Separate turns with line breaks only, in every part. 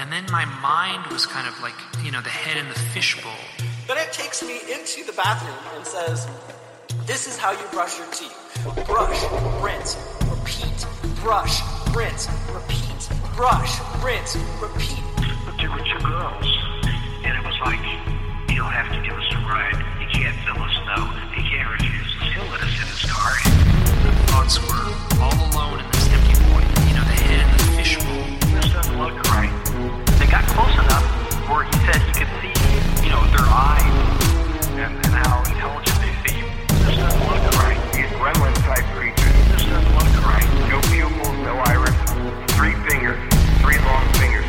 and then my mind was kind of like you know the head in the fishbowl
Then it takes me into the bathroom and says, This is how you brush your teeth. Brush, rinse, repeat. Brush, rinse, repeat. Brush, rinse, repeat.
But there were two girls, and it was like, you'll have to give us a ride. You can't fill us no. You can't refuse us. He'll let us in his car.
the thoughts were all alone in this empty void you know the head in the fishbowl
This doesn't look right. They got close enough where he said he could see, you know, their eyes and, and how intelligent they seem. This doesn't look right. These gremlin type creatures. This doesn't look right. No pupils, no iris, three fingers, three long fingers.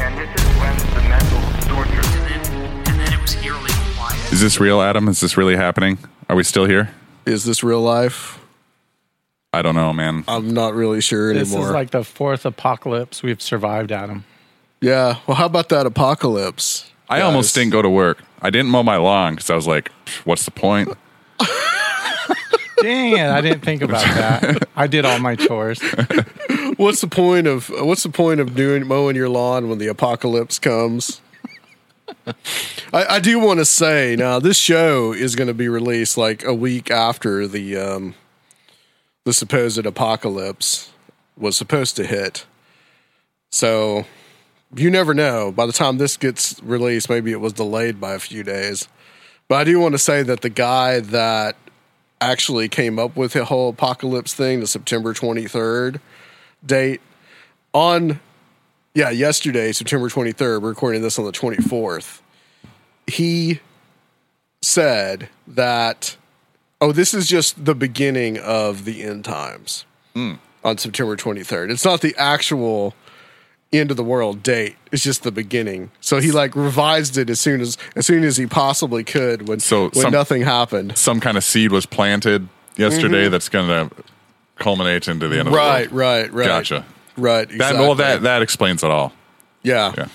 And this is when the mental torture.
and then and then it was eerily quiet
Is this real, Adam? Is this really happening? Are we still here?
Is this real life?
I don't know, man.
I'm not really sure anymore.
This
anymore.
is like the fourth apocalypse we've survived, Adam.
Yeah. Well, how about that apocalypse?
I almost didn't go to work. I didn't mow my lawn because I was like, what's the point?
Dang it! I didn't think about that. I did all my chores.
What's the point of What's the point of doing mowing your lawn when the apocalypse comes? I, I do want to say now this show is going to be released like a week after the um, the supposed apocalypse was supposed to hit. So you never know. By the time this gets released, maybe it was delayed by a few days. But I do want to say that the guy that actually came up with the whole apocalypse thing, the September 23rd date, on, yeah, yesterday, September 23rd, we're recording this on the 24th, he said that, oh, this is just the beginning of the end times hmm. on September 23rd. It's not the actual end of the world date. It's just the beginning. So he like revised it as soon as as soon as he possibly could when
So
when
some-
nothing happened.
Some kind of seed was planted yesterday that's going to culminate into the end of
Mm-hmm. Right,
the world.
right, right. Right.
Gotcha.
Right.
That, well, that, that explains it all.
yeah.
Yeah.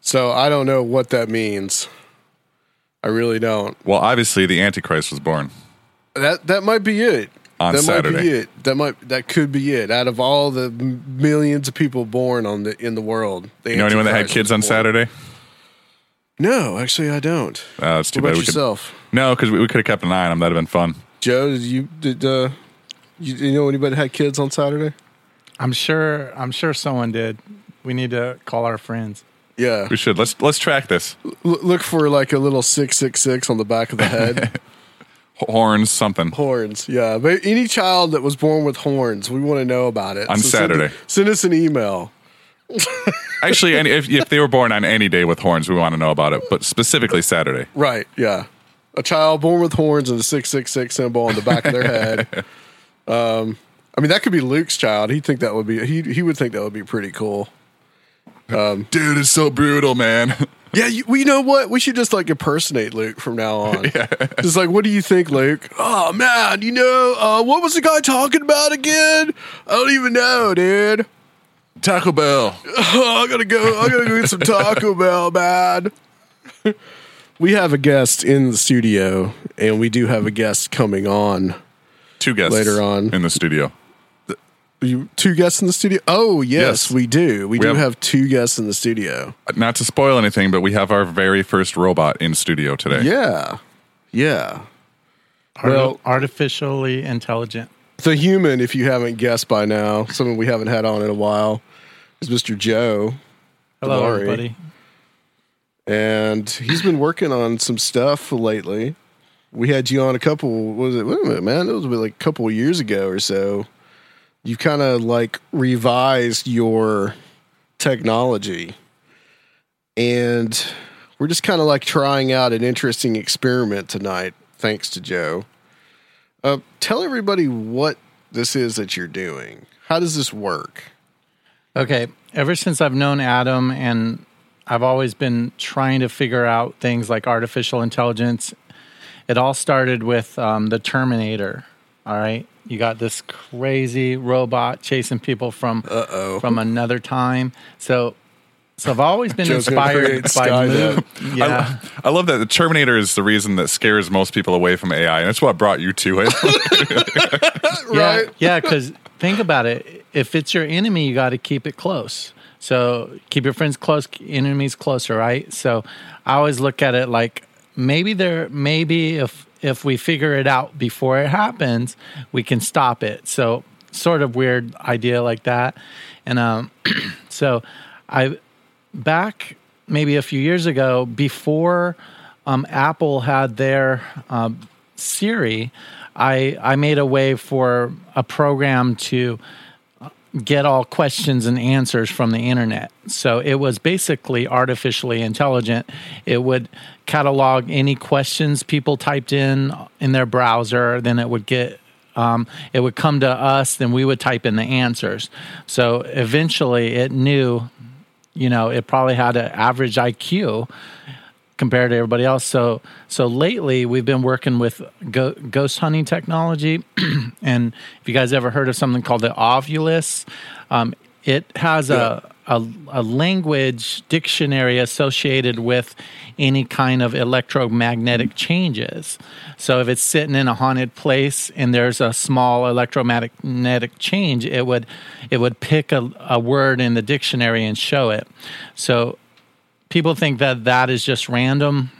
So I don't know what that means. I really don't.
Well, obviously, the Antichrist was born.
That that might be it.
On
that might be it. That might that could be it. Out of all the millions of people born on the in the world, the
You know anyone that had kids on
born.
Saturday?
No, actually, I don't.
Uh, it's too
what
bad.
about
We could,
yourself,
no, because we, we could have kept an eye on them. That'd have been fun.
Joe? Did you did uh, you, you know anybody that had kids on Saturday?
I'm sure. I'm sure someone did. We need to call our friends.
Yeah,
We should let's let's track this
L- look for like a little six six six on the back of the head.
horns something.
horns, yeah. But any child that was born with horns, we want to know about it
On
send-
Saturday.
send us an email.
Actually, any, if, if they were born on any day with horns, we want to know about it, but specifically Saturday.
Right. Yeah. A child born with horns and a six six six symbol on the back of their head. Um, I mean, that could be Luke's child. He'd think that would be he he would think that would be pretty cool.
Dude, it's so brutal, man.
Yeah, you, well, you know what? We should just like impersonate Luke from now on. Just like, what do you think, Luke? Oh man, you know, uh, what was the guy talking about again? I don't even know, dude.
Taco Bell.
Oh, I gotta go. I gotta go get some Taco Bell, man. We have a guest in the studio, and we do have a guest coming on.
Two guests
Later on.
in the studio.
You, two guests in the studio? Oh, yes,
Yes.
we do. We,
We
do
have-
have, two guests in the studio.
Uh, not to spoil anything, but we have our very first robot in studio today.
Yeah, yeah.
Arti-
Well-
artificially intelligent.
The human, if you haven't guessed by now, someone we haven't had on in a while, is Mr. Joe.
Hello,
Devari.
everybody.
and he's been working on some stuff lately. We had you on a couple. what Was it? Wait a minute, man. It was like a couple of years ago or so. You kind of like revised your technology, and we're just kind of like trying out an interesting experiment tonight. Thanks to Joe. Uh, tell everybody what this is that you're doing. How does this work?
Okay. Ever since I've known Adam and I've always been trying to figure out things like artificial intelligence, it all started with um, the Terminator. All right. You got this crazy robot chasing people from Uh-oh. from another time. So so I've always been
Joe's
inspired by
Skynet.
yeah.
I love that the Terminator is the reason that scares most people away from AI, and it's what brought you to it.
Yeah, yeah. Because think about it. If it's your enemy, you got to keep it close. So keep your friends close, enemies closer, right? So I always look at it like maybe there, maybe if if we figure it out before it happens, we can stop it. So sort of weird idea like that, and um, so I back maybe a few years ago before um, Apple had their um, Siri, I I made a way for a program to get all questions and answers from the internet. So it was basically artificially intelligent. It would catalog any questions people typed in in their browser, then it would get um, it would come to us, then we would type in the answers. So eventually it knew, you know, it probably had an average IQ compared to everybody else. So so lately we've been working with go, ghost hunting technology, and if you guys ever heard of something called the Ovilus, um, it has a, a a language dictionary associated with any kind of electromagnetic changes. So if it's sitting in a haunted place and there's a small electromagnetic change, it would it would pick a, a word in the dictionary and show it. So people think that that is just random.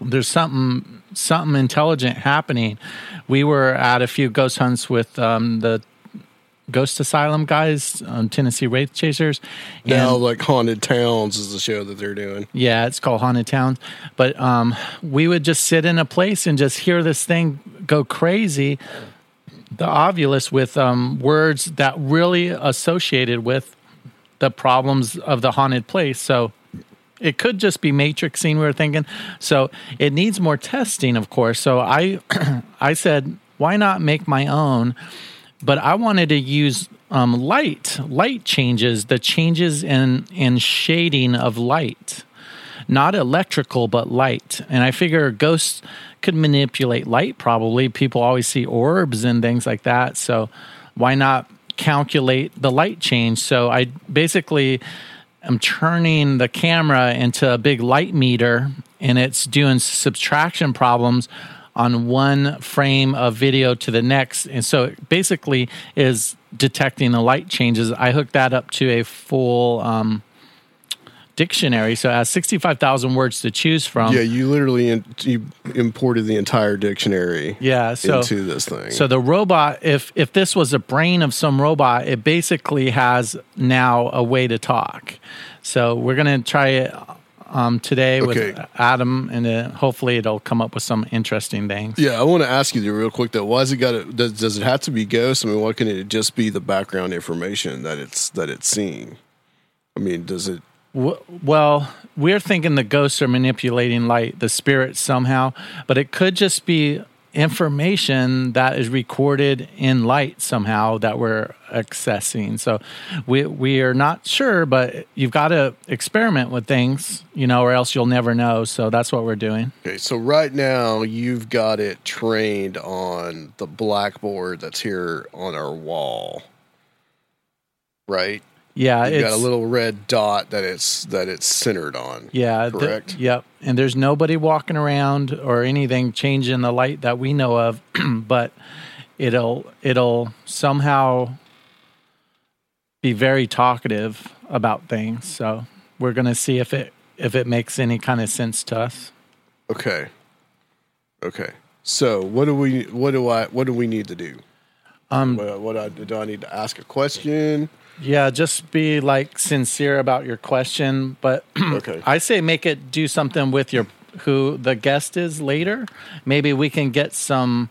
There's something something intelligent happening. We were at a few ghost hunts with um, the Ghost Asylum guys, um, Tennessee Wraith Chasers. and-
Now, like Haunted Towns is the show that they're doing.
yeah, it's called Haunted Towns. But um, we would just sit in a place and just hear this thing go crazy. The ovilus with um, words that really associated with the problems of the haunted place. So it could just be matrixing. We were thinking. So it needs more testing, of course. So I, I said, why not make my own? But I wanted to use um, light, light changes, the changes in in shading of light, not electrical but light. And I figure ghosts could manipulate light. Probably people always see orbs and things like that. So why not calculate the light change? So I basically am turning the camera into a big light meter and it's doing subtraction problems on one frame of video to the next. And so it basically is detecting the light changes. I hooked that up to a full um, dictionary. So it has 65,000 words to choose from.
Yeah, you literally in, you imported the entire dictionary
Yeah, so
into this thing.
So the robot, if if this was a brain of some robot, it basically has now a way to talk. So we're gonna try it um, today
Okay.
with Adam, and hopefully it'll come up with some interesting things.
yeah, I want to ask you real quick though. Why has it got to? Does, does it have to be ghosts? I mean, why can it just be the background information that it's that it's seeing? I mean, does it?
Well, we're thinking the ghosts are manipulating light, the spirits somehow, but it could just be information that is recorded in light somehow that we're accessing. So we we are not sure, but you've got to experiment with things, you know, or else you'll never know. So that's what we're doing.
Okay, so right now you've got it trained on the blackboard that's here on our wall, right?
Yeah,
You've
it's
got a little red dot that it's that it's centered on.
Yeah, the-
correct.
yep. And there's nobody walking around or anything changing the light that we know of, but it'll it'll somehow be very talkative about things. So we're gonna see if it if it makes any kind of sense to us.
Okay. Okay. So what do we? What do I? What do we need to do?
Um,
What, what I, do I need to ask a question?
Yeah, just be like sincere about your question, but
Okay.
I say make it do something with your who the guest is later. Maybe we can get some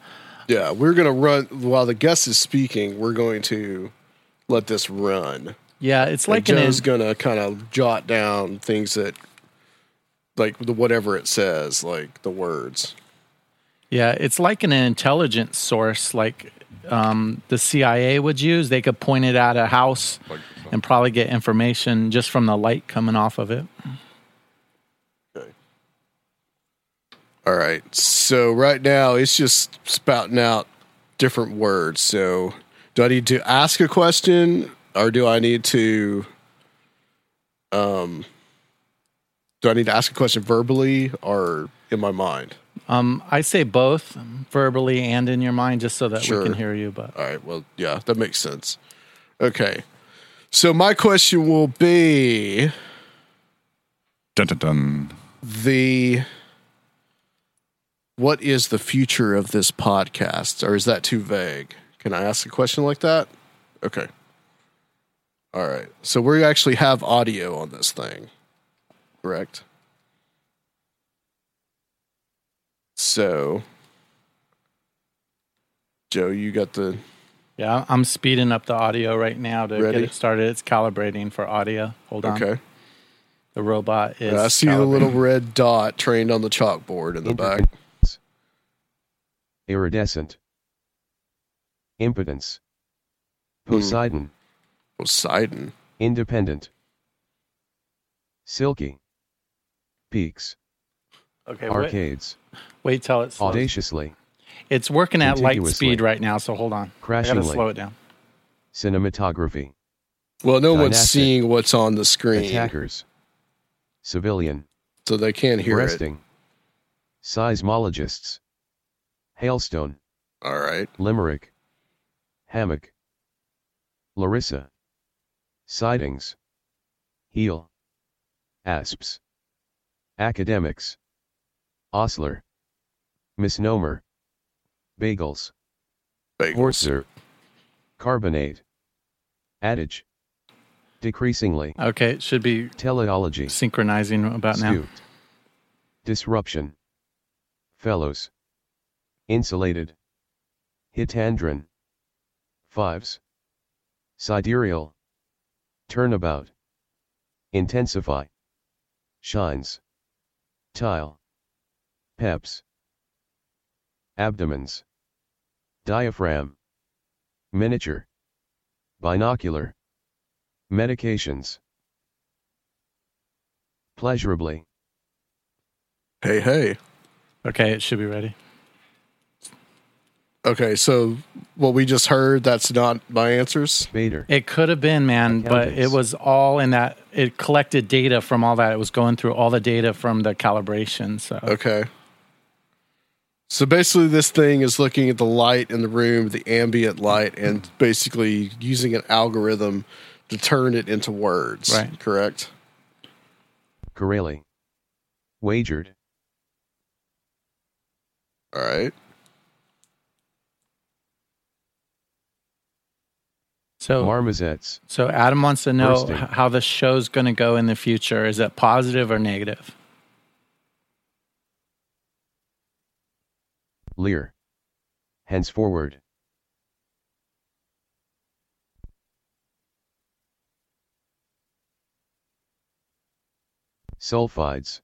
Yeah, we're gonna run while the guest is speaking. We're going to let this run.
yeah, it's
Like
like an
Joe's gonna kind of jot down things that, like the whatever it says, like the words.
Yeah, it's like an intelligence source, like um, the CIA would use. They could point it at a house and probably get information just from the light coming off of it.
Okay. All right. So right now it's just spouting out different words. So do I need to ask a question or do I need to um do I need to ask a question verbally or in my mind?
Um, I say both verbally and in your mind, just so that
Sure.
we can hear you. But
All right. Well, yeah, that makes sense. Okay. So my question will be
Dun, dun, dun.
the what is the future of this podcast or is that too vague can i ask a question like that okay all right so we actually have audio on this thing correct so joe you got the
yeah, I'm speeding up the audio right now to
Ready?
get it started. It's calibrating for audio. Hold on.
okay
The robot is.
i see the little red dot trained on the chalkboard in the back
Iridescent. Impotence.
Hmm.
Poseidon.
poseidon
Independent. Silky. Peaks.
Okay,
Arcades.
wait till it slows.
Audaciously.
It's working at light speed right now, so hold on. I gotta
Crashingly.
slow it down.
Cinematography.
well no one's seeing what's on the screen
Attackers. Civilian.
so they can't hear it
Breasting. Seismologists. Hailstone.
all right
Limerick. Hammock. Larissa. Sightings. Heel. Asps. Academics. Osler. Misnomer. Bagels.
Bagels.
Horser. Carbonate. Adage. Decreasingly.
Okay, it should be
Teleology.
synchronizing about now.
Disruption. Fellows. Insulated. Hitandron. Fives. Sidereal. Turnabout. Intensify. Shines. Tile. Peps. Abdomens. Diaphragm. Miniature. Binocular. Medications. Pleasurably.
Hey, hey.
Okay, it should be ready.
Okay, so what we just heard, that's not my answers.
Vader.
It could have been, man, but it was all in that. It collected data from all that. It was going through all the data from the calibration. So
Okay. So basically, this thing is looking at the light in the room, the ambient light, and basically using an algorithm to turn it into words.
Right.
Correct.
Corelli. Wagered.
All right.
so
Marmozets.
so Adam wants to know
Bursting.
h- how the show's going to go in the future. Is it positive or negative?
Lear. Henceforward. Sulfides.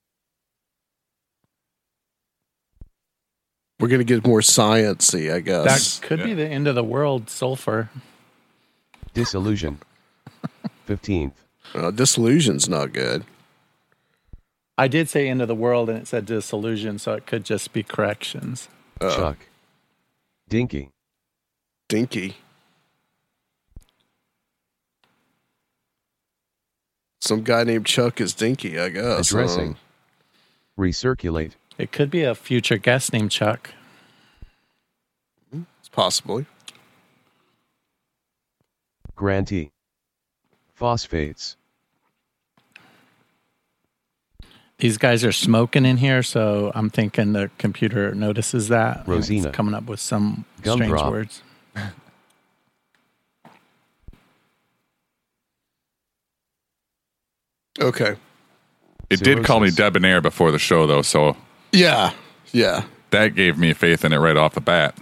We're gonna get more sciency, I guess.
That could be the end of the world. Sulfur.
Disillusion. 15th.
Uh, disillusion's not good.
I did say end of the world, and it said disillusion, so it could just be corrections.
Chuck. Dinky.
Dinky. Some guy named Chuck is Dinky, I guess.
Addressing.
Um,
Recirculate.
It could be a future guest named Chuck.
it's possibly.
Grantee. Phosphates.
These guys are smoking in here, so I'm thinking the computer notices that. and it's
Rosina.
coming up with some strange words.
Okay.
It did call me
Cirrhosis.
debonair before the show, though, so
Yeah. Yeah.
that gave me faith in it right off the bat.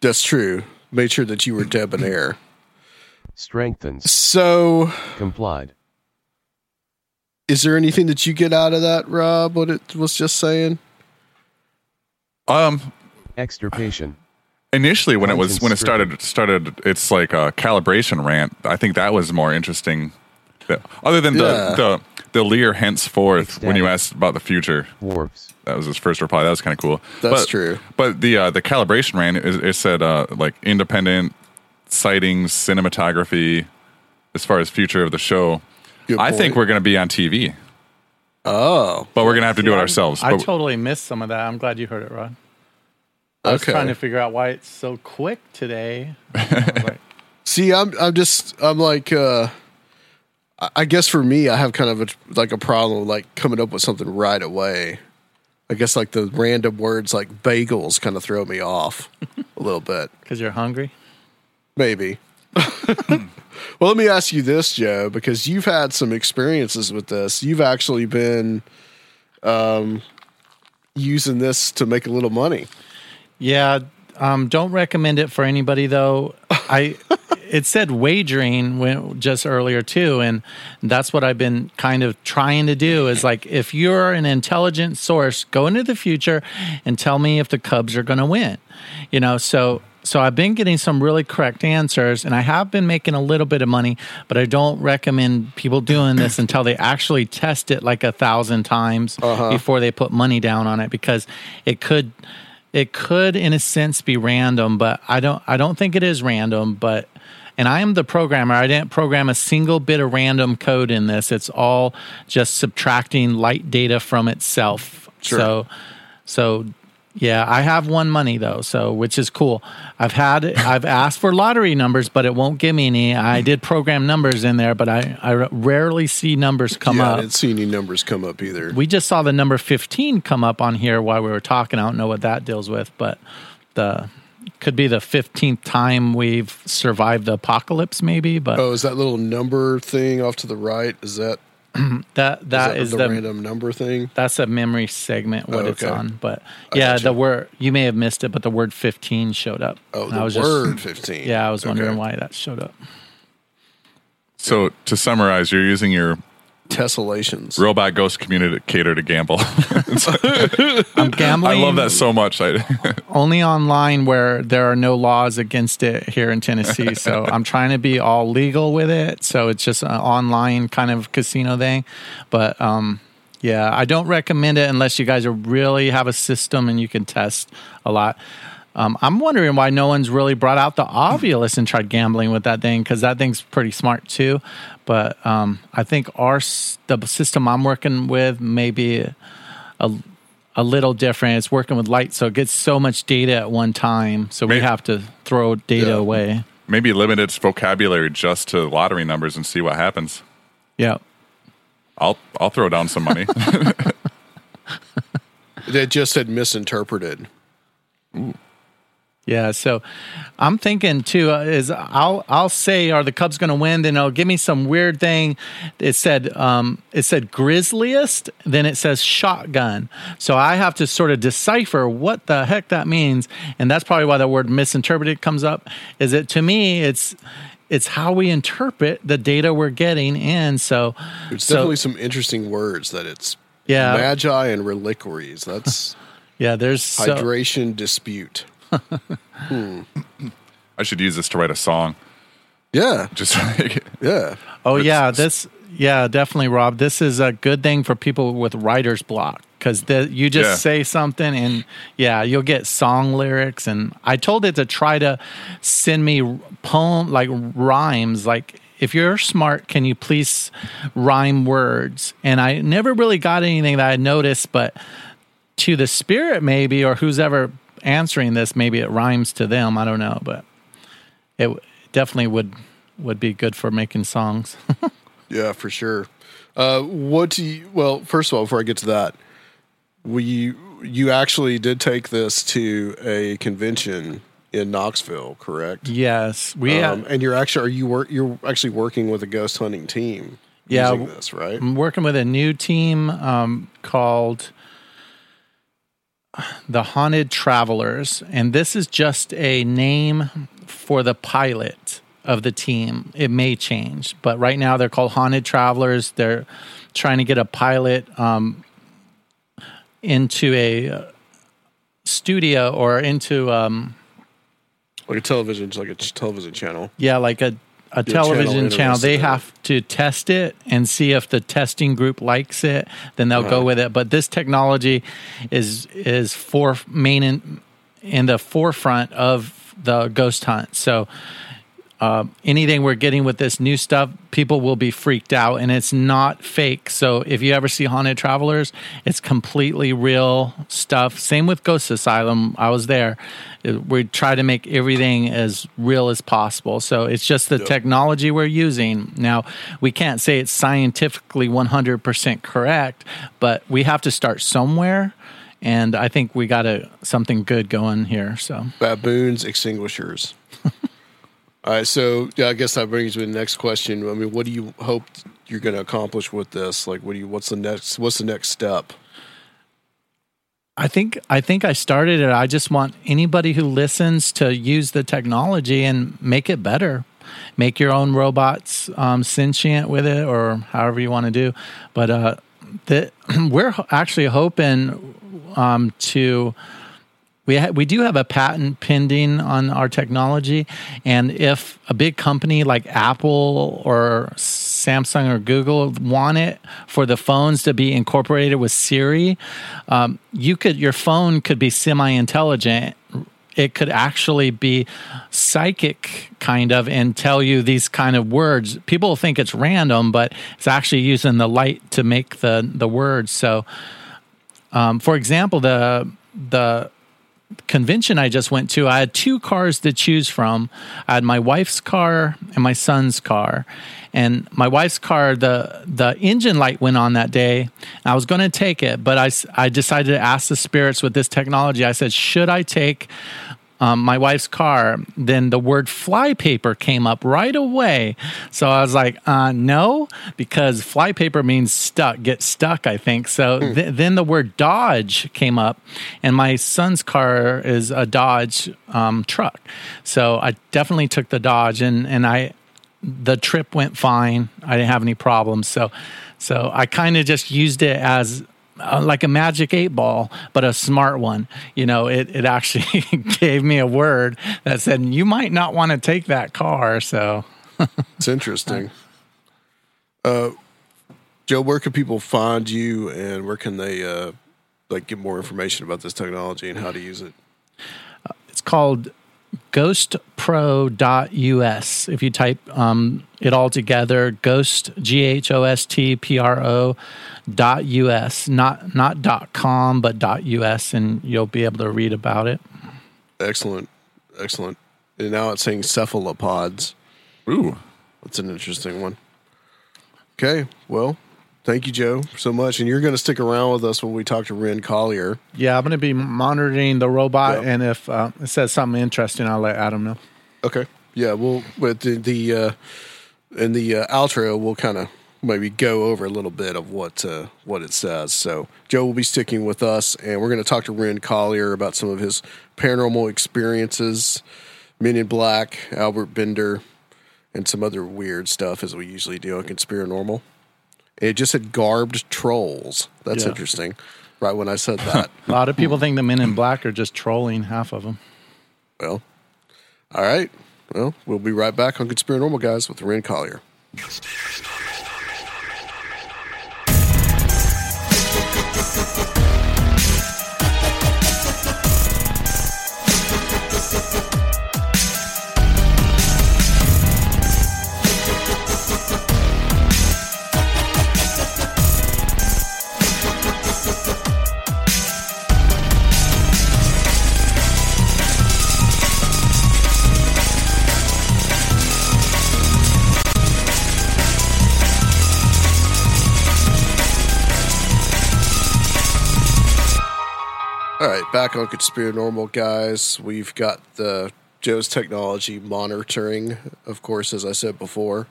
That's true. Made sure that you were debonair.
Strengthens.
So,
Complied.
Is there anything that you get out of that, Rob? What it was just saying?
Um,
Extirpation.
initially when it was when it started started its like a calibration rant. I think that was more interesting. That- Other than the
Yeah.
the the Lear henceforth when you asked about the future,
Wharfs.
that was his first reply. That was kind of cool.
That's
But-
true.
But the uh, the calibration rant it, it said uh, like independent sightings, cinematography, as far as future of the show.
Good
I think we're going to be on TV,
Oh,
but we're going to have to do it ourselves.
I
But-
totally missed some of that. I'm glad you heard it, Rod. I was
Okay.
trying to figure out why it's so quick today. I was like,
See, I'm I'm just I'm like uh I- I guess for me I have kind of a, like a problem with like coming up with something right away. I guess like the random words like bagels kind of throw me off a little bit.
Because you're hungry?
Maybe. well, let me ask you this, Joe, because you've had some experiences with this. You've actually been um using this to make a little money.
Yeah. Um, don't recommend it for anybody though. I it said wagering when, just earlier too, and that's what I've been kind of trying to do. Is like if you're an intelligent source, go into the future and tell me if the Cubs are going to win. You know, so so I've been getting some really correct answers, and I have been making a little bit of money, but I don't recommend people doing this until they actually test it like a thousand times uh-huh. before they put money down on it because it could it could in a sense be random but i don't i don't think it is random but and i am the programmer. I didn't program a single bit of random code in this. It's all just subtracting light data from itself. So so yeah i have won money though so which is cool i've had i've asked for lottery numbers but it won't give me any i did program numbers in there but i i rarely see numbers come
yeah,
up
I didn't see any numbers come up either.
we just saw the number 15 come up on here while we were talking. I don't know what that deals with, but the could be the 15th time we've survived the apocalypse maybe, but
oh, is that little number thing off to the right? Is that
that that
is
is
that
the,
the random number thing?
that's a memory segment what
Oh,
it's on. But yeah, the word you may have missed it, but the word 15 showed up.
Oh,
And
the
I was
word
just,
15.
Yeah, I was wondering
Okay.
why that showed up.
so to summarize, you're using your
Tessellations.
robot ghost communicator to gamble.
I'm gambling.
I love that so much. I,
only online where there are no laws against it here in Tennessee. So I'm trying to be all legal with it. So it's just an online kind of casino thing. But um, yeah, I don't recommend it unless you guys are really have a system and you can test a lot. Um, I'm wondering why no one's really brought out the Ovilus and tried gambling with that thing because that thing's pretty smart too. But um, I think our the system I'm working with may be a a little different. It's working with light, so it gets so much data at one time. So we have to throw data
Yeah.
away.
maybe limit its vocabulary just to lottery numbers and see what happens.
Yeah.
I'll I'll throw down some money.
They just said misinterpreted.
Yeah, so I'm thinking too uh, is I'll I'll say are the Cubs going to win? Then it'll give me some weird thing. It said um, it said grisliest, then it says shotgun. So I have to sort of decipher what the heck that means, and that's probably why the word misinterpreted comes up. Is it to me? It's it's how we interpret the data we're getting and So,
There's
so
definitely some interesting words that it's
Yeah.
magi and reliquaries. That's
yeah, there's so,
hydration dispute.
I should use this to write a song.
Yeah,
Just like,
yeah.
Oh
It's-
yeah, this yeah definitely, Rob. This is a good thing for people with writer's block because you just
Yeah.
say something and yeah, you'll get song lyrics. And I told it to try to send me poem like rhymes. Like if you're smart, can you please rhyme words? And I never really got anything that I noticed, but to the spirit maybe or who's ever answering this, maybe it rhymes to them. I don't know, but it definitely would would be good for making songs.
Yeah, for sure. Uh, what do you? Well, first of all, before I get to that, we you actually did take this to a convention in Knoxville, correct?
yes, we
Um, and you're actually are you work you're actually working with a ghost hunting team
Yeah,
using this, right?
I'm working with a new team um, called the Haunted Travelers, and this is just a name for the pilot of the team. It may change, but right now they're called Haunted Travelers. They're trying to get a pilot um, into a uh, studio or into um,
Like a television, like a television channel.
yeah, like a a television channel.
interested
They have to test it and see if the testing group likes it. Then they'll
Uh-huh.
go with it. But this technology is is for main in, in the forefront of the ghost hunt. So. Uh, anything we're getting with this new stuff, people will be freaked out, and it's not fake. So if you ever see haunted travelers, it's completely real stuff. Same with Ghost Asylum. I was there. We try to make everything as real as possible. So it's just the technology we're using. Now we can't say it's scientifically 100% correct, but we have to start somewhere. And I think we got a something good going here. So
Baboons, extinguishers. All right, so yeah, I guess that brings me to the next question. I mean, what do you hope you're going to accomplish with this? Like, what do you? What's the next? What's the next step?
I think I think I started it. I just want anybody who listens to use the technology and make it better. Make your own robots um, sentient with it, or however you want to do. But uh, the, we're actually hoping um, to. We ha- we do have a patent pending on our technology, and if a big company like Apple or Samsung or Google want it for the phones to be incorporated with Siri, um, you could your phone could be semi-intelligent. It could actually be psychic, kind of, and tell you these kind of words. People think it's random, but it's actually using the light to make the the words. So, um, for example, the the convention I just went to, I had two cars to choose from. I had my wife's car and my son's car. And my wife's car, the the engine light went on that day. I was going to take it, but I, I decided to ask the spirits with this technology. I said, should I take um, my wife's car? Then the word flypaper came up right away. So I was like, uh, no, because flypaper means stuck, get stuck, I think. So th- then the word Dodge came up, and my son's car is a Dodge um, truck. So I definitely took the Dodge, and, and I the trip went fine. I didn't have any problems. So, so I kind of just used it as uh, like a magic eight ball, but a smart one. You know, it it actually gave me a word that said you might not want to take that car. So,
It's interesting. Uh, Joe, where can people find you, and where can they uh, like get more information about this technology and how to use it?
it's called ghostpro.us. If you type um, it all together, ghost, G H O S T P R O Dot us, not, not dot com, but dot US, and you'll be able to read about it.
Excellent, excellent. And now it's saying cephalopods.
ooh,
That's an interesting one. Okay, well, thank you, Joe, so much. And you're going to stick around with us when we talk to Ren Collier.
Yeah, I'm going to be monitoring the robot,
Yeah.
and if uh, it says something interesting, I'll let Adam know.
Okay. Yeah, we'll with the, the uh in the uh, outro we'll kind of maybe go over a little bit of what uh what it says. So Joe will be sticking with us and we're going to talk to Ren Collier about some of his paranormal experiences, Men in Black, Albert Bender, and some other weird stuff as we usually do on Conspiranormal. It just said garbed trolls. That's
Yeah.
interesting. Right when I said that.
A lot of people think the men in black are just trolling half of them.
well, all right. Well, we'll be right back on Conspiranormal, guys, with Ren Collier. All right, back on Conspiranormal, guys. We've got the Joe's Technology monitoring, of course, as I said before.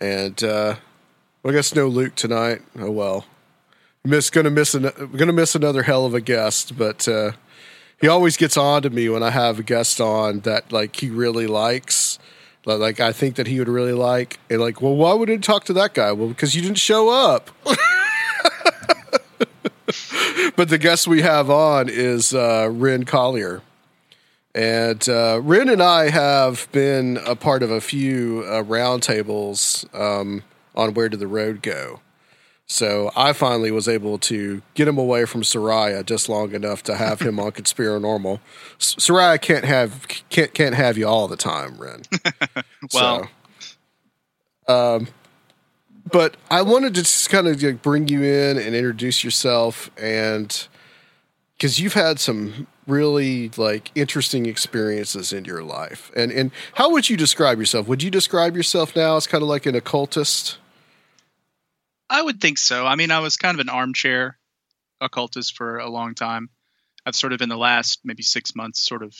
And uh, I guess no Luke tonight. Oh well, miss gonna miss an, gonna miss another hell of a guest, but uh, he always gets on to me when I have a guest on that like he really likes. Like, I think that he would really like, and like, well, why would I talk to that guy? Well, because you didn't show up. but the guest we have on is uh, Ren Collier. And uh, Ren and I have been a part of a few uh, roundtables um, on Where Did the Road Go. So I finally was able to get him away from Seriah just long enough to have him on Conspiranormal. S- Seriah can't have can't can't have you all the time, Ren.
Well-
so, um, but I wanted to just kind of like, bring you in and introduce yourself, and because you've had some really like interesting experiences in your life, and and how would you describe yourself? Would you describe yourself now as kind of like an occultist?
I would think so. I mean, I was kind of an armchair occultist for a long time. I've sort of in the last maybe six months sort of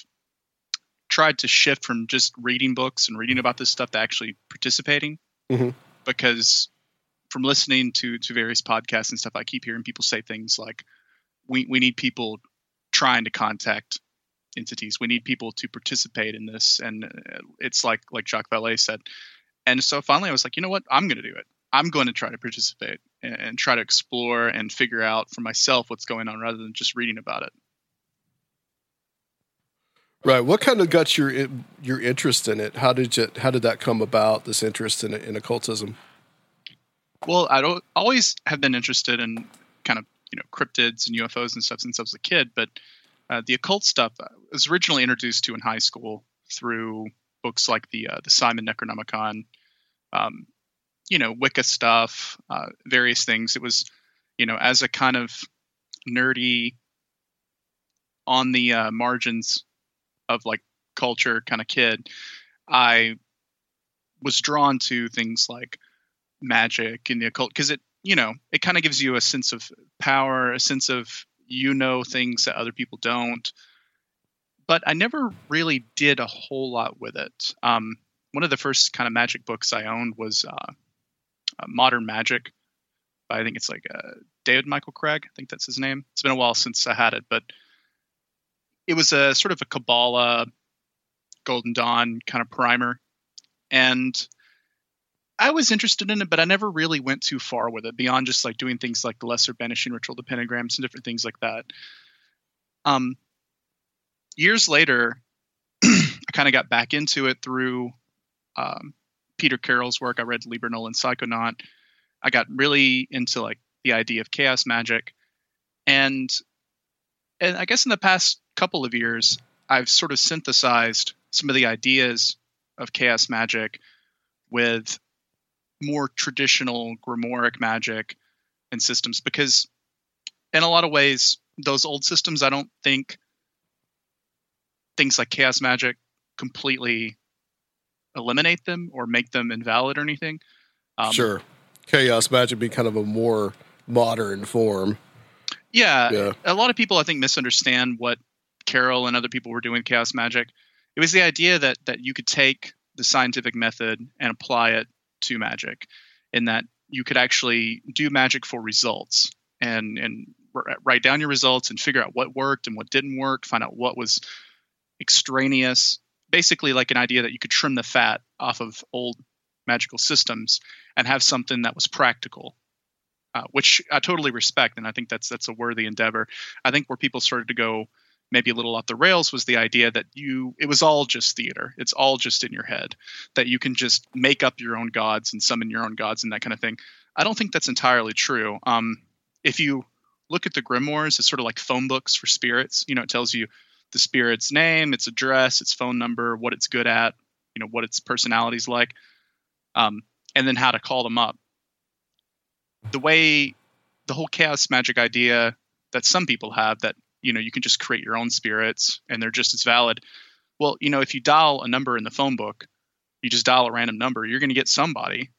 tried to shift from just reading books and reading about this stuff to actually participating.
Mhm.
Because from listening to to various podcasts and stuff, I keep hearing people say things like, "We we need people trying to contact entities. We need people to participate in this." And uh, it's like like Jacques Vallée said. And so finally, I was like, you know what? I'm going to do it. I'm going to try to participate and, and try to explore and figure out for myself what's going on rather than just reading about it.
Right. What kind of got your your interest in it? How did you how did that come about? This interest in in occultism.
Well, I always have been interested in kind of you know cryptids and UFOs and stuff since I was a kid, but uh, the occult stuff I was originally introduced to in high school through books like the uh, the Simon Necronomicon, um, you know Wicca stuff, uh, various things. It was you know as a kind of nerdy on the uh, margins of like culture kind of kid, I was drawn to things like magic and the occult because it you know it kind of gives you a sense of power a sense of you know things that other people don't. But i never really did a whole lot with it. Um, one of the first kind of magic books i owned was uh, uh, modern magic by i think it's like uh, david michael kraig i think that's his name. It's been a while since i had it but it was a sort of a kabbalah golden dawn kind of primer. And I was interested in it, but I never really went too far with it beyond just like doing things like the lesser banishing ritual, the pentagrams, and different things like that. Um, years later, I kind of got back into it through um, Peter Carroll's work. I read Liber Null and Psychonaut. I got really into like the idea of chaos magic, and and I guess in the past couple of years, I've sort of synthesized some of the ideas of chaos magic with more traditional grimoire magic and systems because in a lot of ways those old systems i don't think things like chaos magic completely eliminate them or make them invalid or anything um,
sure. Chaos magic being kind of a more modern form.
yeah,
Yeah.
a lot of people i think misunderstand what carroll and other people were doing with chaos magic it was the idea that that you could take the scientific method and apply it to magic in that you could actually do magic for results and and write down your results and figure out what worked and what didn't work find out what was extraneous basically like an idea that you could trim the fat off of old magical systems and have something that was practical, uh, which I totally respect, and I think that's that's a worthy endeavor. I think where people started to go maybe a little off the rails was the idea that you it was all just theater. It's all just in your head that you can just make up your own gods and summon your own gods and that kind of thing. I don't think that's entirely true. Um, if you look at the grimoires it's sort of like phone books for spirits. You know it tells you the spirit's name its address its phone number what it's good at you know what its personality's like um, and then how to call them up. The way the whole chaos magic idea that some people have that you know you can just create your own spirits and they're just as valid. Well you know if you dial a number in the phone book you just dial a random number you're going to get somebody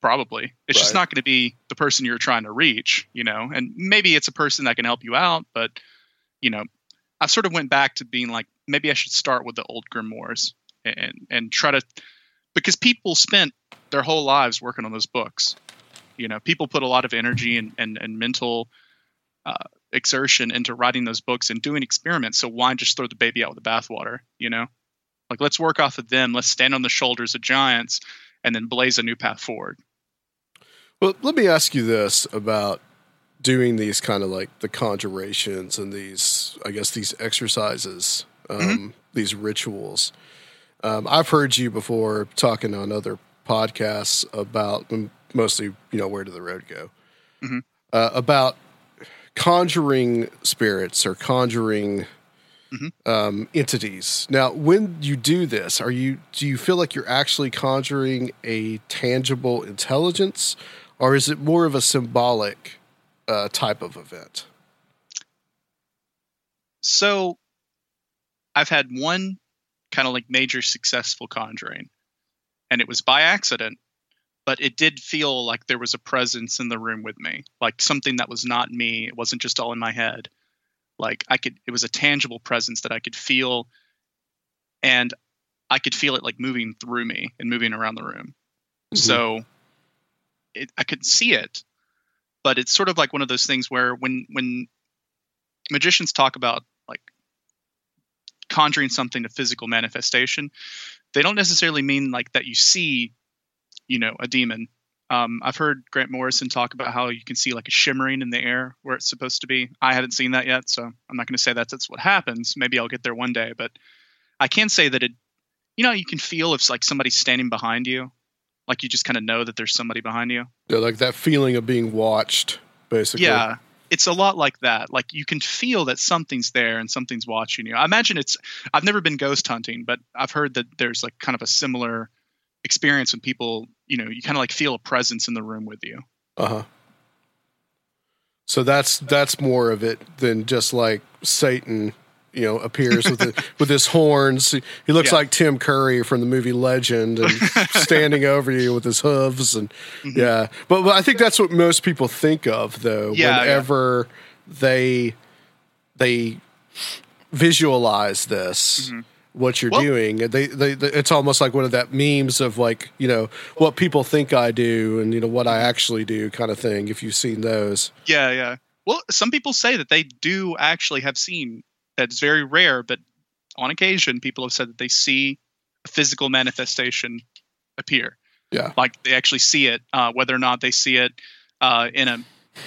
probably. It's right. just not going to be the person you're trying to reach you know and maybe it's a person that can help you out but you know i sort of went back to being like maybe i should start with the old grimoires and and try to because people spent their whole lives working on those books. You know people put a lot of energy and and, and mental uh, exertion into writing those books and doing experiments. So why just throw the baby out with the bathwater? You know, like let's work off of them. Let's stand on the shoulders of giants and then blaze a new path forward.
Well, let me ask you this about doing these kind of like the conjurations and these, I guess, these exercises, um, mm-hmm. these rituals. Um, I've heard you before talking on other podcasts about mostly, you know, where did the road go? Mm-hmm. Uh, about conjuring spirits or conjuring mm-hmm. um, entities. Now, when you do this, are you do you feel like you're actually conjuring a tangible intelligence, or is it more of a symbolic uh, type of event?
So, I've had one kind of like major successful conjuring, and it was by accident but it did feel like there was a presence in the room with me, like something that was not me. It wasn't just all in my head. Like I could, it was a tangible presence that I could feel, and I could feel it like moving through me and moving around the room. Mm-hmm. So it, I could see it, but it's sort of like one of those things where when when magicians talk about like conjuring something to physical manifestation, they don't necessarily mean like that you see you know a demon. Um, I've heard Grant Morrison talk about how you can see like a shimmering in the air where it's supposed to be. I haven't seen that yet, so I'm not going to say that that's what happens. Maybe I'll get there one day, but I can say that it. You know, you can feel if like somebody's standing behind you, like you just kind of know that there's somebody behind you.
Yeah, like that feeling of being watched, basically.
Yeah, it's a lot like that. Like you can feel that something's there and something's watching you. I imagine it's. I've never been ghost hunting, but I've heard that there's like kind of a similar experience when people, you know, you kind of like feel a presence in the room with you.
Uh huh. So that's that's more of it than just like Satan, you know, appears with the, with his horns. He looks yeah. like Tim Curry from the movie Legend, and standing over you with his hooves, and mm-hmm. yeah. But, but I think that's what most people think of, though. Yeah, whenever yeah. they they visualize this. Mm-hmm what you're well, doing. They, they, they, it's almost like one of that memes of like, you know, what people think I do and, you know, what I actually do kind of thing, if you've seen those.
Yeah, yeah. Well, some people say that they do actually have seen that's very rare, but on occasion, people have said that they see a physical manifestation appear.
Yeah.
Like they actually see it, uh, whether or not they see it uh, in a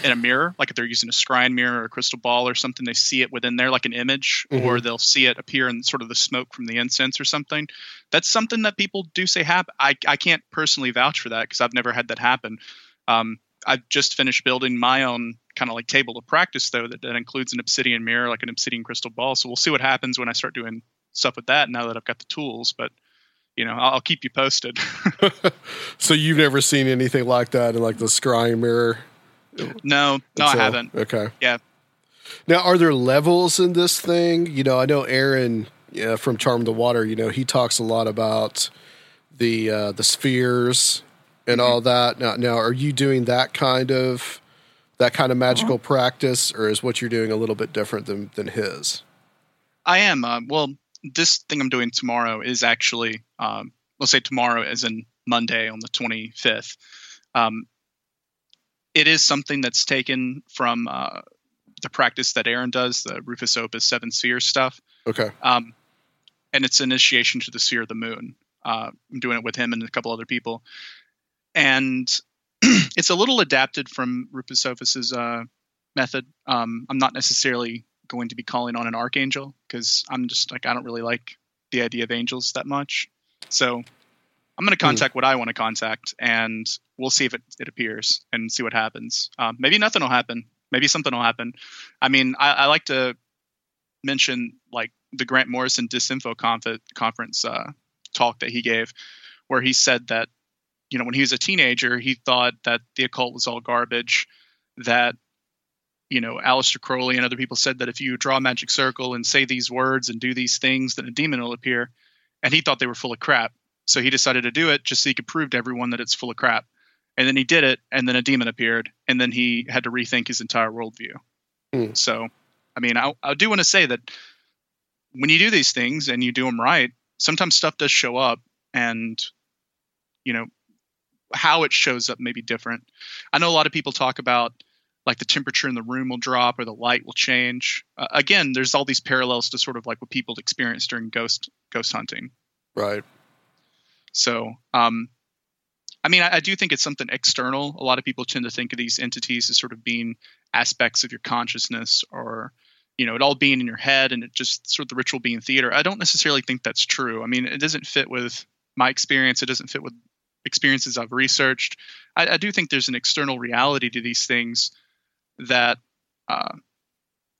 in a mirror, like if they're using a scrying mirror or a crystal ball or something, they see it within there like an image, mm-hmm. or they'll see it appear in sort of the smoke from the incense or something. That's something that people do say happen. I, I can't personally vouch for that because I've never had that happen. Um, I've just finished building my own kind of like table of practice though that, that includes an obsidian mirror, like an obsidian crystal ball. So we'll see what happens when I start doing stuff with that now that I've got the tools. But you know, I'll, I'll keep you posted.
so you've never seen anything like that in like the scrying mirror?
No, no, I haven't.
Okay.
Yeah.
Now, are there levels in this thing? You know, I know Aaron yeah, from Charm the Water. You know, he talks a lot about the uh, the spheres and mm-hmm. all that. Now, now, are you doing that kind of that kind of magical uh-huh. practice, or is what you're doing a little bit different than than his?
I am. Uh, well, this thing I'm doing tomorrow is actually, um, let's say tomorrow, as in Monday on the 25th. Um, it is something that's taken from uh, the practice that Aaron does, the Rufus Opus Seven Spheres stuff.
Okay.
Um, and it's initiation to the sphere of the moon. Uh, I'm doing it with him and a couple other people, and it's a little adapted from Rufus Opus's uh, method. Um, I'm not necessarily going to be calling on an archangel because I'm just like I don't really like the idea of angels that much. So I'm going to contact mm. what I want to contact, and we'll see if it, it appears and see what happens. Um, maybe nothing will happen. Maybe something will happen. I mean, I, I like to mention like the Grant Morrison Disinfo conf- conference uh, talk that he gave, where he said that you know when he was a teenager he thought that the occult was all garbage, that you know Aleister Crowley and other people said that if you draw a magic circle and say these words and do these things, then a demon will appear, and he thought they were full of crap. So he decided to do it just so he could prove to everyone that it's full of crap. And then he did it, and then a demon appeared, and then he had to rethink his entire worldview. Mm. So, I mean, I, I do want to say that when you do these things and you do them right, sometimes stuff does show up, and you know how it shows up may be different. I know a lot of people talk about like the temperature in the room will drop or the light will change. Uh, again, there's all these parallels to sort of like what people experience during ghost ghost hunting.
Right.
So, um, I mean, I, I, do think it's something external. A lot of people tend to think of these entities as sort of being aspects of your consciousness or, you know, it all being in your head and it just sort of the ritual being theater. I don't necessarily think that's true. I mean, it doesn't fit with my experience. It doesn't fit with experiences I've researched. I, I do think there's an external reality to these things that uh,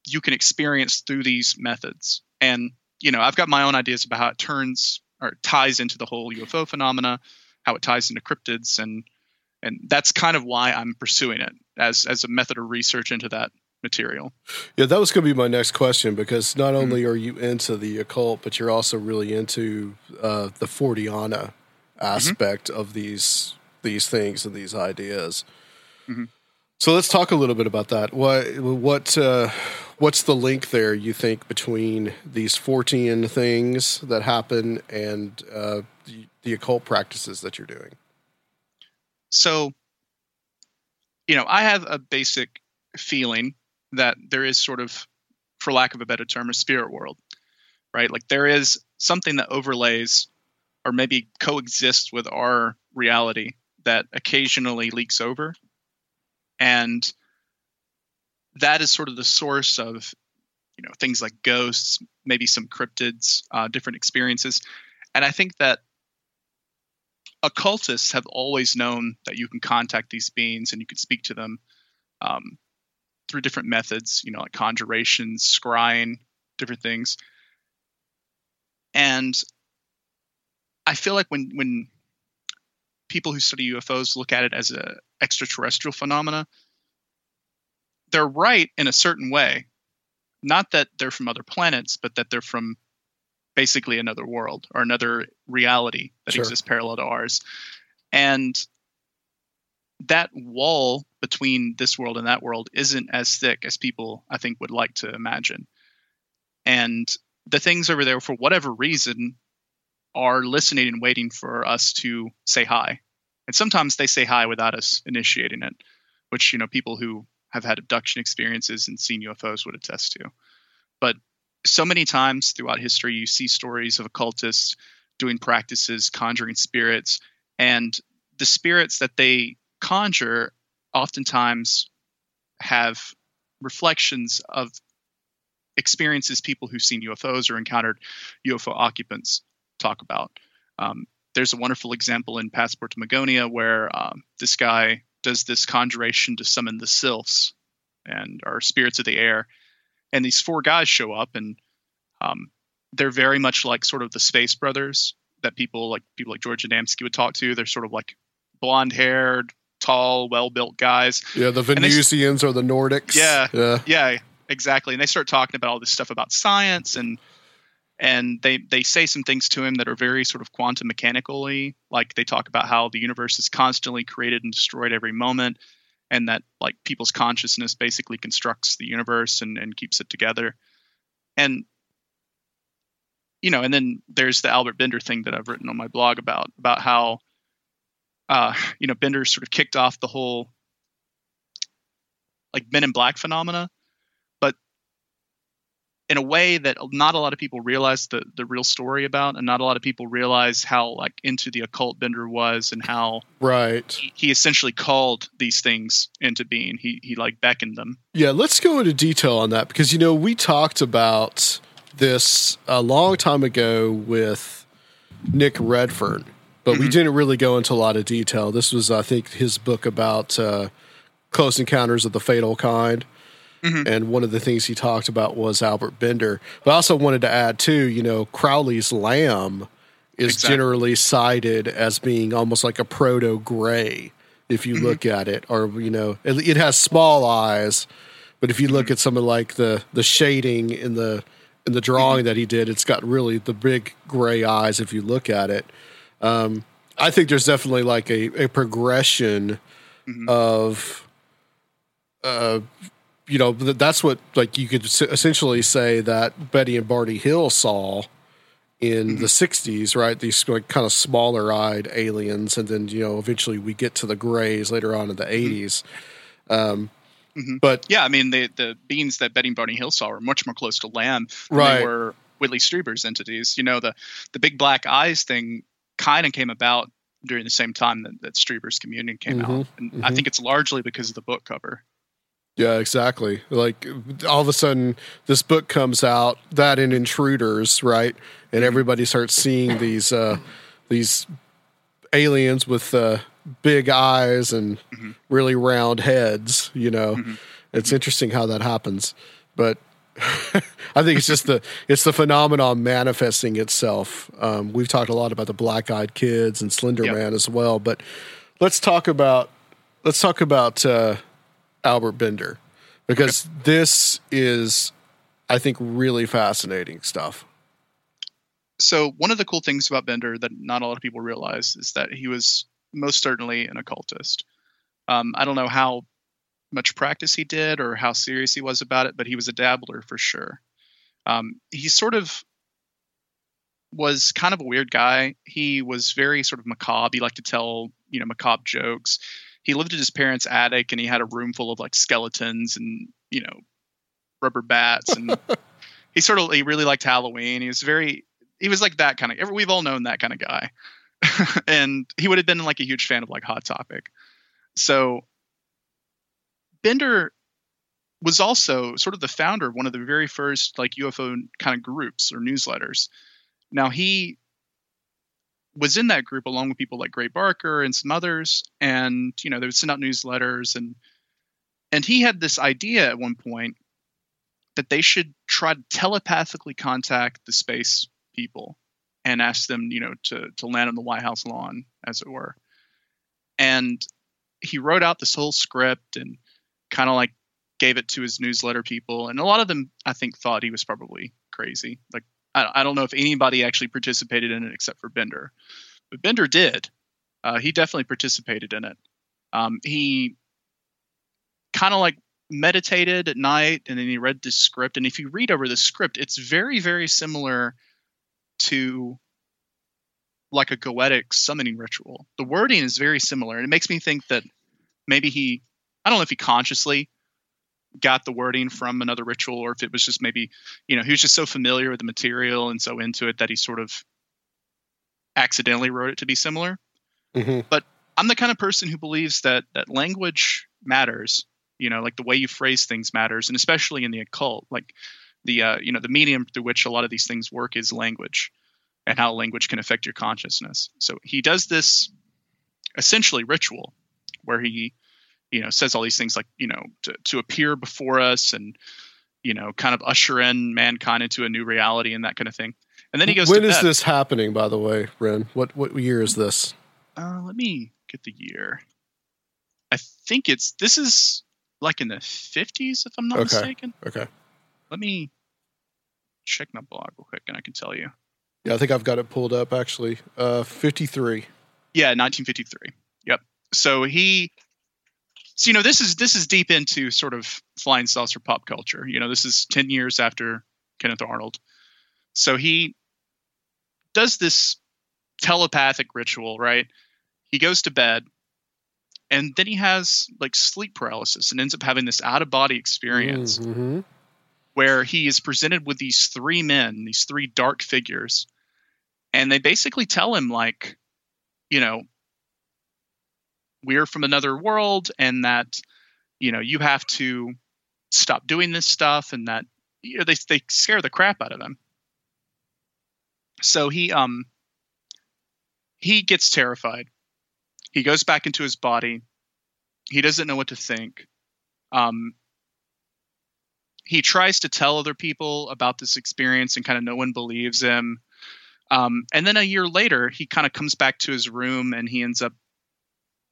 you can experience through these methods. And, you know, I've got my own ideas about how it turns or ties into the whole UFO phenomena, how it ties into cryptids, and and that's kind of why I'm pursuing it as as a method of research into that material.
Yeah, that was going to be my next question because not mm-hmm. only mm-hmm. are you into the occult, but you're also really into uh, the Forteana mm-hmm. aspect mm-hmm. of these these things and these ideas. Mm-hmm. So let's talk a little bit about that. What what uh, what's the link there? You think between these Fortean things that happen and uh, the, the occult practices that you're doing?
So, you know, I have a basic feeling that there is sort of, for lack of a better term, a spirit world, right? Like there is something that overlays or maybe coexists with our reality that occasionally leaks over and that is sort of the source of you know things like ghosts maybe some cryptids uh, different experiences. And i think that occultists have always known that you can contact these beings and you can speak to them um, through different methods you know like conjuration scrying different things. And i feel like when when people who study UFOs look at it as a extraterrestrial phenomena, they're right in a certain way. Not that they're from other planets, but that they're from basically another world or another reality that sure. exists parallel to ours. And that wall between this world and that world isn't as thick as people I think would like to imagine. And the things over there, for whatever reason, are listening and waiting for us to say hi. And sometimes they say hi without us initiating it, which, you know, people who have had abduction experiences and seen UFOs would attest to. But so many times throughout history, you see stories of occultists doing practices, conjuring spirits, and the spirits that they conjure oftentimes have reflections of experiences people who've seen UFOs or encountered UFO occupants talk about. Um, there's a wonderful example in Passport to Magonia where um, this guy does this conjuration to summon the sylphs and our spirits of the air, and these four guys show up, and um, they're very much like sort of the Space Brothers that people like people like George Adamski would talk to. They're sort of like blonde haired, tall, well built guys.
Yeah, the Venusians they, or the Nordics.
Yeah, yeah, yeah, exactly. And they start talking about all this stuff about science and and they they say some things to him that are very sort of quantum mechanically like they talk about how the universe is constantly created and destroyed every moment and that like people's consciousness basically constructs the universe and, and keeps it together. And you know and then there's the albert bender thing that i've written on my blog about about how uh you know bender sort of kicked off the whole like men in black phenomena in a way that not a lot of people realize the the real story about, and not a lot of people realize how like into the occult Bender was, and how
right
he, he essentially called these things into being. He he like beckoned them.
Yeah, let's go into detail on that because you know we talked about this a long time ago with Nick Redfern, but mm-hmm. we didn't really go into a lot of detail. This was, I think, his book about uh, Close Encounters of the Fatal Kind. Mm-hmm. And one of the things he talked about was Albert Bender. But I also wanted to add, too, you know, Crowley's Lam is exactly. generally cited as being almost like a proto gray if you mm-hmm. look at it, or, you know, it, it, has small eyes. But if you look mm-hmm. at some of like the, the shading in the in the drawing mm-hmm. that he did, it's got really the big gray eyes if you look at it. Um, I think there's definitely like a, a progression mm-hmm. of, uh, you know, that's what like you could essentially say that Betty and Barney Hill saw in mm-hmm. the 60s, right? These like kind of smaller eyed aliens. And then, you know, eventually we get to the grays later on in the 80s. Mm-hmm. Um,
Mm-hmm. But yeah, I mean the the beings that Betty and Barney Hill saw were much more close to Lam than
right.
they were Whitley Strieber's entities. You know, the the big black eyes thing kind of came about during the same time that, that Strieber's Communion came mm-hmm. out, and mm-hmm. I think it's largely because of the book cover.
Yeah, exactly. Like all of a sudden, this book comes out, that in Intruders, right, and mm-hmm. everybody starts seeing these uh, these aliens with uh, big eyes and mm-hmm. really round heads. You know, mm-hmm. it's interesting how that happens, but I think it's just the it's the phenomenon manifesting itself. Um, we've talked a lot about the black eyed kids and Slender yep. Man as well, but let's talk about let's talk about uh, Albert Bender because this is, I think, really fascinating stuff.
So one of the cool things about Bender that not a lot of people realize is that he was most certainly an occultist. Um, I don't know how much practice he did or how serious he was about it, but he was a dabbler for sure. Um, he sort of was kind of a weird guy. He was very sort of macabre. He liked to tell, you know, macabre jokes. He lived in his parents' attic and he had a room full of like skeletons and, you know, rubber bats and he sort of he really liked Halloween. He was very he was like that kind of we've all known that kind of guy. and he would have been like a huge fan of like Hot Topic. So Bender was also sort of the founder of one of the very first like UFO kind of groups or newsletters. Now he was in that group along with people like Gray Barker and some others, and you know they would send out newsletters and and he had this idea at one point that they should try to telepathically contact the space people and ask them, you know, to to land on the White House lawn, as it were. And he wrote out this whole script and kind of like gave it to his newsletter people, and a lot of them, I think, thought he was probably crazy. Like I, I don't know if anybody actually participated in it except for Bender, but Bender did. Uh, he definitely participated in it. Um, he kind of like meditated at night and then he read the script and if you read over the script it's very very similar to like a goetic summoning ritual. The wording is very similar, and it makes me think that maybe he, I don't know if he consciously got the wording from another ritual or if it was just maybe, you know, he was just so familiar with the material and so into it that he sort of accidentally wrote it to be similar. Mm-hmm. But I'm the kind of person who believes that that language matters, you know, like the way you phrase things matters, and especially in the occult, like the uh, you know the medium through which a lot of these things work is language and how language can affect your consciousness so he does this essentially ritual where he you know says all these things like you know to, to appear before us and you know kind of usher in mankind into a new reality and that kind of thing and then he goes
when is this happening by the way ren what what year is this
uh, let me get the year i think it's this is like in the 50s if i'm not
okay.
mistaken
okay
let me check my blog real quick and I can tell you.
Yeah, I think I've got it pulled up actually. Uh, 53.
Yeah, 1953. Yep. So he so you know this is this is deep into sort of flying saucer pop culture. You know, this is 10 years after Kenneth Arnold. So he does this telepathic ritual, right? He goes to bed and then he has like sleep paralysis and ends up having this out of body experience.
Mm-hmm
where he is presented with these three men, these three dark figures, and they basically tell him like, you know, we're from another world, and that you know you have to stop doing this stuff, and that you know they they scare the crap out of him. So he um he gets terrified. He goes back into his body. He doesn't know what to think. Um, he tries to tell other people about this experience, and kind of no one believes him. Um, and then a year later, he kind of comes back to his room, and he ends up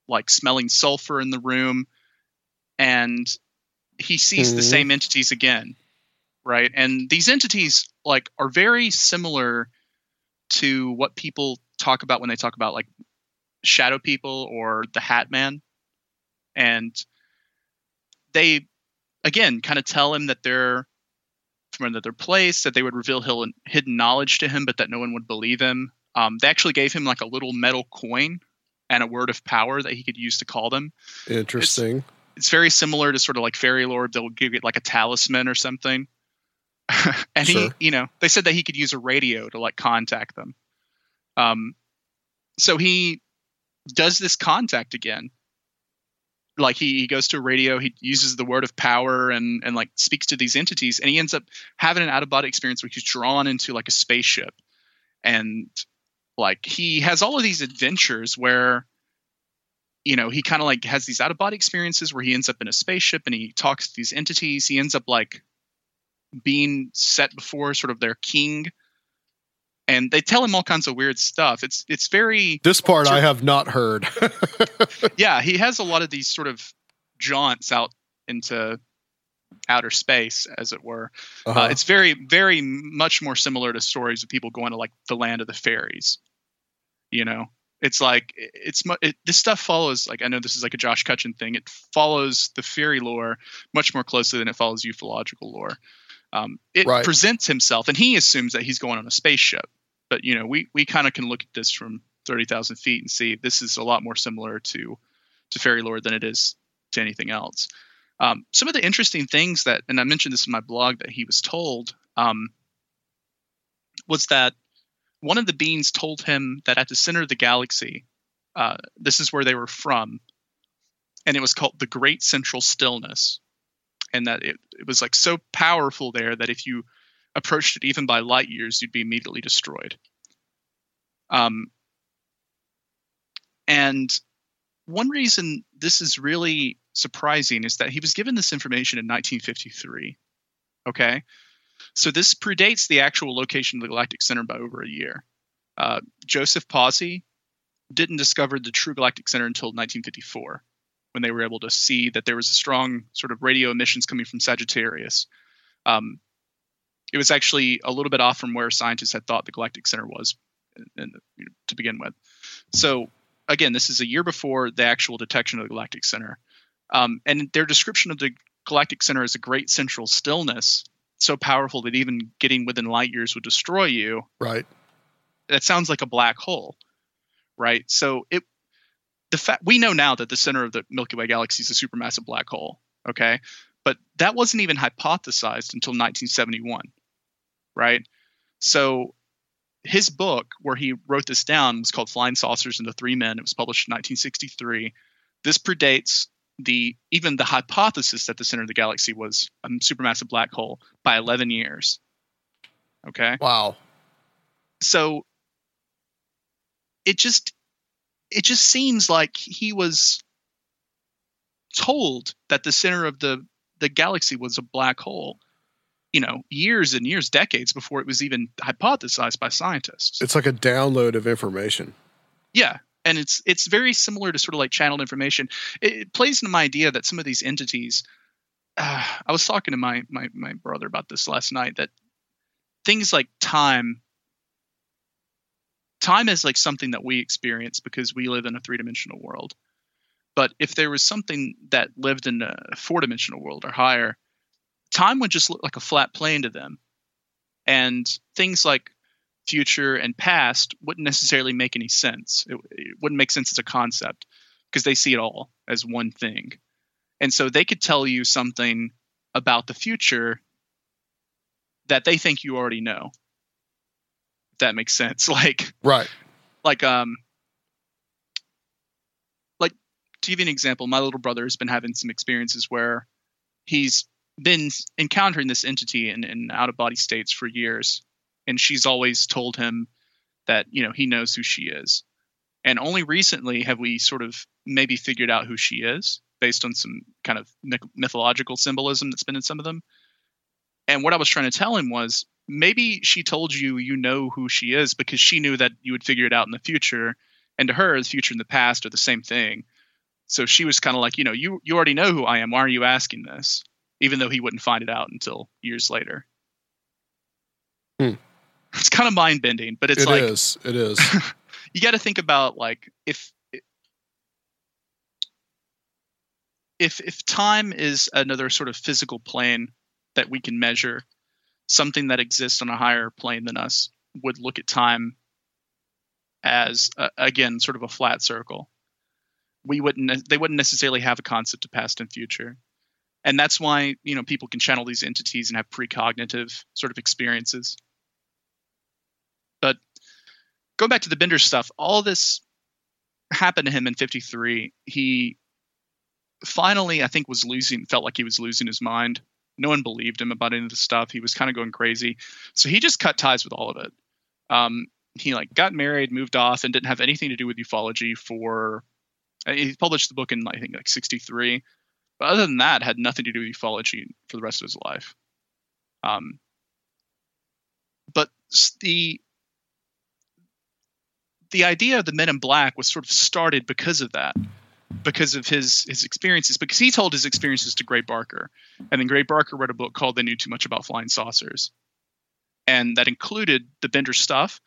like smelling sulfur in the room, and he sees
Mhm.
the same entities again, right? And these entities like are very similar to what people talk about when they talk about like shadow people or the Hat Man, and they again kind of tell him that they're from another place, that they would reveal hidden knowledge to him, but that no one would believe him. Um, they actually gave him like a little metal coin and a word of power that he could use to call them.
Interesting.
It's very similar to sort of like fairy lore. They'll give it like a talisman or something. and he, you know, they said that he could use a radio to like contact them. Um, so he does this contact again. Like he, he goes to a radio, he uses the word of power and and like speaks to these entities, and he ends up having an out of body experience where he's drawn into like a spaceship, and like he has all of these adventures where you know he kind of like has these out of body experiences where he ends up in a spaceship and he talks to these entities he ends up like being set before sort of their king and they tell him all kinds of weird stuff it's it's very
This part
Sure.
I have not heard.
yeah he has a lot of these sort of jaunts out into outer space as it were.
Uh-huh.
uh, it's very very much more similar to stories of people going to like the land of the fairies you know? It's like it's it, this stuff follows like i know this is like a josh cutchin thing. It follows the fairy lore much more closely than it follows ufological lore. Um, it
Right.
presents himself and he assumes that he's going on a spaceship. But you know we we kind of can look at this from 30000 feet and see this is a lot more similar to to fairy lore than it is to anything else um, some of the interesting things that, and I mentioned this in my blog that he was told, um, was that one of the beings told him that at the center of the galaxy, uh, this is where they were from, and it was called the Great Central Stillness, and that it, it was like so powerful there that if you approached it even by light years, you'd be immediately destroyed. Um, and one reason this is really surprising is that he was given this information in 1953. Okay. So this predates the actual location of the Galactic Center by over a year. Uh, Joseph Pawsey didn't discover the true Galactic Center until 1954 when they were able to see that there was a strong sort of radio emissions coming from Sagittarius. Um, it was actually a little bit off from where scientists had thought the Galactic Center was in, in, to begin with. So again, this is a year before the actual detection of the Galactic Center. Um, and their description of the Galactic Center as a great central stillness, so powerful that even getting within light years would destroy you.
right.
That sounds like a black hole, right? So it, the fact we know now that the center of the Milky Way galaxy is a supermassive black hole. Okay, but that wasn't even hypothesized until 1971, right? So his book, where he wrote this down, was called Flying Saucers and the Three Men. It was published in 1963. This predates the even the hypothesis that the center of the galaxy was a supermassive black hole by 11 years. Okay.
Wow.
So it just it just seems like he was told that the center of the the galaxy was a black hole you know years and years decades before it was even hypothesized by scientists
It's like a download of information.
yeah and it's it's very similar to sort of like channeled information it, it plays into my idea that some of these entities uh, i was talking to my, my my brother about this last night that things like time time is like something that we experience because we live in a three-dimensional world. But if there was something that lived in a four-dimensional world or higher time would just look like a flat plane to them. And things like future and past wouldn't necessarily make any sense it, it wouldn't make sense as a concept because they see it all as one thing and so they could tell you something about the future that they think you already know. If that makes sense. Like
Right.
like um like to give you an example, my little brother has been having some experiences where he's been encountering this entity in, in out of body states for years. And she's always told him that, you know, he knows who she is. And only recently have we sort of maybe figured out who she is based on some kind of mythological symbolism that's been in some of them. And what I was trying to tell him was maybe she told you you know who she is because she knew that you would figure it out in the future. And to her, the future and the past are the same thing. So she was kind of like, you know, you you already know who I am. Why are you asking this? Even though he wouldn't find it out until years later.
Hmm.
It's kind of mind bending, but it's
It
like
is. It is.
you got to think about like if if if time is another sort of physical plane that we can measure something that exists on a higher plane than us would look at time as uh, again sort of a flat circle we wouldn't they wouldn't necessarily have a concept of past and future and that's why you know people can channel these entities and have precognitive sort of experiences going back to the bender stuff all this happened to him in 53 he finally i think was losing felt like he was losing his mind. No one believed him about any of the stuff. He was kind of going crazy. So he just cut ties with all of it. Um, he like got married moved off and didn't have anything to do with ufology for uh, he published the book in i think like 63 but other than that had nothing to do with ufology for the rest of his life. Um, but the the idea of the men in black was sort of started because of that because of his his experiences because he told his experiences to Gray Barker. And then Gray Barker wrote a book called They Knew Too Much About Flying Saucers. And that included the Bender stuff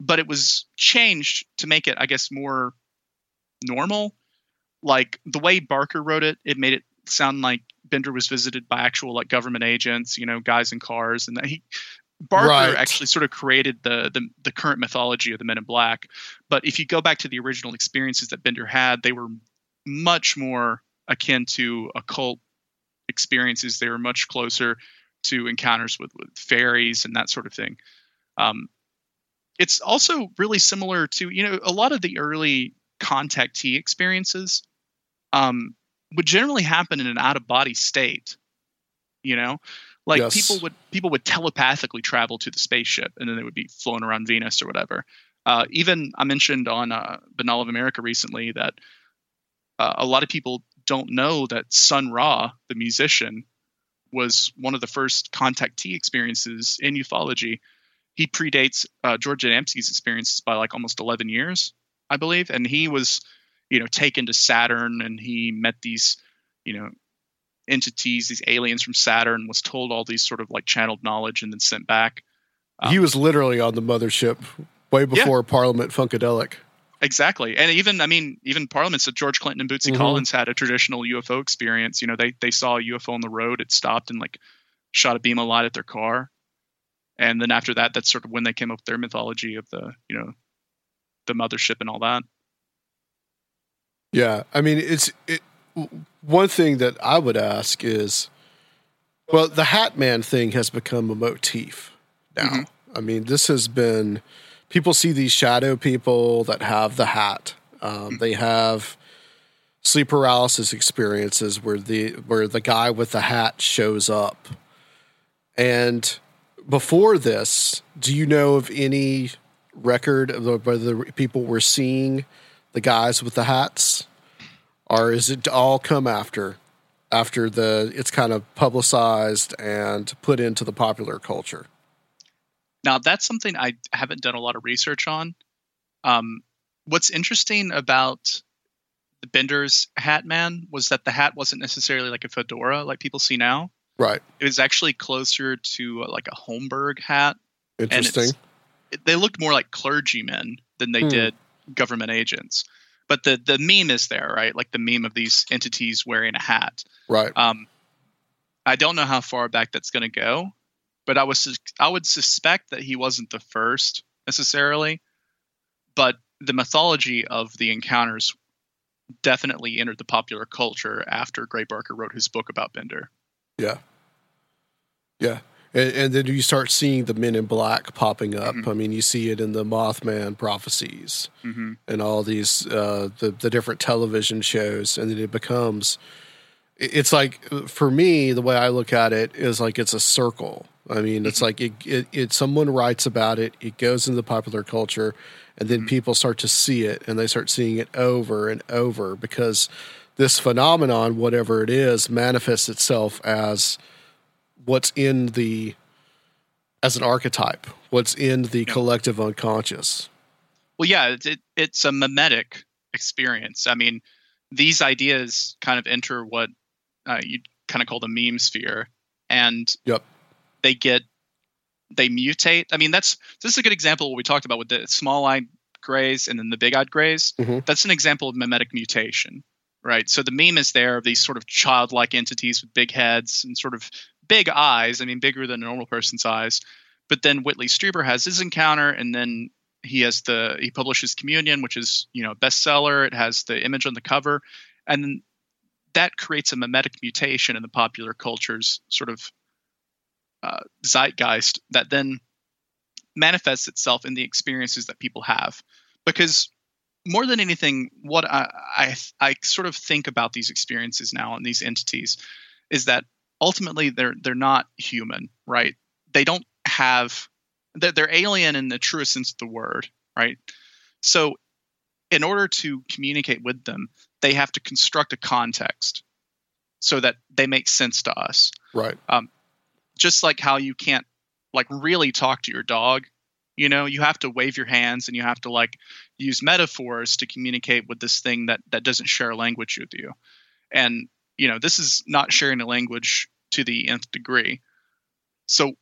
but it was changed to make it I guess more normal. Like the way Barker wrote it it made it sound like Bender was visited by actual like government agents you know guys in cars and that he Barker
Right.
actually sort of created the, the the current mythology of the Men in Black. But if you go back to the original experiences that Bender had, they were much more akin to occult experiences. They were much closer to encounters with, with fairies and that sort of thing. Um, it's also really similar to you know a lot of the early contactee experiences um, would generally happen in an out of body state. You know, like
Yes.
people would people would telepathically travel to the spaceship and then they would be flown around Venus or whatever. Uh, even I mentioned on uh, Binnall of America recently that uh, a lot of people don't know that Sun Ra, the musician, was one of the first contactee experiences in ufology. He predates uh, George Adamski's experiences by like almost 11 years, I believe, and he was, you know, taken to Saturn and he met these, you know, entities, these aliens from Saturn, was told all these sort of like channeled knowledge and then sent back.
he was literally on the mothership way before Parliament Funkadelic.
Exactly, and even I mean, even Parliament said George Clinton and Bootsy
Mhm.
Collins had a traditional UFO experience. You know, they they saw a UFO on the road, it stopped and like shot a beam of light at their car, and then after that, that's sort of when they came up with their mythology of the you know the mothership and all that.
Yeah, I mean, it's it. One thing that I would ask is, well, the Hat Man thing has become a motif now. I mean, this has been people see these shadow people that have the hat. Um, they have sleep paralysis experiences where the where the guy with the hat shows up. And before this, do you know of any record of the- whether people were seeing the guys with the hats, or is it all come after after the it's kind of publicized and put into the popular culture?
Now that's something I haven't done a lot of research on. Um, what's interesting about the Bender's Hat Man was that the hat wasn't necessarily like a fedora like people see now.
Right.
It was actually closer to uh, like a Homburg hat.
Interesting.
it- they looked more like clergymen than they
Hmm.
did government agents. But the the meme is there, right? Like the meme of these entities wearing a hat.
Right.
Um, I don't know how far back that's going to go, but I was I would suspect that he wasn't the first necessarily, but the mythology of the encounters definitely entered the popular culture after Gray Barker wrote his book about Bender.
Yeah. Yeah. And, and then you start seeing the Men in Black popping up. I mean, you see it in the Mothman prophecies
Mhm.
and all these uh, the the different television shows, and then it becomes. It's like for me, the way I look at it is like it's a circle. I mean, it's like it, it, it. Someone writes about it, it goes into the popular culture, and then people start to see it, and they start seeing it over and over because this phenomenon, whatever it is, manifests itself as what's in the as an archetype, what's in the collective unconscious.
Well, yeah, it, it, it's a mimetic experience. I mean, these ideas kind of enter what uh, you kind of call the meme sphere, and
Yep.
they get they mutate. I mean, that's this is a good example of what we talked about with the small-eyed grays and then the big-eyed grays.
Mhm.
That's an example of mimetic mutation, right? So the meme is there of these sort of childlike entities with big heads and sort of big eyes. I mean, bigger than a normal person's eyes. But then Whitley Strieber has his encounter, and then he has the he publishes Communion, which is you know bestseller. It has the image on the cover, and that creates a mimetic mutation in the popular culture's sort of uh, zeitgeist that then manifests itself in the experiences that people have. Because more than anything, what I, I I sort of think about these experiences now and these entities is that ultimately they're they're not human, right? They don't have they're, they're alien in the truest sense of the word, right? So, in order to communicate with them, they have to construct a context so that they make sense to us.
Right.
Um, just like how you can't like really talk to your dog, you know, you have to wave your hands and you have to like use metaphors to communicate with this thing that that doesn't share a language with you. And you know, this is not sharing a language to the nth degree. So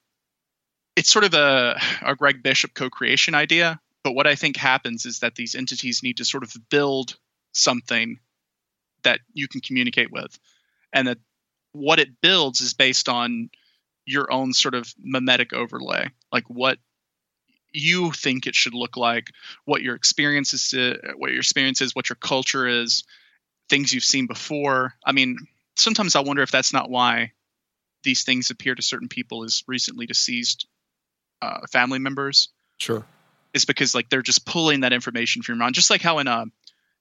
it's sort of a, a Greg Bishop co-creation idea. But what I think happens is that these entities need to sort of build something that you can communicate with, and that what it builds is based on your own sort of mimetic overlay, like what you think it should look like, what your experience is, uh, what your experience is, what your culture is, things you've seen before. I mean, sometimes I wonder if that's not why these things appear to certain people as recently deceased uh, family members
Sure.
is because like they're just pulling that information from your mind, just like how in uh,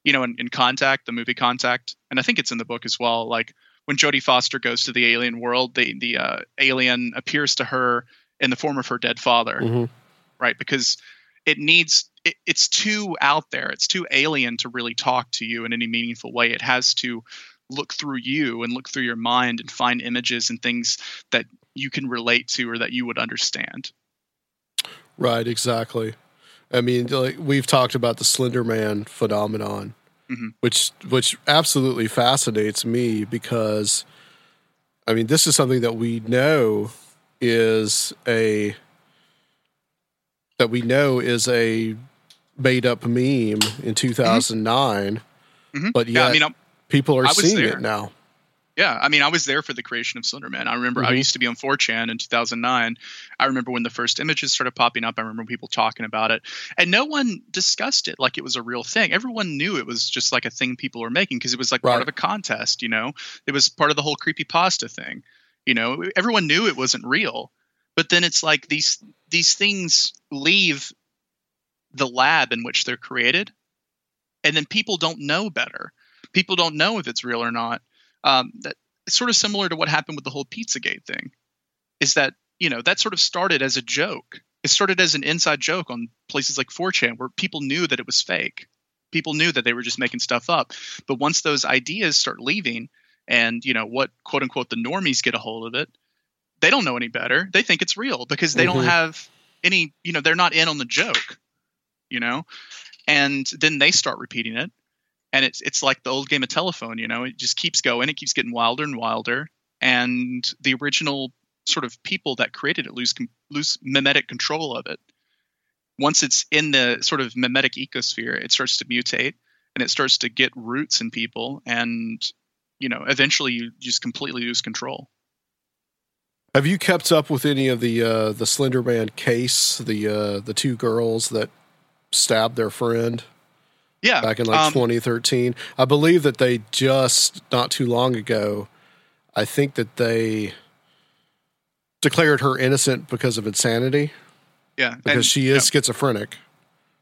you know, in, in Contact, the movie Contact, and I think it's in the book as well. Like when Jodie Foster goes to the alien world, the the uh, alien appears to her in the form of her dead father,
Mhm.
right? Because it needs it, it's too out there, it's too alien to really talk to you in any meaningful way. It has to look through you and look through your mind and find images and things that you can relate to or that you would understand.
Right, exactly. I mean, like we've talked about the Slender Man phenomenon,
Mhm.
which which absolutely fascinates me because, I mean, this is something that we know is a that we know is a made up meme in two thousand nine,
Mhm.
but
Yeah, I mean, I'm-
people are
I
seeing
there.
it now.
Yeah, I mean, I was there for the creation of Slenderman. I remember I
Mhm.
used to be on 4chan in 2009. I remember when the first images started popping up. I remember people talking about it, and no one discussed it like it was a real thing. Everyone knew it was just like a thing people were making because it was like part of a contest. You know, it was part of the whole creepy pasta thing. You know, everyone knew it wasn't real, but then it's like these these things leave the lab in which they're created, and then people don't know better. People don't know if it's real or not um, that it's sort of similar to what happened with the whole Pizzagate thing. Is that you know that sort of started as a joke. It started as an inside joke on places like 4chan where people knew that it was fake. People knew that they were just making stuff up. But once those ideas start leaving, and you know what quote unquote the normies get a hold of it, they don't know any better. They think it's real because they don't
Mhm.
have any. You know, they're not in on the joke. You know, and then they start repeating it and it's it's like the old game of telephone you know it just keeps going it keeps getting wilder and wilder and the original sort of people that created it lose lose mimetic control of it once it's in the sort of mimetic ecosphere it starts to mutate and it starts to get roots in people and you know eventually you just completely lose control
Have you kept up with any of the uh, the Slenderman case? The uh, the two girls that stabbed their friend
yeah
back in like
um,
2013. I believe that they just not too long ago. I think that they declared her innocent because of insanity
Yeah,
because
and,
she is schizophrenic.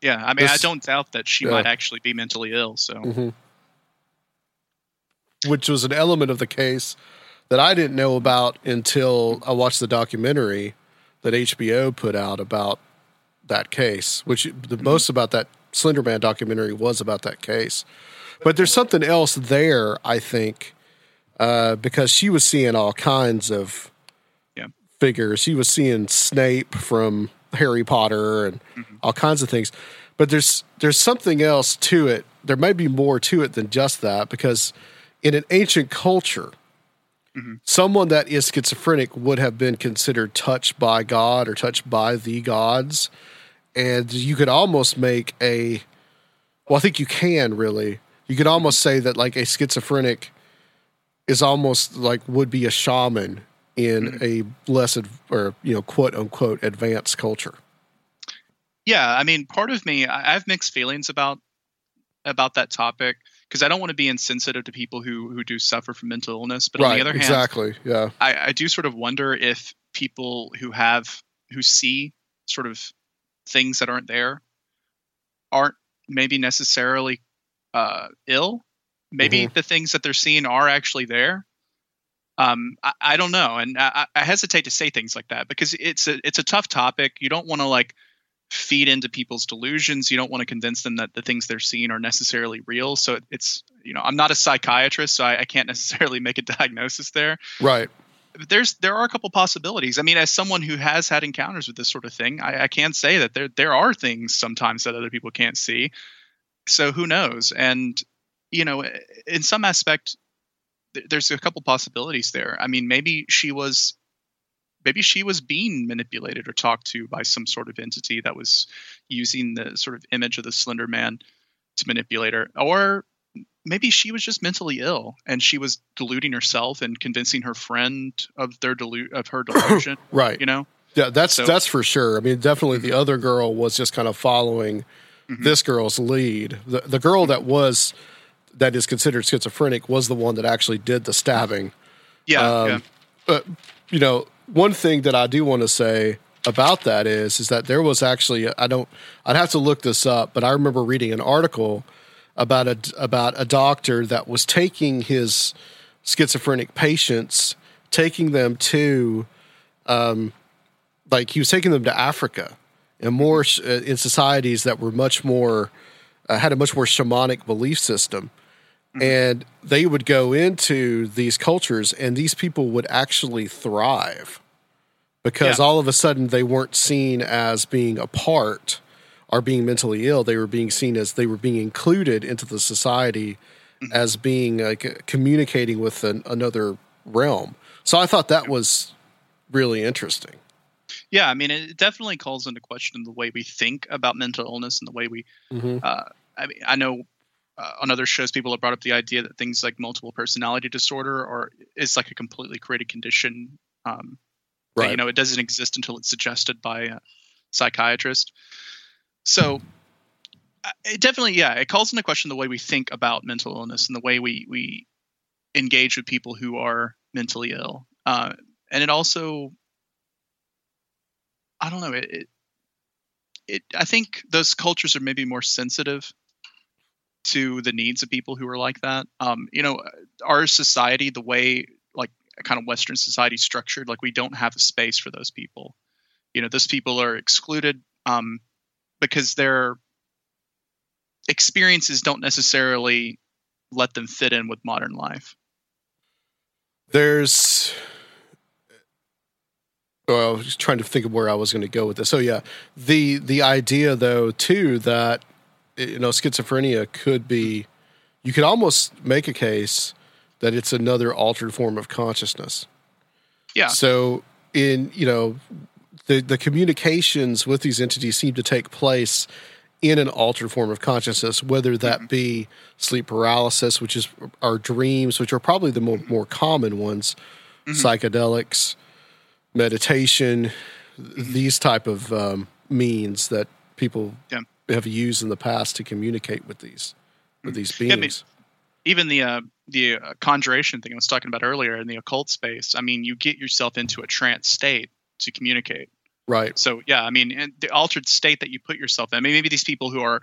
yeah, I mean, I don't doubt that she
Yeah.
might actually be mentally ill. So
Mhm. Which was an element of the case that I didn't know about until I watched the documentary that HBO put out about that case. Which the
Mm-hmm.
most about that Slenderman documentary was about that case. But there's something else there, I think, uh, because she was seeing all kinds of
Yeah.
figures. She was seeing Snape from Harry Potter and
Mm-hmm.
all kinds of things. But there's there's something else to it. There may be more to it than just that because in an ancient culture, someone that is schizophrenic would have been considered touched by God or touched by the gods. And you could almost make a well, I think you can really. You could almost say that like a schizophrenic is almost like would be a shaman in mm-hmm. a less ad, or you know quote unquote advanced culture.
yeah, I mean, part of me, I have mixed feelings about about that topic because I don't want to be insensitive to people who who do suffer from mental illness. But on the other hand,
exactly. Yeah.
I, I do sort of wonder if people who have who see sort of things that aren't there aren't maybe necessarily uh, ill. Maybe
Mhm.
the things that they're seeing are actually there. Um, I, I don't know, and I, I hesitate to say things like that because it's a it's a tough topic. You don't want to like feed into people's delusions. You don't want to convince them that the things they're seeing are necessarily real. So it- it's you know I'm not a psychiatrist, so I, I can't necessarily make a diagnosis there
Right.
There's there are a couple possibilities. I mean, as someone who has had encounters with this sort of thing, I, I can say that there there are things sometimes that other people can't see. So who knows? And you know, in some aspect, th- there's a couple possibilities there. I mean, maybe she was maybe she was being manipulated or talked to by some sort of entity that was using the sort of image of the Slender Man to manipulate her, or maybe she was just mentally ill and she was deluding herself and convincing her friend of their delu- of her delusion.
Right.
You know,
Yeah, that's
So-
that's for sure. I mean, definitely the other girl was just kind of following this girl's lead. The the girl that was that is considered schizophrenic was the one that actually did the stabbing.
yeah,
Um,
yeah.
But you know, one thing that I do want to say about that is is that there was actually I don't I'd have to look this up, but I remember reading an article about a about a doctor that was taking his schizophrenic patients, taking them to um, like he was taking them to Africa and more uh, in societies that were much more uh, had a much more shamanic belief system and they would go into these cultures and these people would actually thrive because
Yeah.
all of a sudden they weren't seen as being apart or being mentally ill they were being seen as they were being included into the society as being like communicating with an, another realm so i thought that was really interesting
Yeah, I mean, it definitely calls into question the way we think about mental illness and the way we.
Mhm.
Uh, I mean, I know uh, on other shows people have brought up the idea that things like multiple personality disorder or is like a completely created condition. Um, that,
Right.
you know, it doesn't exist until it's suggested by a psychiatrist. So. uh, It definitely, yeah, it calls into question the way we think about mental illness and the way we we engage with people who are mentally ill, uh, and it also I don't know. It, it, it, I think those cultures are maybe more sensitive to the needs of people who are like that. Um, you know, our society, the way like kind of Western society structured, like we don't have a space for those people. You know, those people are excluded um, because their experiences don't necessarily let them fit in with modern life.
there's well, I was just trying to think of where I was going to go with this. So yeah, the the idea though too that you know schizophrenia could be you could almost make a case that it's another altered form of consciousness.
Yeah.
So in you know the the communications with these entities seem to take place in an altered form of consciousness, whether that be sleep paralysis, which is our dreams, which are probably the more, more common ones, psychedelics, meditation, these type of um, means that people
Yeah.
have used in the past to communicate with these with these
Yeah, I mean,
beings.
even the uh, the uh, conjuration thing I was talking about earlier in the occult space, I mean, you get yourself into a trance state to communicate.
Right.
So yeah, I mean, and the altered state that you put yourself in. I mean, maybe these people who are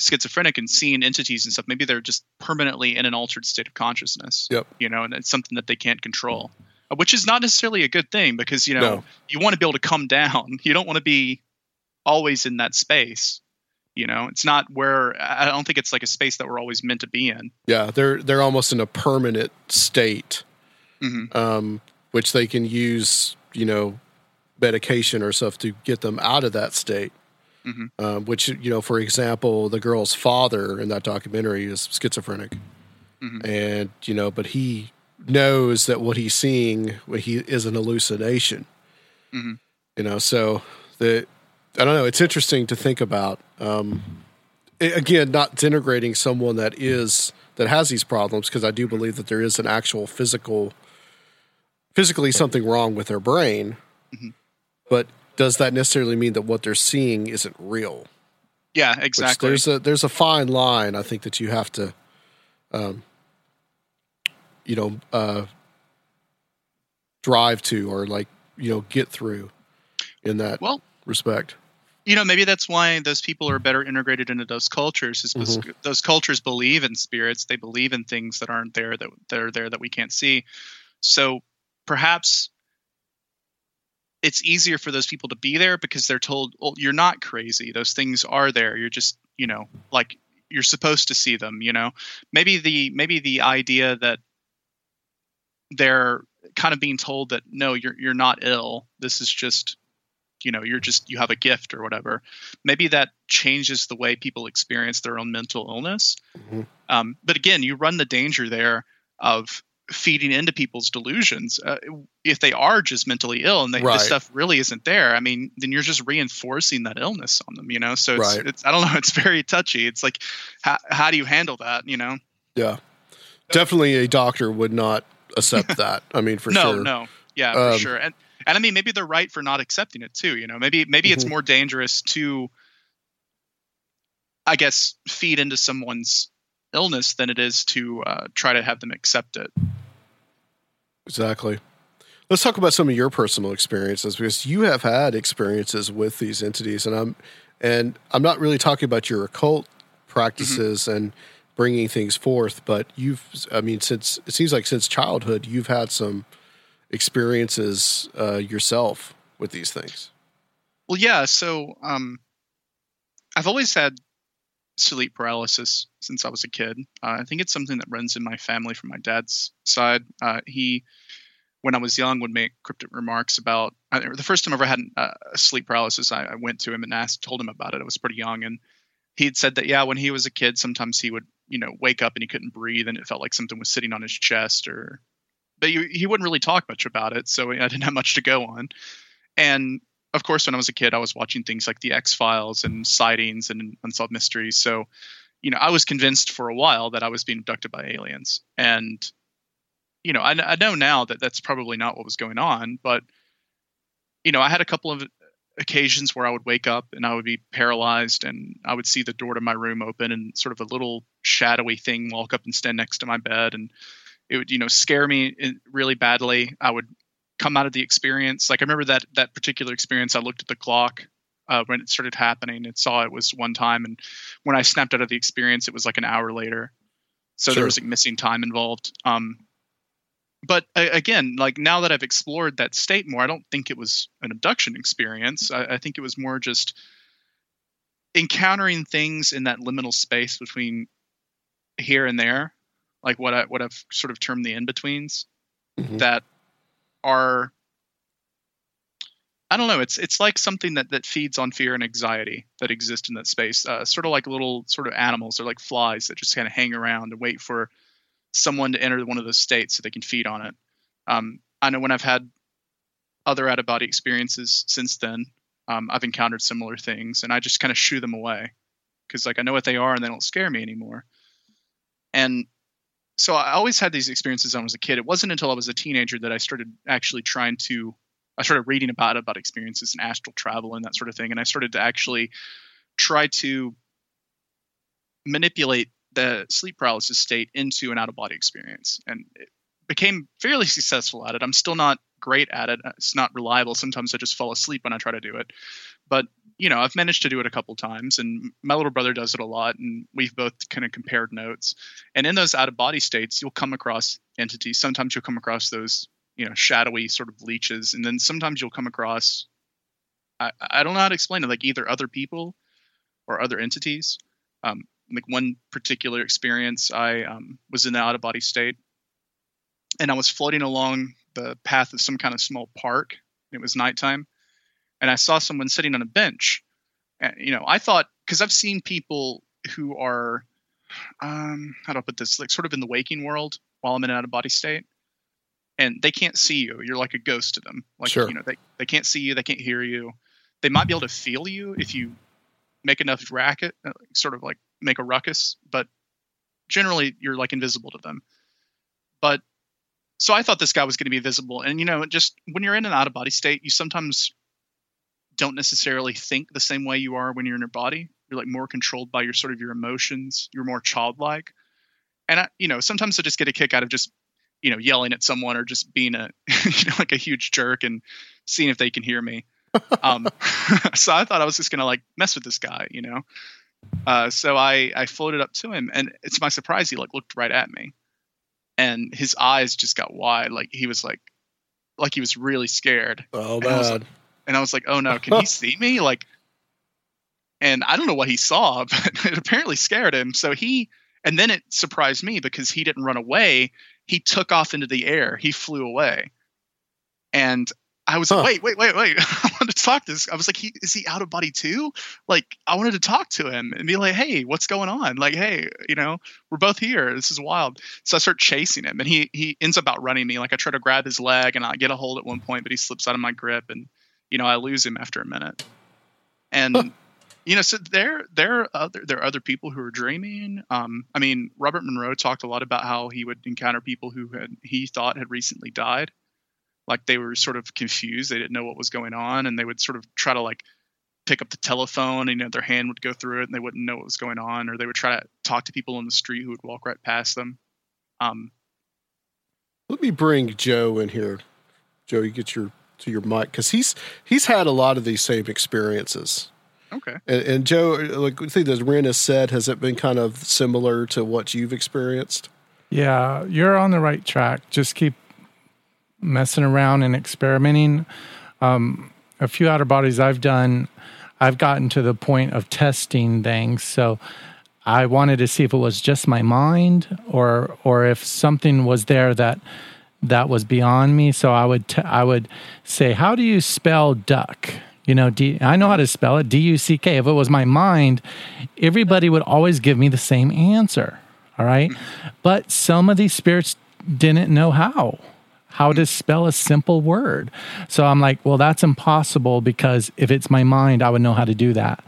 schizophrenic and seeing entities and stuff, maybe they're just permanently in an altered state of consciousness.
Yep.
You know, and it's something that they can't control, uh, which is not necessarily a good thing because you know
No.
you want to be able to come down. You don't want to be always in that space. You know, it's not where I don't think it's like a space that we're always meant to be in.
Yeah, they're they're almost in a permanent state,
Mhm.
um, which they can use, you know, medication or stuff to get them out of that state.
Mhm.
Um, which you know, for example, the girl's father in that documentary is schizophrenic,
Mhm.
and you know, but he knows that what he's seeing what he is an hallucination.
Mhm.
You know, so the I don't know. It's interesting to think about. Um, a- again, not denigrating someone that is that has these problems because I do believe that there is an actual physical, physically something wrong with their brain. But does that necessarily mean that what they're seeing isn't real?
Yeah,
Which
exactly.
there's a there's a fine line I think that you have to, um, you know, uh, drive to or like you know get through in that
Well,
respect.
you know maybe that's why those people are better integrated into those cultures is
Mm-hmm.
those cultures believe in spirits they believe in things that aren't there that, that are there that we can't see so perhaps it's easier for those people to be there because they're told well you're not crazy. Those things are there. You're just you know like you're supposed to see them you know? Maybe the maybe the idea that they're kind of being told that no you're you're not ill. This is just you know you're just you have a gift or whatever maybe that changes the way people experience their own mental illness.
Mhm.
um, but again you run the danger there of feeding into people's delusions uh, if they are just mentally ill and they,
Right.
this stuff really isn't there i mean then you're just reinforcing that illness on them you know so it's,
Right.
it's i don't know it's very touchy it's like how, how do you handle that you know
Yeah, definitely a doctor would not accept that. I mean, for
no
sure.
no yeah for
Um,
sure and and i mean maybe they're right for not accepting it too you know maybe maybe it's
Mhm.
more dangerous to i guess feed into someone's illness than it is to uh, try to have them accept it
Exactly. Let's talk about some of your personal experiences because you have had experiences with these entities, and I'm and I'm not really talking about your occult practices and bringing things forth, but you've I mean since it seems like since childhood you've had some experiences uh, yourself with these things.
well yeah so um i've always had sleep paralysis since i was a kid uh, i think it's something that runs in my family from my dad's side uh, he when I was young, would make cryptic remarks about the first time I ever had uh, sleep paralysis. I, I went to him and asked, told him about it. I was pretty young, and he'd said that yeah, when he was a kid, sometimes he would you know wake up and he couldn't breathe, and it felt like something was sitting on his chest, or but he, he wouldn't really talk much about it, so I didn't have much to go on. And of course, when I was a kid, I was watching things like the X Files and Sightings and Unsolved Mysteries, so you know I was convinced for a while that I was being abducted by aliens, and you know, I, I know now that that's probably not what was going on, but you know, I had a couple of occasions where I would wake up and I would be paralyzed and I would see the door to my room open and sort of a little shadowy thing walk up and stand next to my bed. And it would, you know, scare me really badly. I would come out of the experience. Like I remember that that particular experience, I looked at the clock uh, when it started happening and saw it was one time. And when I snapped out of the experience, it was like an hour later. So
Sure.
there was like missing time involved. Um, but a- again, like now that I've explored that state more, I don't think it was an abduction experience. I, I think it was more just encountering things in that liminal space between here and there, like what I what I've sort of termed the in betweens,
Mhm.
that are I don't know. It's it's like something that that feeds on fear and anxiety that exist in that space. Uh, sort of like little sort of animals. They're like flies that just kind of hang around and wait for someone to enter one of those states so they can feed on it. Um, I know when I've had other out of body experiences since then, um, I've encountered similar things, and I just kind of shoo them away because like I know what they are and they don't scare me anymore. And so I always had these experiences when I was a kid. It wasn't until I was a teenager that I started actually trying to. I started reading about about experiences and astral travel and that sort of thing, and I started to actually try to manipulate the sleep paralysis state into an out of body experience and it became fairly successful at it. I'm still not great at it. It's not reliable. Sometimes I just fall asleep when I try to do it. But, you know, I've managed to do it a couple times and my little brother does it a lot and we've both kind of compared notes. And in those out of body states, you'll come across entities. Sometimes you'll come across those, you know, shadowy sort of leeches and then sometimes you'll come across I, I don't know how to explain it, like either other people or other entities. Um, like one particular experience, I um, was in the out of body state, and I was floating along the path of some kind of small park. It was nighttime, and I saw someone sitting on a bench. And you know, I thought because I've seen people who are, um, how do I put this, like sort of in the waking world while I'm in an out of body state, and they can't see you. You're like a ghost to them. Like
Sure.
you know, they they can't see you, they can't hear you. They might be able to feel you if you make enough racket, uh, sort of like make a ruckus, but generally you're like invisible to them. But so I thought this guy was going to be visible, and you know, just when you're in an out of body state, you sometimes don't necessarily think the same way you are when you're in your body. You're like more controlled by your sort of your emotions. You're more childlike, and I, you know, sometimes I just get a kick out of just you know yelling at someone or just being a you know like a huge jerk and seeing if they can hear me. um, so I thought I was just gonna like mess with this guy, you know. Uh, so I I floated up to him, and it's my surprise he like looked right at me, and his eyes just got wide, like he was like like he was really scared.
Oh,
and I was
bad.
like, and I was like, oh no, can he see me? Like, and I don't know what he saw, but it apparently scared him. So he, and then it surprised me because he didn't run away. He took off into the air. He flew away, and I was
Huh.
like, wait, wait, wait, wait. I wanted to talk to this. I was like, he is he out of body too? Like, I wanted to talk to him and be like, hey, what's going on? Like, hey, you know, we're both here. This is wild. So I start chasing him, and he he ends up outrunning me. Like, I try to grab his leg, and I get a hold at one point, but he slips out of my grip, and you know, I lose him after a minute. And you know, so there there are other there are other people who are dreaming. Um, I mean, Robert Monroe talked a lot about how he would encounter people who had he thought had recently died like they were sort of confused they didn't know what was going on and they would sort of try to like pick up the telephone and you know their hand would go through it and they wouldn't know what was going on or they would try to talk to people on the street who would walk right past them um
Let me bring Joe in here. Joe, you get your to your mic because he's he's had a lot of these same experiences.
okay
And, and Joe, like I think that Ren has said, has it been kind of similar to what you've experienced?
Yeah, you're on the right track. Just keep messing around and experimenting. Um, a few outer bodies I've done, I've gotten to the point of testing things. So I wanted to see if it was just my mind or or if something was there that that was beyond me. So I would t- I would say, "How do you spell duck?" You know, D- I know how to spell it, D U C K. If it was my mind, everybody would always give me the same answer. All right, but some of these spirits didn't know how how to spell a simple word. So I'm like, well, that's impossible because if it's my mind, I would know how to do that.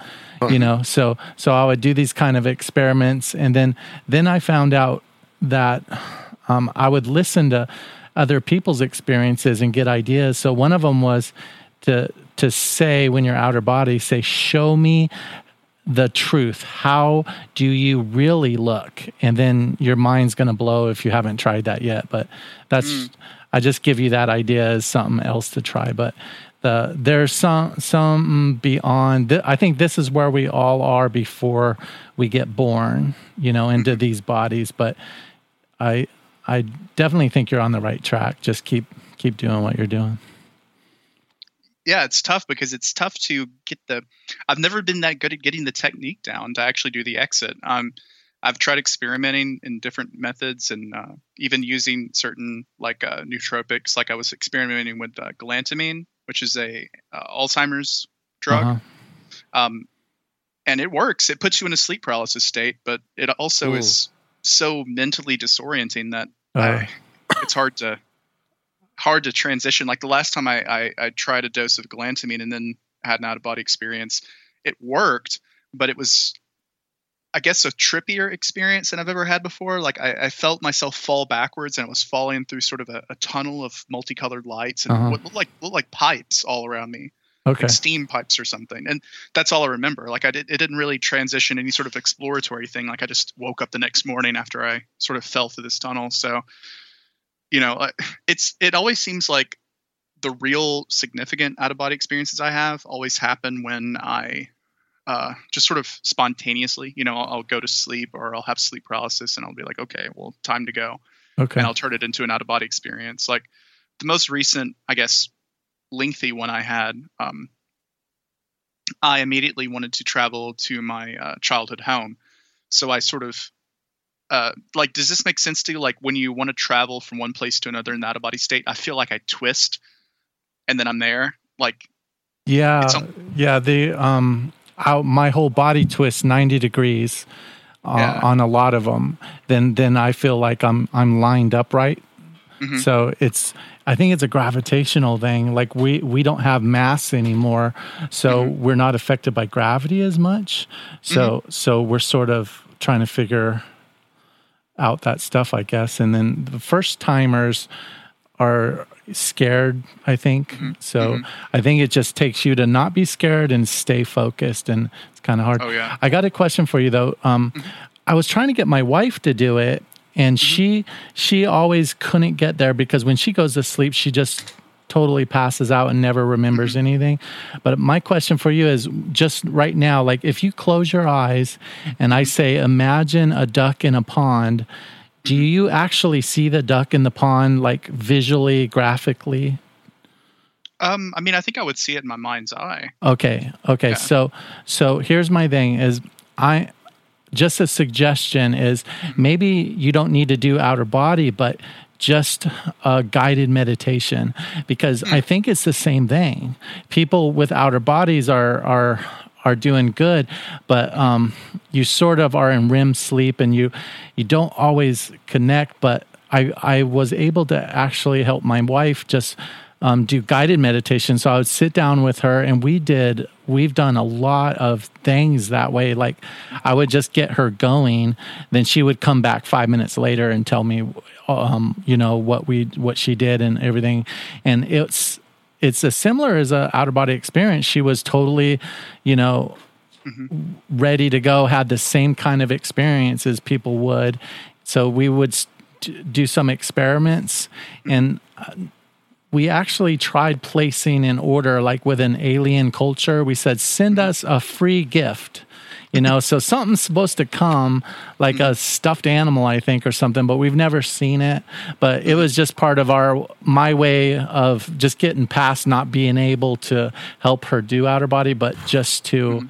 You know, so so I would do these kind of experiments, and then then I found out that um, I would listen to other people's experiences and get ideas. So one of them was to to say when you're outer body, say, "Show me the truth. How do you really look?" And then your mind's going to blow if you haven't tried that yet. But that's mm. I just give you that idea as something else to try. But the there's some some beyond. Th- I think this is where we all are before we get born, you know, into mm-hmm. these bodies. But I I definitely think you're on the right track. Just keep keep doing what you're doing.
yeah it's tough because it's tough to get the i've never been that good at getting the technique down to actually do the exit um i've tried experimenting in different methods and uh, even using certain like uh, nootropics like i was experimenting with uh, galantamine which is a uh, alzheimer's drug
Uh-huh.
um, and it works. It puts you in a sleep paralysis state, but it also
Ooh.
is so mentally disorienting that I, it's hard to hard to transition. Like the last time I, I I tried a dose of galantamine and then had an out of body experience, it worked, but it was I guess a trippier experience than I've ever had before. Like I, I felt myself fall backwards and I was falling through sort of a, a tunnel of multicolored lights and
Uh-huh.
what looked like looked like pipes all around me.
Okay.
like steam pipes or something. And that's all I remember. Like I did, it didn't really transition any sort of exploratory thing. Like I just woke up the next morning after I sort of fell through this tunnel. So, you know, it's it always seems like the real significant out of body experiences I have always happen when I uh, just sort of spontaneously, you know, I'll, I'll go to sleep or I'll have sleep paralysis and I'll be like, okay, well, time to go
Okay.
and I'll turn it into an out of body experience. Like the most recent, I guess, lengthy one I had, um, I immediately wanted to travel to my uh, childhood home. So I sort of, uh, like, does this make sense to you? Like when you want to travel from one place to another in the out of body state, I feel like I twist and then I'm there. Like,
Yeah, yeah. The um, how my whole body twists ninety degrees uh,
Yeah.
on a lot of them. Then then I feel like I'm I'm lined upright.
Mhm.
So it's I think it's a gravitational thing. Like we we don't have mass anymore, so
Mm-hmm.
we're not affected by gravity as much. So
Mm-hmm.
so we're sort of trying to figure out that stuff, I guess. And then the first timers are scared, I think.
Mm-hmm.
So I think it just takes you to not be scared and stay focused. And it's kind of hard.
Oh, yeah.
I got a question for you though. Um, I was trying to get my wife to do it, and mm-hmm. she she always couldn't get there because when she goes to sleep, she just totally passes out and never remembers mm-hmm. anything. But my question for you is just right now, like if you close your eyes and I say, imagine a duck in a pond, do mm-hmm. you actually see the duck in the pond like visually, graphically?
um, I mean, I think I would see it in my mind's eye.
Okay. Okay. So so here's my thing is I just a suggestion is maybe you don't need to do outer body, but just a guided meditation because I think it's the same thing. People with outer bodies are are are doing good, but um, you sort of are in REM sleep and you you don't always connect. But I I was able to actually help my wife just um, do guided meditation. So I would sit down with her and we did, we've done a lot of things that way. Like I would just get her going, then she would come back five minutes later and tell me, um, you know, what we, what she did and everything. And it's, it's as similar as a outer body experience. She was totally, you know, ready to go, had the same kind of experience as people would. So we would st- do some experiments and uh, we actually tried placing an order like with an alien culture. We said, send us a free gift. You know, so something's supposed to come like a stuffed animal, I think, or something, but we've never seen it. But it was just part of our, my way of just getting past not being able to help her do outer body, but just to,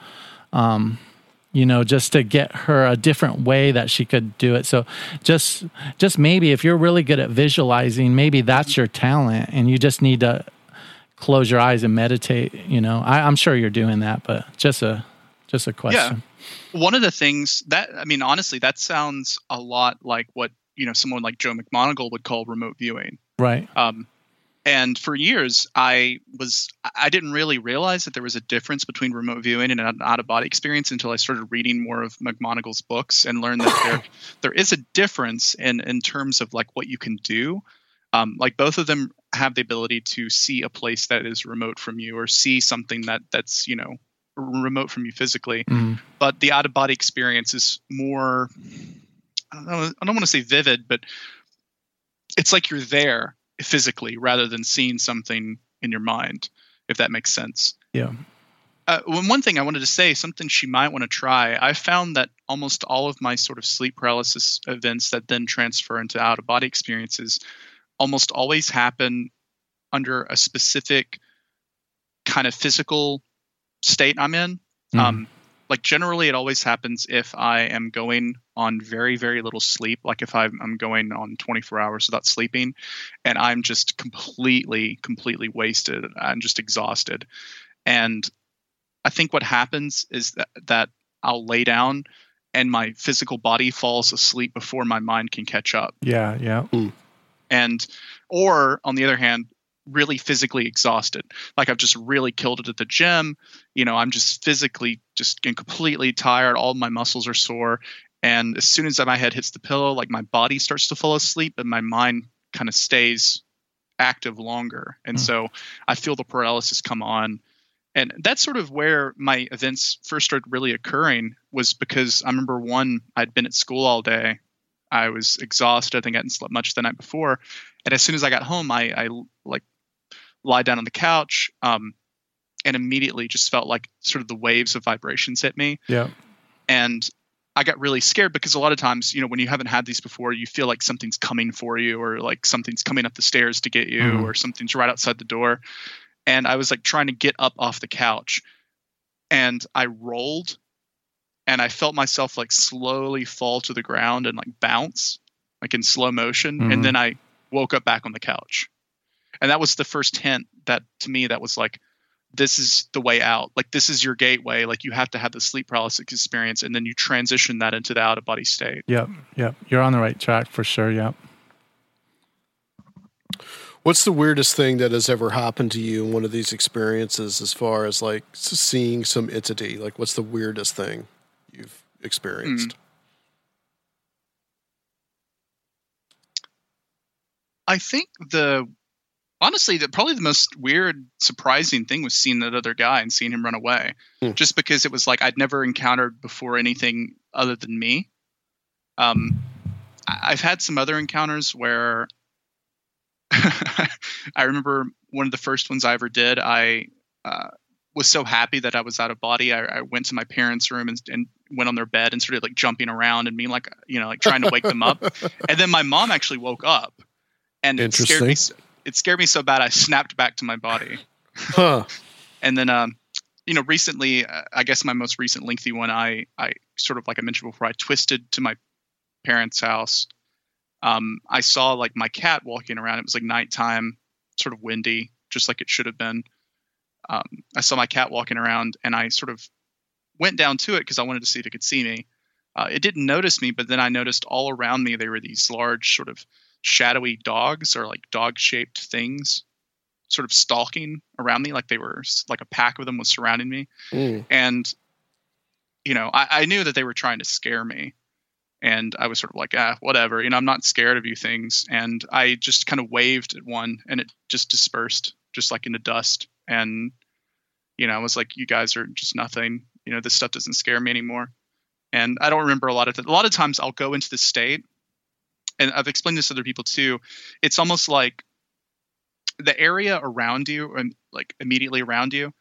um, you know, just to get her a different way that she could do it. So just just maybe if you're really good at visualizing, maybe that's your talent and you just need to close your eyes and meditate, you know. I, I'm sure you're doing that, but just a just a question. yeah.
One of the things that I mean, honestly, that sounds a lot like what you know someone like Joe McMoneagle would call remote viewing.
Right.
Um, and for years, I was I didn't really realize that there was a difference between remote viewing and an out of body experience until I started reading more of McMoneagle's books and learned that there there is a difference in in terms of like what you can do. Um, like both of them have the ability to see a place that is remote from you or see something that that's you know remote from you physically
Mhm.
but the out of body experience is more I don't, know, I don't want to say vivid but it's like you're there physically rather than seeing something in your mind if that makes sense
Yeah.
uh, one thing I wanted to say, something she might want to try. I found that almost all of my sort of sleep paralysis events that then transfer into out of body experiences almost always happen under a specific kind of physical state I'm in.
Mhm.
Um, like generally, it always happens if I am going on very, very little sleep. Like if I'm, I'm going on 24 hours without sleeping, and I'm just completely, completely wasted. I'm just exhausted, and I think what happens is that that I'll lay down, and my physical body falls asleep before my mind can catch up
Yeah, yeah. Hmm.
and or on the other hand really physically exhausted like i've just really killed it at the gym you know i'm just physically just getting completely tired all my muscles are sore and as soon as my head hits the pillow like my body starts to fall asleep and my mind kind of stays active longer and
Mm.
so i feel the paralysis come on And that's sort of where my events first started really occurring was because I remember one, I'd been at school all day. I was exhausted. I think I hadn't slept much the night before. And as soon as I got home, I, I like lie down on the couch um, and immediately just felt like sort of the waves of vibrations hit me.
Yeah.
And I got really scared because a lot of times, you know, when you haven't had these before, you feel like something's coming for you or like something's coming up the stairs to get you
Mhm.
or something's right outside the door. And I was like trying to get up off the couch and I rolled and I felt myself like slowly fall to the ground and like bounce like in slow motion
Mhm.
and then I woke up back on the couch. And that was the first hint that to me that was like this is the way out. Like this is your gateway. Like you have to have the sleep paralysis experience and then you transition that into the out of body state.
Yep. Yep. You're on the right track for sure. Yep.
What's the weirdest thing that has ever happened to you in one of these experiences as far as like seeing some entity? Like, what's the weirdest thing you've experienced? Hmm.
I think the honestly the probably the most weird surprising thing was seeing that other guy and seeing him run away.
Hmm.
just because it was like i'd never encountered before anything other than me. Um i've had some other encounters where i remember one of the first ones i ever did i uh, was so happy that i was out of body. I, I went to my parents room and, and went on their bed and started like jumping around and being like you know like trying to wake them up. And then my mom actually woke up and it scared me it scared me so bad I snapped back to my body.
Huh.
And then um you know recently uh, I guess my most recent lengthy one I I sort of like I mentioned before I twisted to my parents' house. Um I saw like my cat walking around. It was like nighttime, sort of windy, just like it should have been. Um I saw my cat walking around and I sort of went down to it because I wanted to see if it could see me. Uh, it didn't notice me, but then I noticed all around me there were these large sort of shadowy dogs or like dog shaped things sort of stalking around me like they were like a pack of them was surrounding me.
Mm.
and you know I, I knew that they were trying to scare me. And i was sort of like ah whatever you know i'm not scared of you things. And i just kind of waved at one and it just dispersed just like into dust. And you know i was like you guys are just nothing. You know this stuff doesn't scare me anymore. And i don't remember a lot of th- a lot of times i'll go into the state and I've explained this to other people too. It's almost like the area around you and like immediately around you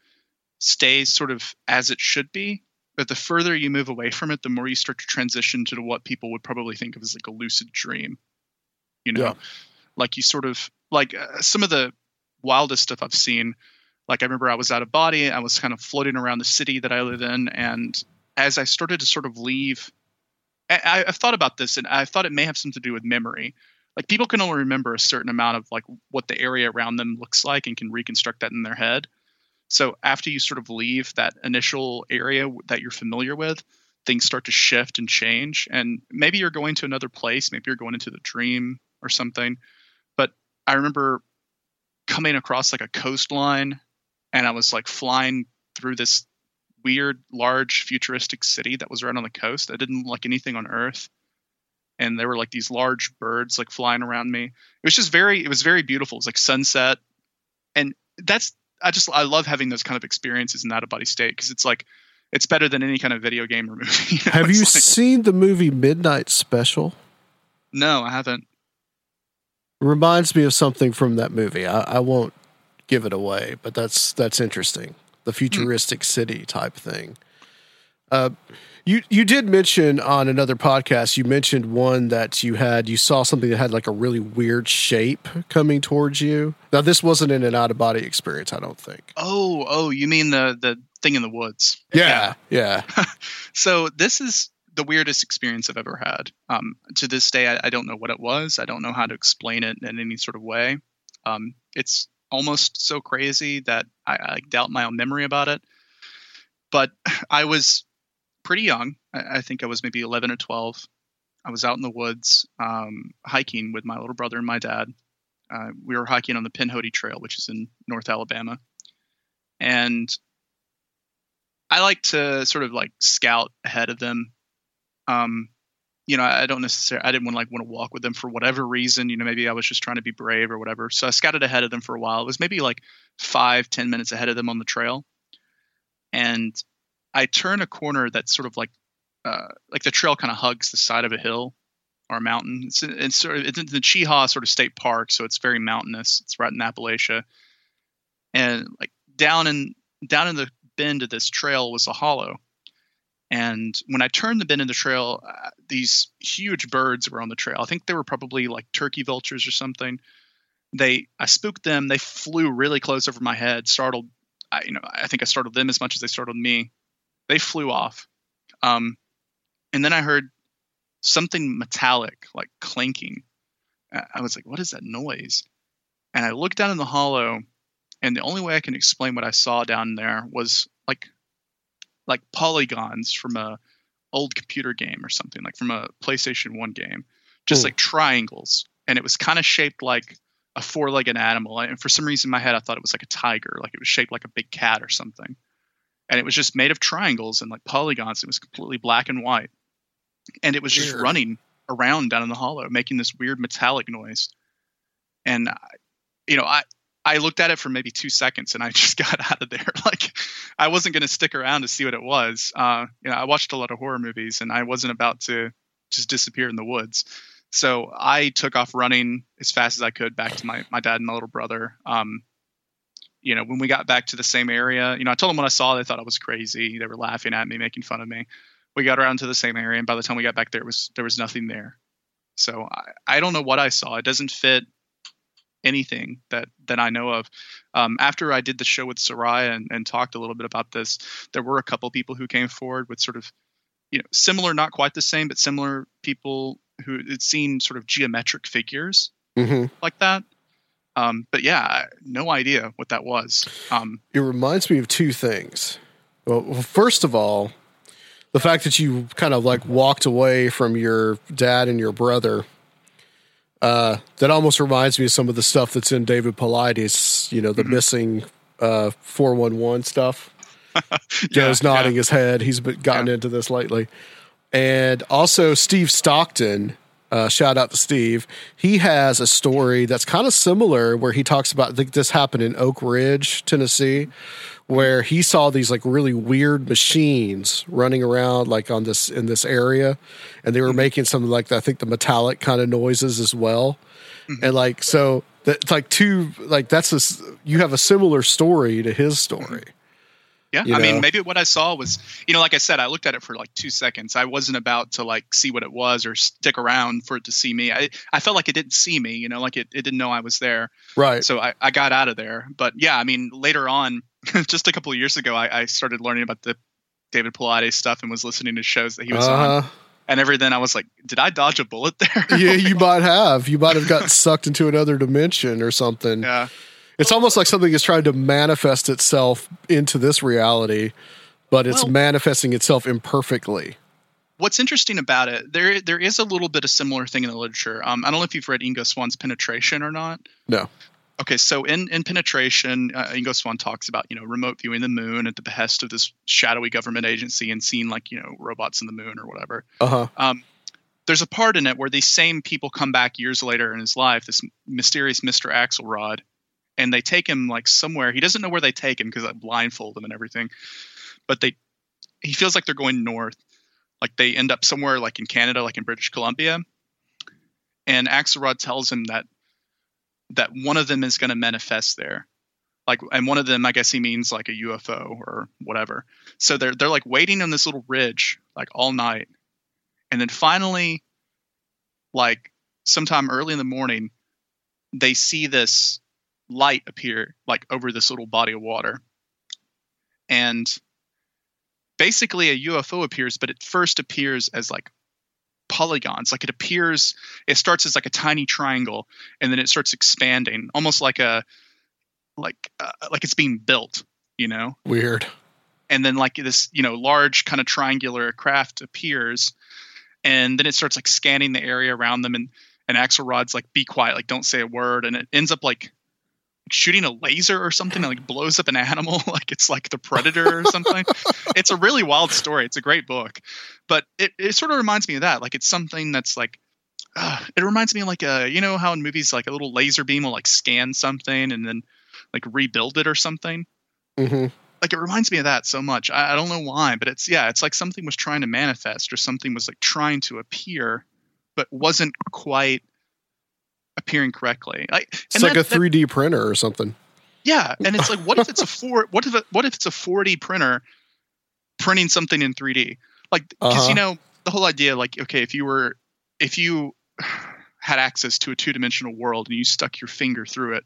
stays sort of as it should be. But the further you move away from it, the more you start to transition to what people would probably think of as like a lucid dream. You know,
Yeah.
like you sort of like uh, some of the wildest stuff I've seen. Like I remember I was out of body, I was kind of floating around the city that I live in, and as I started to sort of leave I, I've thought about this, and I thought it may have something to do with memory. Like people can only remember a certain amount of like what the area around them looks like, and can reconstruct that in their head. So after you sort of leave that initial area that you're familiar with, things start to shift and change, and maybe you're going to another place, maybe you're going into the dream or something. But I remember coming across like a coastline, and I was like flying through this weird, large, futuristic city that was right on the coast. I didn't look like anything on Earth, and there were like these large birds like flying around me. It was just very, it was very beautiful. It was like sunset, and that's I just I love having those kind of experiences in that out of body state because it's like it's better than any kind of video game or movie. you know?
Have you
like-
seen the movie Midnight Special?
No, I haven't.
reminds me of something from that movie. I, I won't give it away, but that's that's interesting. The futuristic city type thing. Uh, you you did mention on another podcast. You mentioned one that you had. You saw something that had like a really weird shape coming towards you. Now this wasn't in an out of body experience. I don't think.
Oh, oh, you mean the the thing in the woods?
Yeah, yeah.
so this is the weirdest experience I've ever had. Um, to this day, I, I don't know what it was. I don't know how to explain it in any sort of way. Um, it's almost so crazy that I, I doubt my own memory about it. But I was pretty young. I, I think I was maybe 11 or 12. I was out in the woods um, hiking with my little brother and my dad. Uh, we were hiking on the Pinhoti Trail, which is in North Alabama. And I like to sort of like scout ahead of them. Um, you know, I don't necessarily, I didn't want like want to walk with them for whatever reason. You know, maybe I was just trying to be brave or whatever. So I scouted ahead of them for a while. It was maybe like five, ten minutes ahead of them on the trail. and I turn a corner that's sort of like uh, like the trail kind of hugs the side of a hill or a mountain. It's, it's sort of it's in the Cheaha sort of state park, so it's very mountainous. It's right in Appalachia, and like down in down in the bend of this trail was a hollow. And when I turned the bend in the trail, uh, these huge birds were on the trail. I think they were probably like turkey vultures or something. They, I spooked them. They flew really close over my head, startled. I, you know, I think I startled them as much as they startled me. They flew off, um, and then I heard something metallic, like clanking. I was like, "What is that noise?" And I looked down in the hollow, and the only way I can explain what I saw down there was like like polygons from a old computer game or something like from a PlayStation 1 game just
Ooh.
like triangles. And it was kind of shaped like a four-legged animal. And for some reason in my head I thought it was like a tiger like it was shaped like a big cat or something. And it was just made of triangles and like polygons. It was completely black and white. And it was just
Weird.
running around down in the hollow making this weird metallic noise. And I, you know i i looked at it for maybe two seconds and i just got out of there. Like i wasn't going to stick around to see what it was. Uh you know i watched a lot of horror movies and i wasn't about to just disappear in the woods. So i took off running as fast as i could back to my my dad and my little brother. Um you know when we got back to the same area you know i told them what i saw. They thought i was crazy. They were laughing at me making fun of me. We got around to the same area and by the time we got back there was there was nothing there. So I, I don't know what I saw. It doesn't fit anything that that I know of. Um, after I did the show with Seriah and, and talked a little bit about this, there were a couple people who came forward with sort of, you know, similar, not quite the same, but similar people who had seen sort of geometric figures
hmm
like that. Um, but yeah, no idea what that was. Um,
It reminds me of two things. Well, first of all, the fact that you kind of like walked away from your dad and your brother. Uh, that almost reminds me of some of the stuff that's in David Paulides, you know, the missing uh 411 stuff. Joe's
yeah,
nodding
yeah.
his head. He's been gotten
Yeah.
into this lately. And also Steve Stockton, uh, shout out to Steve. He has a story that's kind of similar where he talks about I think this happened in Oak Ridge, Tennessee, where he saw these like really weird machines running around like on this in this area and they were mm-hmm. making some like I think the metallic kind of noises as well. Mm-hmm. And like so that's like two like that's a s- you have a similar story to his story. Mm-hmm.
Yeah,
you
I mean, maybe what I saw was, you know, like I said, I looked at it for like two seconds. I wasn't about to like see what it was or stick around for it to see me. I, I felt like it didn't see me, you know, like it, it didn't know I was there.
Right.
So I, I got out of there. But yeah, I mean, later on, just a couple of years ago, I, I started learning about the David Paulides stuff and was listening to shows that he was on.
Uh-huh.
And every then I was like, did I dodge a bullet there?
yeah, you might have. You might have gotten sucked into another dimension or something.
yeah.
It's almost like something is trying to manifest itself into this reality, but it's
Well-
manifesting itself imperfectly.
what's interesting about it, there there is a little bit of similar thing in the literature. Um, I don't know if you've read Ingo Swann's Penetration or not.
No.
Okay, so in in Penetration, uh, Ingo Swann talks about you know remote viewing the moon at the behest of this shadowy government agency and seeing like you know robots in the moon or whatever.
Uh huh.
Um, there's a part in it where these same people come back years later in his life, this mysterious Mr. Axelrod, and they take him like somewhere. He doesn't know where they take him because I blindfold him and everything. But they, he feels like they're going north. Like they end up somewhere like in Canada, like in British Columbia. And Axelrod tells him that that one of them is going to manifest there. Like, and one of them, I guess he means like a UFO or whatever. So they're they're like waiting on this little ridge like all night, and then finally, like sometime early in the morning, they see this light appear like over this little body of water, and basically a UFO appears, but it first appears as like polygons like it appears it starts as like a tiny triangle and then it starts expanding almost like a like uh, like it's being built you know
Weird.
and then like this you know large kind of triangular craft appears and then it starts like scanning the area around them and and Axelrod's like be quiet like don't say a word and it ends up like shooting a laser or something and like blows up an animal like it's like the predator or something. It's a really wild story. It's a great book. But it, it sort of reminds me of that. Like it's something that's like uh, it reminds me of like a you know how in movies like a little laser beam will like scan something and then like rebuild it or something?
Hmm
like it reminds me of that so much. I, I don't know why, but it's yeah, it's like something was trying to manifest or something was like trying to appear, but wasn't quite appearing correctly. Like
It's like a 3D printer or something.
yeah, and it's like, what if it's a four? What if it, what if it's a 4D printer printing something in 3D? Like, because
Uh-huh.
you know the whole idea, like, okay, if you were, if you had access to a two dimensional world and you stuck your finger through it,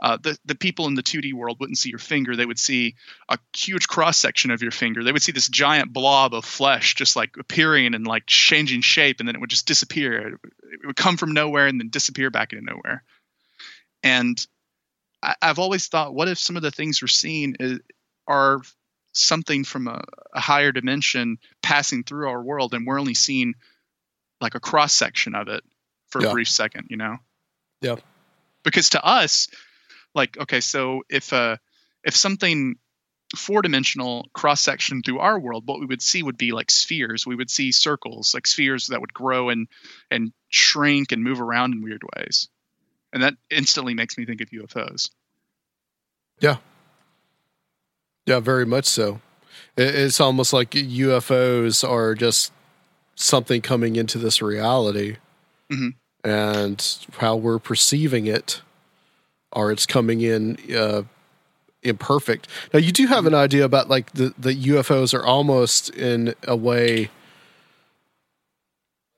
uh, the the people in the 2D world wouldn't see your finger; they would see a huge cross section of your finger. They would see this giant blob of flesh just like appearing and like changing shape, and then it would just disappear. It would come from nowhere and then disappear back into nowhere. And I, I've always thought, what if some of the things we're seeing is, are something from a, a higher dimension passing through our world, and we're only seeing like a cross section of it for
Yeah.
a brief second, you know?
Yeah.
Because to us, like, okay, so if uh if something four dimensional cross section through our world, what we would see would be like spheres. We would see circles, like spheres that would grow and and shrink and move around in weird ways. And that instantly makes me think of UFOs.
Yeah. Yeah, very much so. It's almost like UFOs are just something coming into this reality
Mhm.
and how we're perceiving it or it's coming in uh, imperfect. Now, you do have an idea about like the, the UFOs are almost in a way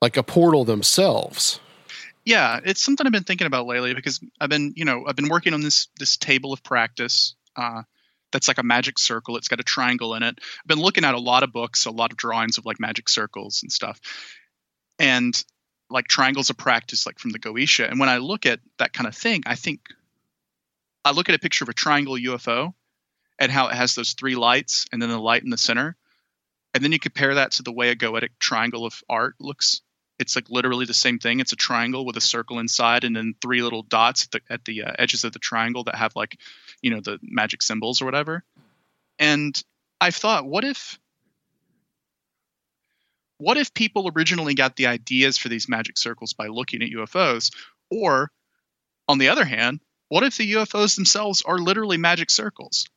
like a portal themselves.
Yeah, it's something I've been thinking about lately because I've been, you know, I've been working on this this table of practice. Uh, that's like a magic circle. It's got a triangle in it. I've been looking at a lot of books, a lot of drawings of like magic circles and stuff, and like triangles of practice, like from the Goetia. And when I look at that kind of thing, I think I look at a picture of a triangle UFO and how it has those three lights and then the light in the center, and then you compare that to the way a goetic triangle of art looks it's like literally the same thing. It's a triangle with a circle inside, and then three little dots at the, at the uh, edges of the triangle that have like, you know, the magic symbols or whatever. And I've thought, what if, what if people originally got the ideas for these magic circles by looking at UFOs, or, on the other hand, what if the UFOs themselves are literally magic circles?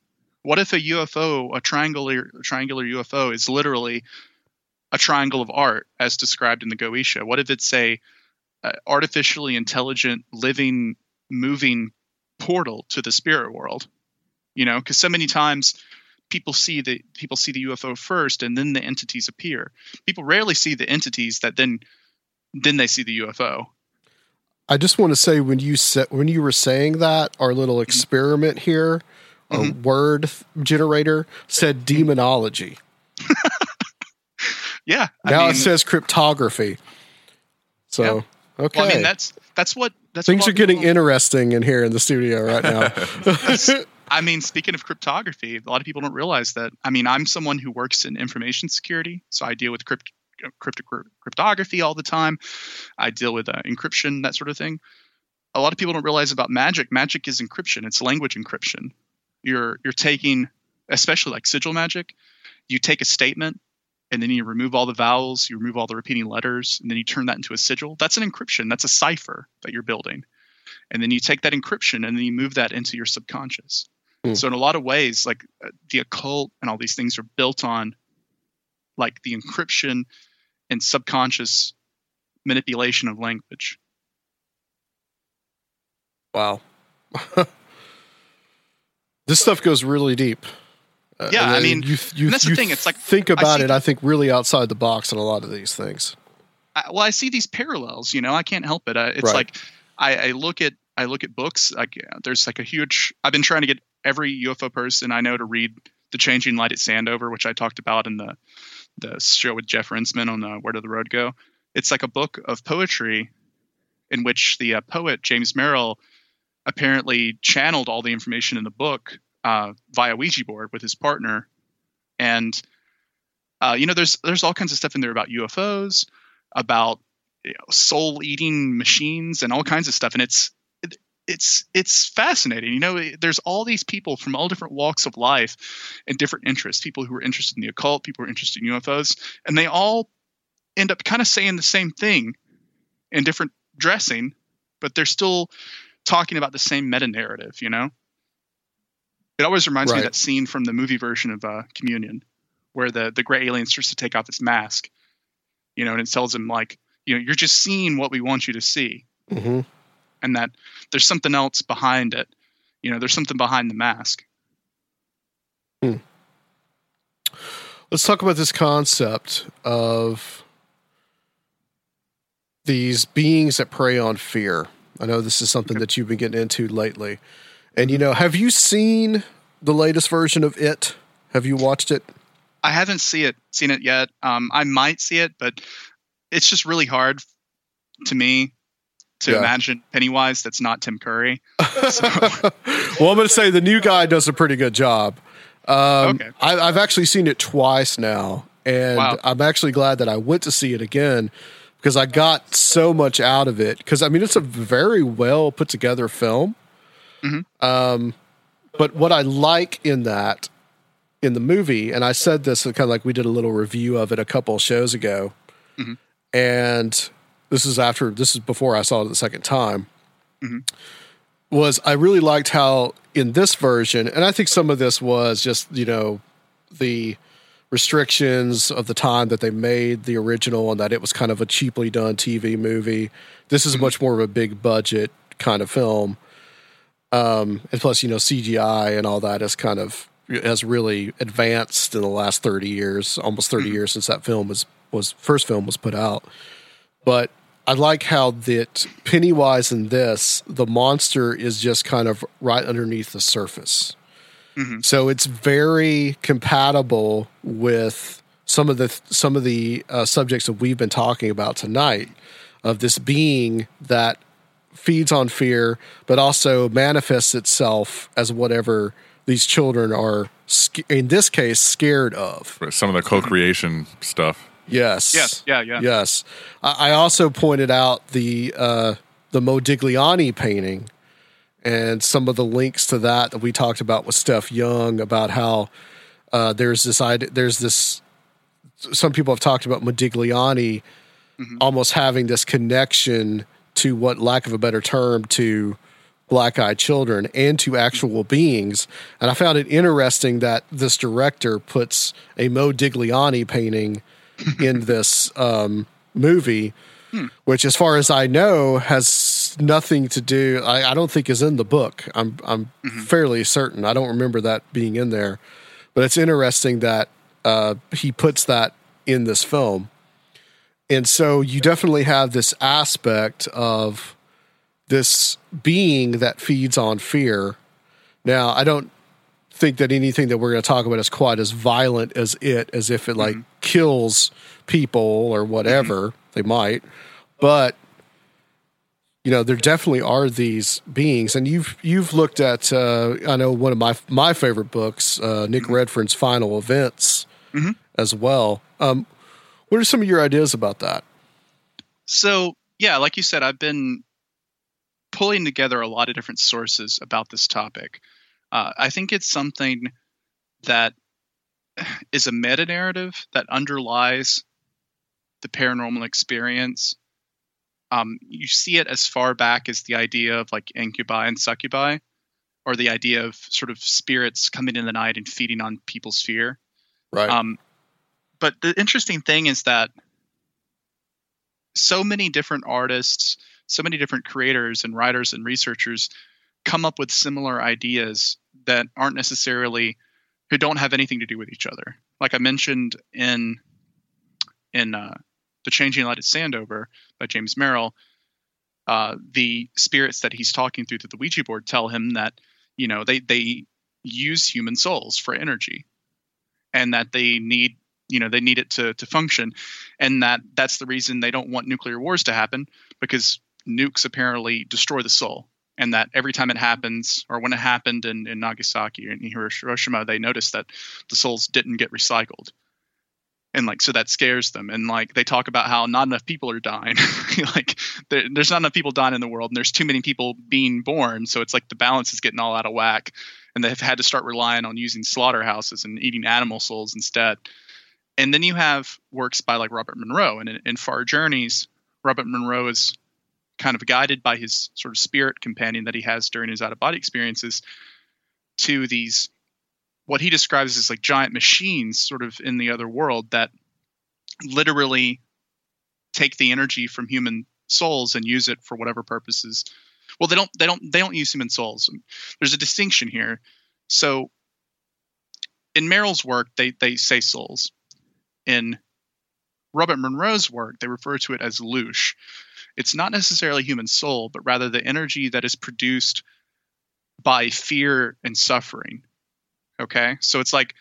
What if a UFO, a triangular triangular UFO, is literally a triangle of art as described in the Goetia? What if it's a, a artificially intelligent, living, moving portal to the spirit world? You know, because so many times people see the people see the UFO first, and then the entities appear. People rarely see the entities that then then they see the UFO.
I just want to say when you said when you were saying that our little mm-hmm. experiment here, our mm-hmm. word generator said demonology.
Yeah,
now
mean,
it says cryptography. So okay,
Well, I mean, that's that's what that's
things
what
are getting
people-
interesting in here in the studio right now.
I mean, speaking of cryptography, a lot of people don't realize that. I mean, I'm someone who works in information security, so I deal with crypt, crypto, cryptography all the time. I deal with uh, encryption, that sort of thing. A lot of people don't realize about magic. Magic is encryption. It's language encryption. You're you're taking, especially like sigil magic, you take a statement and then you remove all the vowels, you remove all the repeating letters, and then you turn that into a sigil. That's an encryption. That's a cipher that you're building. And then you take that encryption and then you move that into your subconscious.
Hmm.
So in a lot of ways, like uh, the occult and all these things are built on like the encryption and subconscious manipulation of language.
wow, this stuff goes really deep. Uh,
Yeah, I mean,
you, you,
and that's the thing, it's like,
think about
see-
it. I think really outside the box on a lot of these things.
I, well, I see these parallels. You know, I can't help it. I, it's
Right.
like I, I look at I look at books. Like uh, there's like a huge. I've been trying to get every UFO person I know to read The Changing Light at Sandover, which I talked about in the the show with Jeff Ritzmann on uh, Where Did the Road Go. It's like a book of poetry in which the uh, poet James Merrill apparently channeled all the information in the book uh, via Ouija board with his partner, and uh, you know, there's there's all kinds of stuff in there about UFOs, about you know, soul eating machines, and all kinds of stuff, and it's it, it's it's fascinating. You know, there's all these people from all different walks of life and different interests. People who are interested in the occult, people who are interested in UFOs, and they all end up kind of saying the same thing in different dressing, but they're still talking about the same meta narrative. You know, It always reminds me of that scene from the movie version of uh, Communion, where the the gray alien starts to take off its mask, you know, and it tells him like, you know, you're just seeing what we want you to see,
hmm
and that there's something else behind it. You know, there's something behind the mask.
Let's talk about this concept of these beings that prey on fear. I know this is something that you've been getting into lately. And you know, have you seen the latest version of it? Have you watched it?
I haven't see it seen it yet. Um, I might see it, but it's just really hard to me to
Yeah.
imagine Pennywise that's not Tim Curry. So,
well, I'm going to say the new guy does a pretty good job. Um,
Okay.
I, I've actually seen it twice now, and
Wow.
I'm actually glad that I went to see it again because I got so much out of it. Because I mean, it's a very well put together film.
Mhm.
Um, but what I like in that in the movie, and I said this kind of like we did a little review of it a couple of shows ago,
Mhm.
and this is after this is before I saw it the second time
Mhm.
was I really liked how in this version, and I think some of this was just, you know, the restrictions of the time that they made the original and that it was kind of a cheaply done TV movie. This is much more of a big budget kind of film. Um, and plus, you know, CGI and all that is kind of has really advanced in the last 30 years, almost 30 years since that film was was first film was put out. But I like how that Pennywise in this, the monster is just kind of right underneath the surface. So it's very compatible with some of the some of the uh, subjects that we've been talking about tonight of this being that feeds on fear, but also manifests itself as whatever these children are, in this case, scared of.
Some of the co-creation stuff.
Yes.
Yes. Yeah, yeah.
Yes. I, I also pointed out the uh, the Modigliani painting and some of the links to that that we talked about with Steph Young about how uh, there's this idea, there's this. Some people have talked about Modigliani almost having this connection to what, lack of a better term, to black-eyed children and to actual beings. And I found it interesting that this director puts a Mo Modigliani painting in this um, movie, which, as far as I know, has nothing to do. I, I don't think is in the book. I'm I'm fairly certain. I don't remember that being in there, but it's interesting that uh, he puts that in this film, and so you definitely have this aspect of this being that feeds on fear. Now, I don't think that anything that we're going to talk about is quite as violent as it, as if it like kills people or whatever. They might, but you know, there definitely are these beings, and you've you've looked at. Uh, I know one of my my favorite books, uh, Nick Redfern's Final Events, as well. Um, what are some of your ideas about that?
So yeah, like you said, I've been pulling together a lot of different sources about this topic. Uh, I think it's something that is a meta narrative that underlies the paranormal experience. Um, you see it as far back as the idea of like incubi and succubi, or the idea of sort of spirits coming in the night and feeding on people's fear.
Right.
Um, but the interesting thing is that so many different artists, so many different creators and writers and researchers come up with similar ideas that aren't necessarily who don't have anything to do with each other. Like I mentioned in in uh, the Changing Light at Sandover by James Merrill, uh, the spirits that he's talking through through the Ouija board tell him that you know they they use human souls for energy, and that they need you know they need it to to function, and that that's the reason they don't want nuclear wars to happen because nukes apparently destroy the soul and that every time it happens or when it happened in, in nagasaki and hiroshima they noticed that the souls didn't get recycled. And like so that scares them. And like they talk about how not enough people are dying. Like there, there's not enough people dying in the world and there's too many people being born. So it's like the balance is getting all out of whack. And they've had to start relying on using slaughterhouses and eating animal souls instead. And then you have works by like robert monroe. And in, in far journeys robert monroe is kind of guided by his sort of spirit companion that he has during his out of body experiences to these what he describes as like giant machines sort of in the other world that literally take the energy from human souls and use it for whatever purposes. Well they don't they don't they don't use human souls. There's a distinction here. So in merrill's work they they say souls. In robert monroe's work they refer to it as loosh it's not necessarily human soul but rather the energy that is produced by fear and suffering okay? So it's like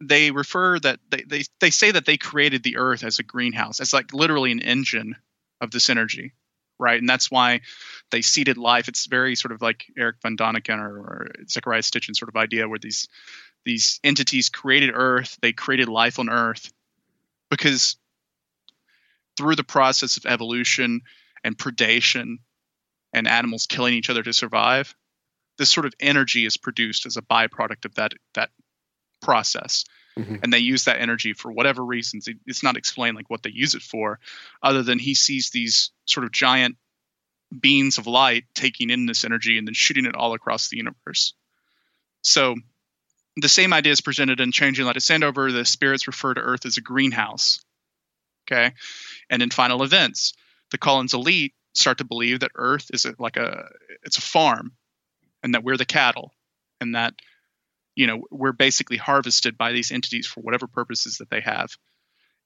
they refer that they, they they say that they created the earth as a greenhouse. As like literally an engine of this energy right? And that's why they seeded life. It's very sort of like eric von daniken or, or zechariah sitchin sort of idea where these these entities created earth they created life on earth because through the process of evolution and predation and animals killing each other to survive this sort of energy is produced as a byproduct of that that process.
Mhm.
and they use that energy for whatever reasons. It- it's not explained like what they use it for other than he sees these sort of giant beams of light taking in this energy and then shooting it all across the universe. So the same idea is presented in changing light of sandover. The spirits refer to earth as a greenhouse okay? And in final events the collins elite start to believe that earth is a, like a it's a farm and that we're the cattle and that you know we're basically harvested by these entities for whatever purposes that they have.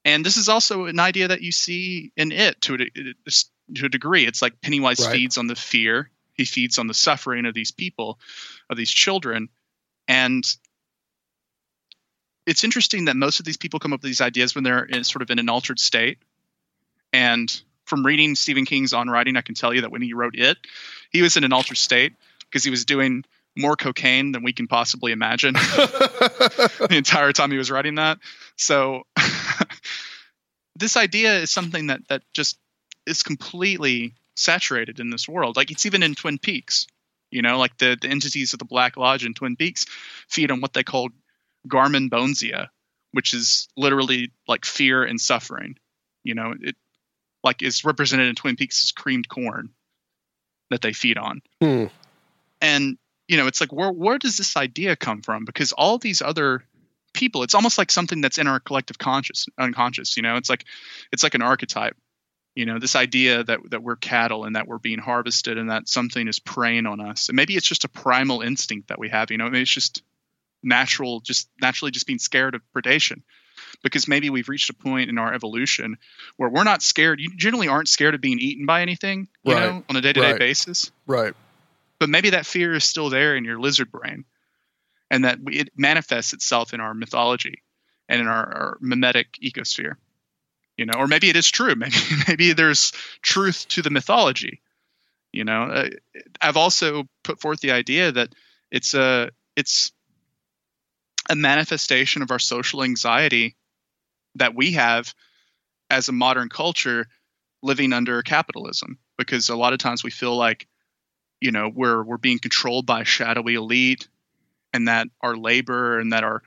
And this is also an idea that you see in it to a, to a degree. It's like pennywise
Right.
feeds on the fear. He feeds on the suffering of these people of these children. And it's interesting that most of these people come up with these ideas when they're in sort of in an altered state. And from reading stephen king's on writing i can tell you that when he wrote it he was in an altered state because he was doing more cocaine than we can possibly imagine the entire time he was writing that. So this idea is something that that just is completely saturated in this world. Like it's even in Twin Peaks. You know, like the, the entities of the Black Lodge in Twin Peaks feed on what they call Garmonbozia, which is literally like fear and suffering. You know, it like is represented in Twin Peaks as creamed corn that they feed on.
Hmm.
and you know it's like where where does this idea come from? Because all these other people it's almost like something that's in our collective conscious unconscious you know? It's like it's like an archetype you know? This idea that that we're cattle and that we're being harvested and that something is preying on us. And maybe it's just a primal instinct that we have you know? Maybe it's just natural just naturally just being scared of predation because maybe we've reached a point in our evolution where we're not scared. You generally aren't scared of being eaten by anything you
Right.
know on a day-to-day basis.
Right.
but maybe that fear is still there in your lizard brain and that we, it manifests itself in our mythology and in our, our memetic ecosphere you know or maybe it is true. Maybe maybe there's truth to the mythology you know. Uh, i've also put forth the idea that it's a it's a manifestation of our social anxiety that we have as a modern culture living under capitalism because a lot of times we feel like you know we're we're being controlled by a shadowy elite and that our labor and that our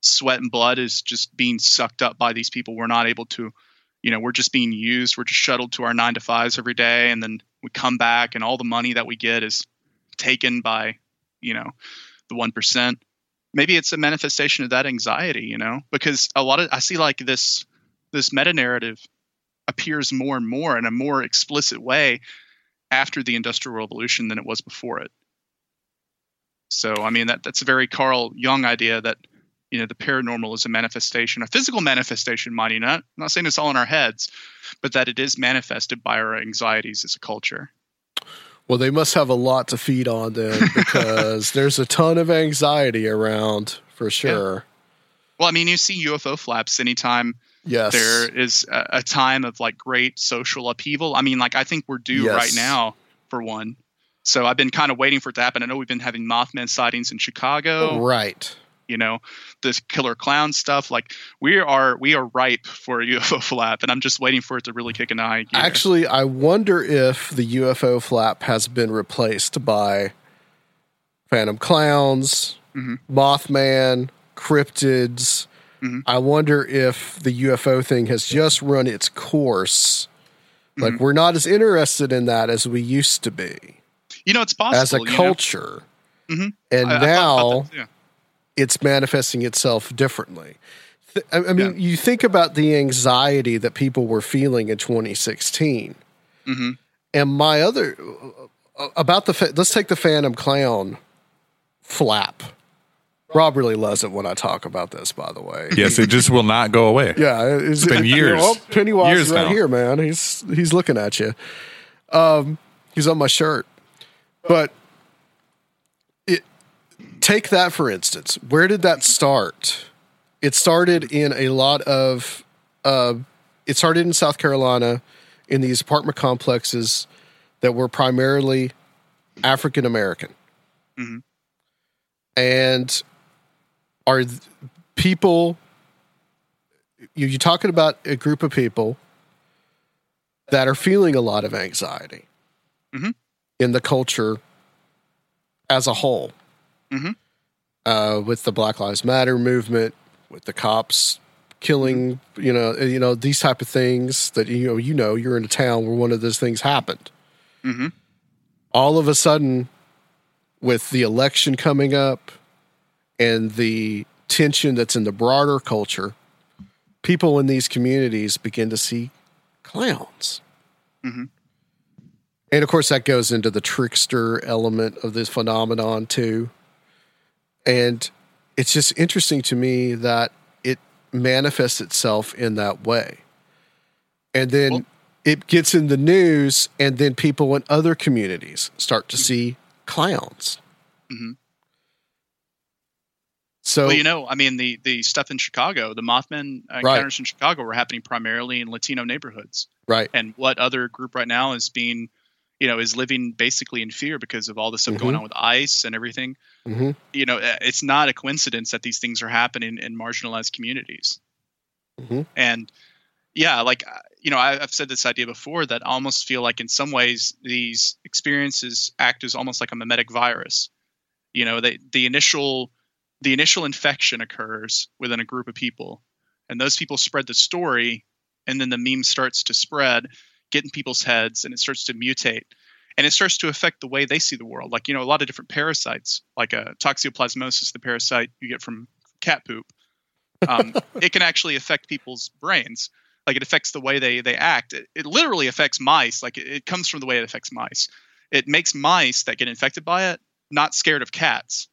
sweat and blood is just being sucked up by these people. We're not able to you know we're just being used. We're just shuttled to our nine to fives every day and then we come back and all the money that we get is taken by you know the 1% maybe it's a manifestation of that anxiety you know because a lot of i see like this this meta narrative appears more and more in a more explicit way after the industrial revolution than it was before it. So i mean that that's a very carl jung idea that you know the paranormal is a manifestation a physical manifestation mind you not I'm not saying it's all in our heads but that it is manifested by our anxieties as a culture
Well, they must have a lot to feed on then because there's a ton of anxiety around for sure.
well i mean you see ufo flaps anytime
Yes.
there is a, a time of like great social upheaval. I mean, like I think we're due
Yes.
right now for one. So I've been kind of waiting for it to happen. I know we've been having Mothman sightings in Chicago.
Right.
You know, this killer clown stuff. Like we are we are ripe for a UFO flap, and I'm just waiting for it to really kick an eye. gear.
Actually, I wonder if the UFO flap has been replaced by Phantom Clowns,
Mhm.
Mothman, cryptids.
Mhm.
I wonder if the UFO thing has just run its course. Like we're not as interested in that as we used to be
you know, it's possible
as a
you know?
culture.
Mhm.
and
I- I
now
yeah.
It's manifesting itself differently. I I mean, you think about the anxiety that people were feeling in 2016,
hmm
and my other about the fa- let's take the Phantom Clown flap. Rob really loves it when I talk about this. By the way,
Yes, it just will not go away.
Yeah, it's
been years.
Oh, Pennywise
Years
is right
now.
here, man. He's he's looking at you. Um, he's on my shirt, but it, take that for instance. Where did that start? It started in a lot of. Uh, it started in South Carolina, in these apartment complexes that were primarily African American,
Mhm.
and are th- people you, you're talking about a group of people that are feeling a lot of anxiety
Mhm.
in the culture as a whole
Mhm.
uh, with the black lives matter movement with the cops killing you know you know these type of things that you know you know you're in a town where one of those things happened
hmm
all of a sudden with the election coming up and the tension that's in the broader culture people in these communities begin to see clowns
Mhm.
and of course that goes into the trickster element of this phenomenon too and it's just interesting to me that it manifests itself in that way and then
Well-
it gets in the news and then people in other communities start to see clowns
Mhm.
so
well, you know, I mean, the the stuff in Chicago, the Mothman uh,
Right.
encounters in Chicago were happening primarily in Latino neighborhoods.
right
And what other group right now is being, you know, is living basically in fear because of all the stuff going
Mhm.
on with ICE and everything.
hmm
You know, uh, it's not a coincidence that these things are happening in marginalized communities.
Mhm.
And yeah, like uh, you know, I, I've said this idea before that I almost feel like in some ways these experiences act as almost like a memetic virus. You know, they, the initial the initial infection occurs within a group of people, and those people spread the story, and then the meme starts to spread, get in people's heads, and it starts to mutate, and it starts to affect the way they see the world. Like you know, a lot of different parasites, like a toxoplasmosis, the parasite you get from cat poop, um, it can actually affect people's brains. Like it affects the way they they act. It, it literally affects mice. Like it, it comes from the way it affects mice. It makes mice that get infected by it not scared of cats.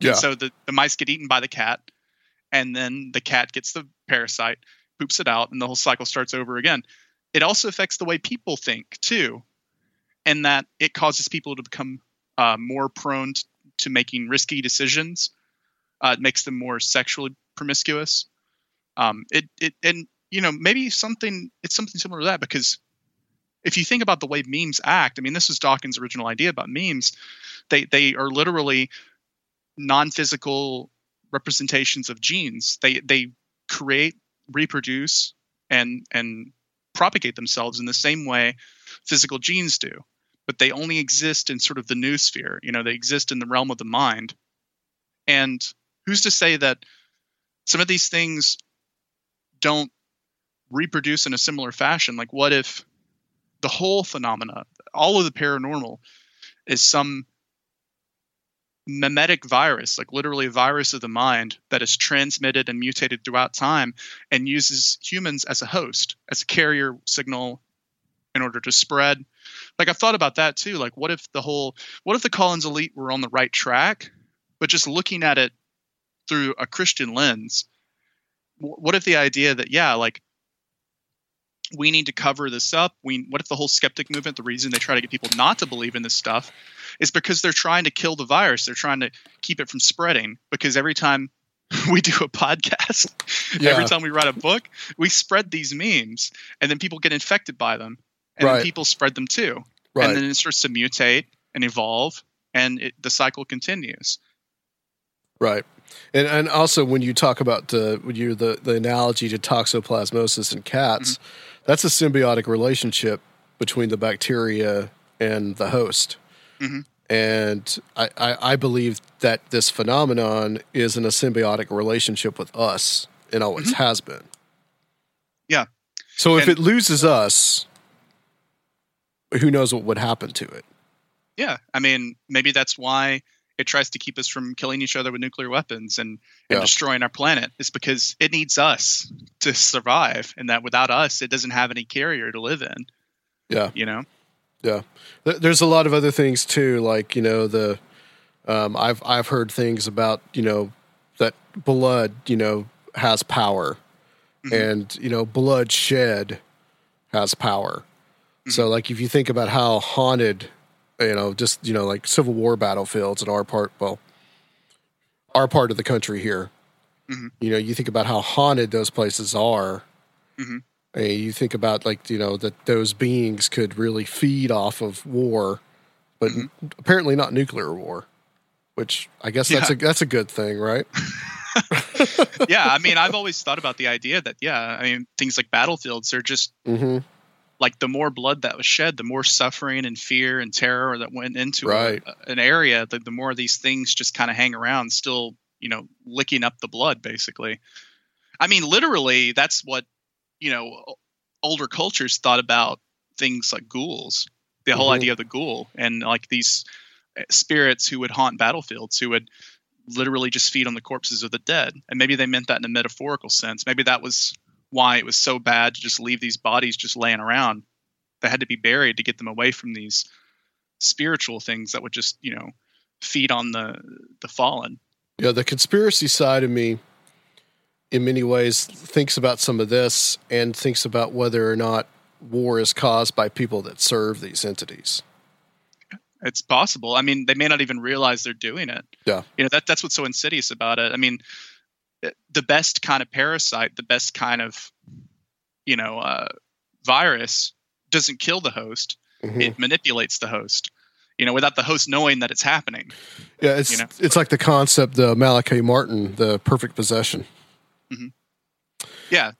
Yeah.
And so the, the mice get eaten by the cat, and then the cat gets the parasite, poops it out, and the whole cycle starts over again. It also affects the way people think too, and that it causes people to become uh, more prone t- to making risky decisions. Uh, it makes them more sexually promiscuous. Um, it it and you know maybe something it's something similar to that because if you think about the way memes act, I mean this was Dawkins' original idea about memes. They they are literally non-physical representations of genes. They they create, reproduce, and and propagate themselves in the same way physical genes do, but they only exist in sort of the noosphere. You know, they exist in the realm of the mind. And who's to say that some of these things don't reproduce in a similar fashion? Like, what if the whole phenomena, all of the paranormal, is some memetic virus, like literally a virus of the mind that is transmitted and mutated throughout time and uses humans as a host, as a carrier signal in order to spread. Like I've thought about that too. Like what if the whole what if the Collins elite were on the right track, but just looking at it through a Christian lens? What if the idea that yeah, like we need to cover this up. We what if the whole skeptic movement, the reason they try to get people not to believe in this stuff is because they're trying to kill the virus. They're trying to keep it from spreading because every time we do a podcast, every time we write a book, we spread these memes and then people get infected by them. And
Right.
then people spread them too.
Right.
And then it starts to mutate and evolve and it, the cycle continues.
Right. And and also when you talk about the when you the, the analogy to toxoplasmosis in cats, mm-hmm. that's a symbiotic relationship between the bacteria and the host.
Mhm.
And I, I, I believe that this phenomenon is in a symbiotic relationship with us and always has been.
Yeah.
So if
And-
it loses us, who knows what would happen to it?
Yeah, I mean, maybe that's why it tries to keep us from killing each other with nuclear weapons and, and
Yeah.
destroying our planet is because it needs us to survive and that without us it doesn't have any carrier to live in
Yeah.
you know
Yeah, there's a lot of other things too, like you know the um, I've I've heard things about you know that blood you know has power, and you know blood shed has power. So like if you think about how haunted, you know, just you know like Civil War battlefields in our part, well, our part of the country here,
Mhm.
you know, you think about how haunted those places are. You think about like you know that those beings could really feed off of war, but apparently not nuclear war, which I guess that's
Yeah.
a that's a good thing, right?
yeah i mean i've always thought about the idea that yeah i mean things like battlefields are just
hmm
like the more blood that was shed, the more suffering and fear and terror that went into a- an area, the, the more these things just kind of hang around, still, you know, licking up the blood, basically. I mean, literally, that's what, you know, older cultures thought about things like ghouls, the whole
Mhm.
idea of the ghoul, and like these uh, spirits who would haunt battlefields, who would literally just feed on the corpses of the dead. And maybe they meant that in a metaphorical sense. Maybe that was why it was so bad to just leave these bodies just laying around. They had to be buried to get them away from these spiritual things that would just, you know, feed on the the fallen.
Yeah, the conspiracy side of me, in many ways, thinks about some of this and thinks about whether or not war is caused by people that serve these entities.
It's possible. I mean, they may not even realize they're doing it.
Yeah.
You know, that that's what's so insidious about it. I mean, the best kind of parasite, the best kind of, you know, uh, virus doesn't kill the host.
Mhm.
It manipulates the host. You know, without the host knowing that it's happening.
Yeah, it's
you know.
it's like the concept of Malachi Martin, the perfect possession.
Yeah.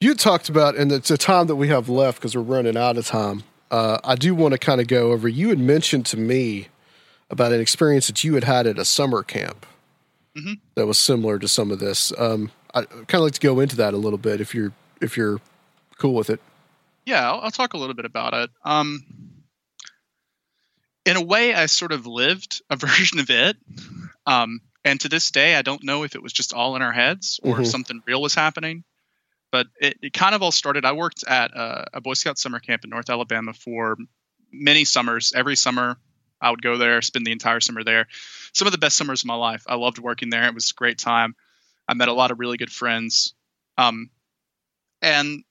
You talked about, and it's a time that we have left because we're running out of time. Uh, I do want to kind of go over. You had mentioned to me about an experience that you had had at a summer camp
Mhm.
that was similar to some of this. Um, I kind of like to go into that a little bit if you're if you're cool with it.
Yeah, I'll, I'll talk a little bit about it. Um, in a way, I sort of lived a version of it. Um, and to this day, I don't know if it was just all in our heads or if
Mhm.
something real was happening. But it, it kind of all started. I worked at a, a Boy Scout summer camp in North Alabama for many summers. Every summer, I would go there, spend the entire summer there. Some of the best summers of my life. I loved working there. It was a great time. I met a lot of really good friends. Um, and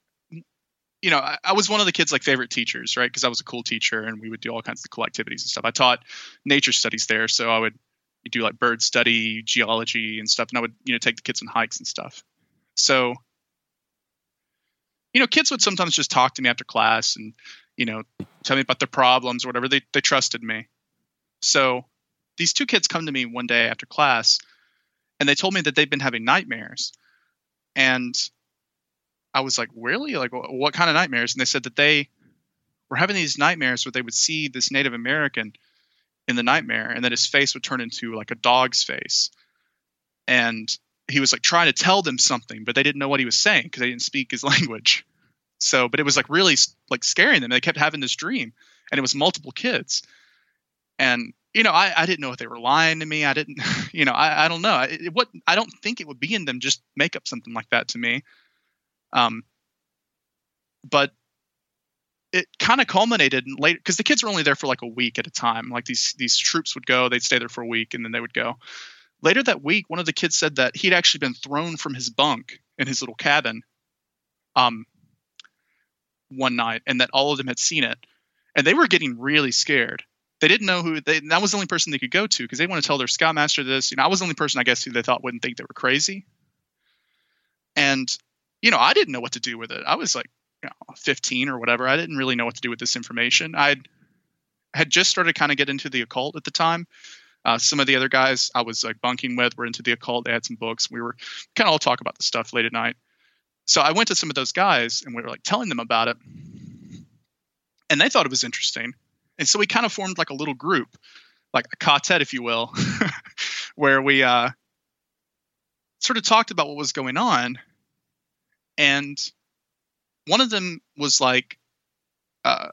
you know, I, I was one of the kids' like favorite teachers, right? Because I was a cool teacher, and we would do all kinds of cool activities and stuff. I taught nature studies there, so I would do like bird study, geology, and stuff, and I would you know take the kids on hikes and stuff. So, you know, kids would sometimes just talk to me after class and you know tell me about their problems or whatever. They they trusted me. So these two kids come to me one day after class, and they told me that they've been having nightmares, and I was like, really? Like, wh- what kind of nightmares? And they said that they were having these nightmares where they would see this Native American in the nightmare, and that his face would turn into like a dog's face, and he was like trying to tell them something, but they didn't know what he was saying because they didn't speak his language. So, but it was like really like scaring them. They kept having this dream, and it was multiple kids, and you know, I, I didn't know if they were lying to me. I didn't, you know, I, I don't know. It, it, what I don't think it would be in them just make up something like that to me. Um, but it kind of culminated in later because the kids were only there for like a week at a time. Like these these troops would go, they'd stay there for a week, and then they would go. Later that week, one of the kids said that he'd actually been thrown from his bunk in his little cabin, um, one night, and that all of them had seen it, and they were getting really scared. They didn't know who they. That was the only person they could go to because they want to tell their scoutmaster this. You know, I was the only person I guess who they thought wouldn't think they were crazy. And you know, I didn't know what to do with it. I was like, you know, 15 or whatever. I didn't really know what to do with this information. I had just started kind of get into the occult at the time. Uh, some of the other guys I was like bunking with were into the occult. They had some books. We were kind of all talk about the stuff late at night. So I went to some of those guys and we were like telling them about it, and they thought it was interesting. And so we kind of formed like a little group, like a quartet, if you will, where we uh, sort of talked about what was going on and one of them was like uh,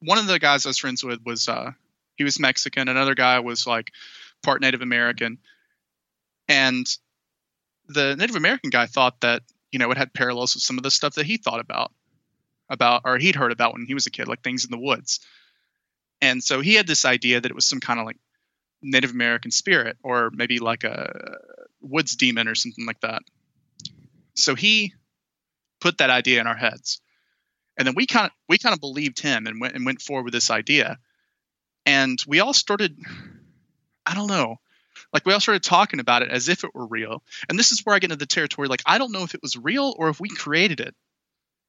one of the guys I was friends with was uh, he was Mexican. Another guy was like part Native American, and the Native American guy thought that you know it had parallels with some of the stuff that he thought about, about or he'd heard about when he was a kid, like things in the woods. And so he had this idea that it was some kind of like Native American spirit, or maybe like a woods demon or something like that. So he put that idea in our heads, and then we kind of we kind of believed him and went and went forward with this idea, and we all started. I don't know. Like we all started talking about it as if it were real. And this is where I get into the territory like I don't know if it was real or if we created it.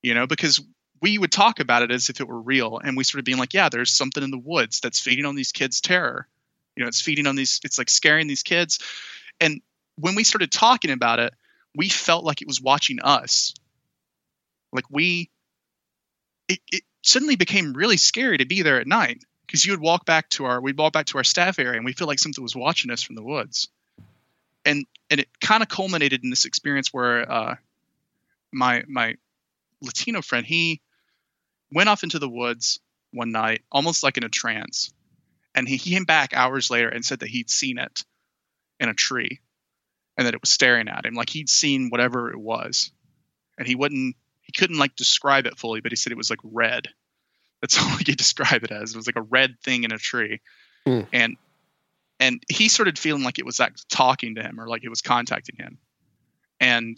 You know, because we would talk about it as if it were real and we started being like, yeah, there's something in the woods that's feeding on these kids' terror. You know, it's feeding on these it's like scaring these kids. And when we started talking about it, we felt like it was watching us. Like we it, it suddenly became really scary to be there at night because you would walk back to our we'd walk back to our staff area and we feel like something was watching us from the woods. And and it kind of culminated in this experience where uh my my latino friend he went off into the woods one night almost like in a trance. And he, he came back hours later and said that he'd seen it in a tree and that it was staring at him like he'd seen whatever it was. And he wouldn't he couldn't like describe it fully but he said it was like red that's all he could describe it as. It was like a red thing in a tree,
Hmm.
and and he started feeling like it was like talking to him or like it was contacting him. And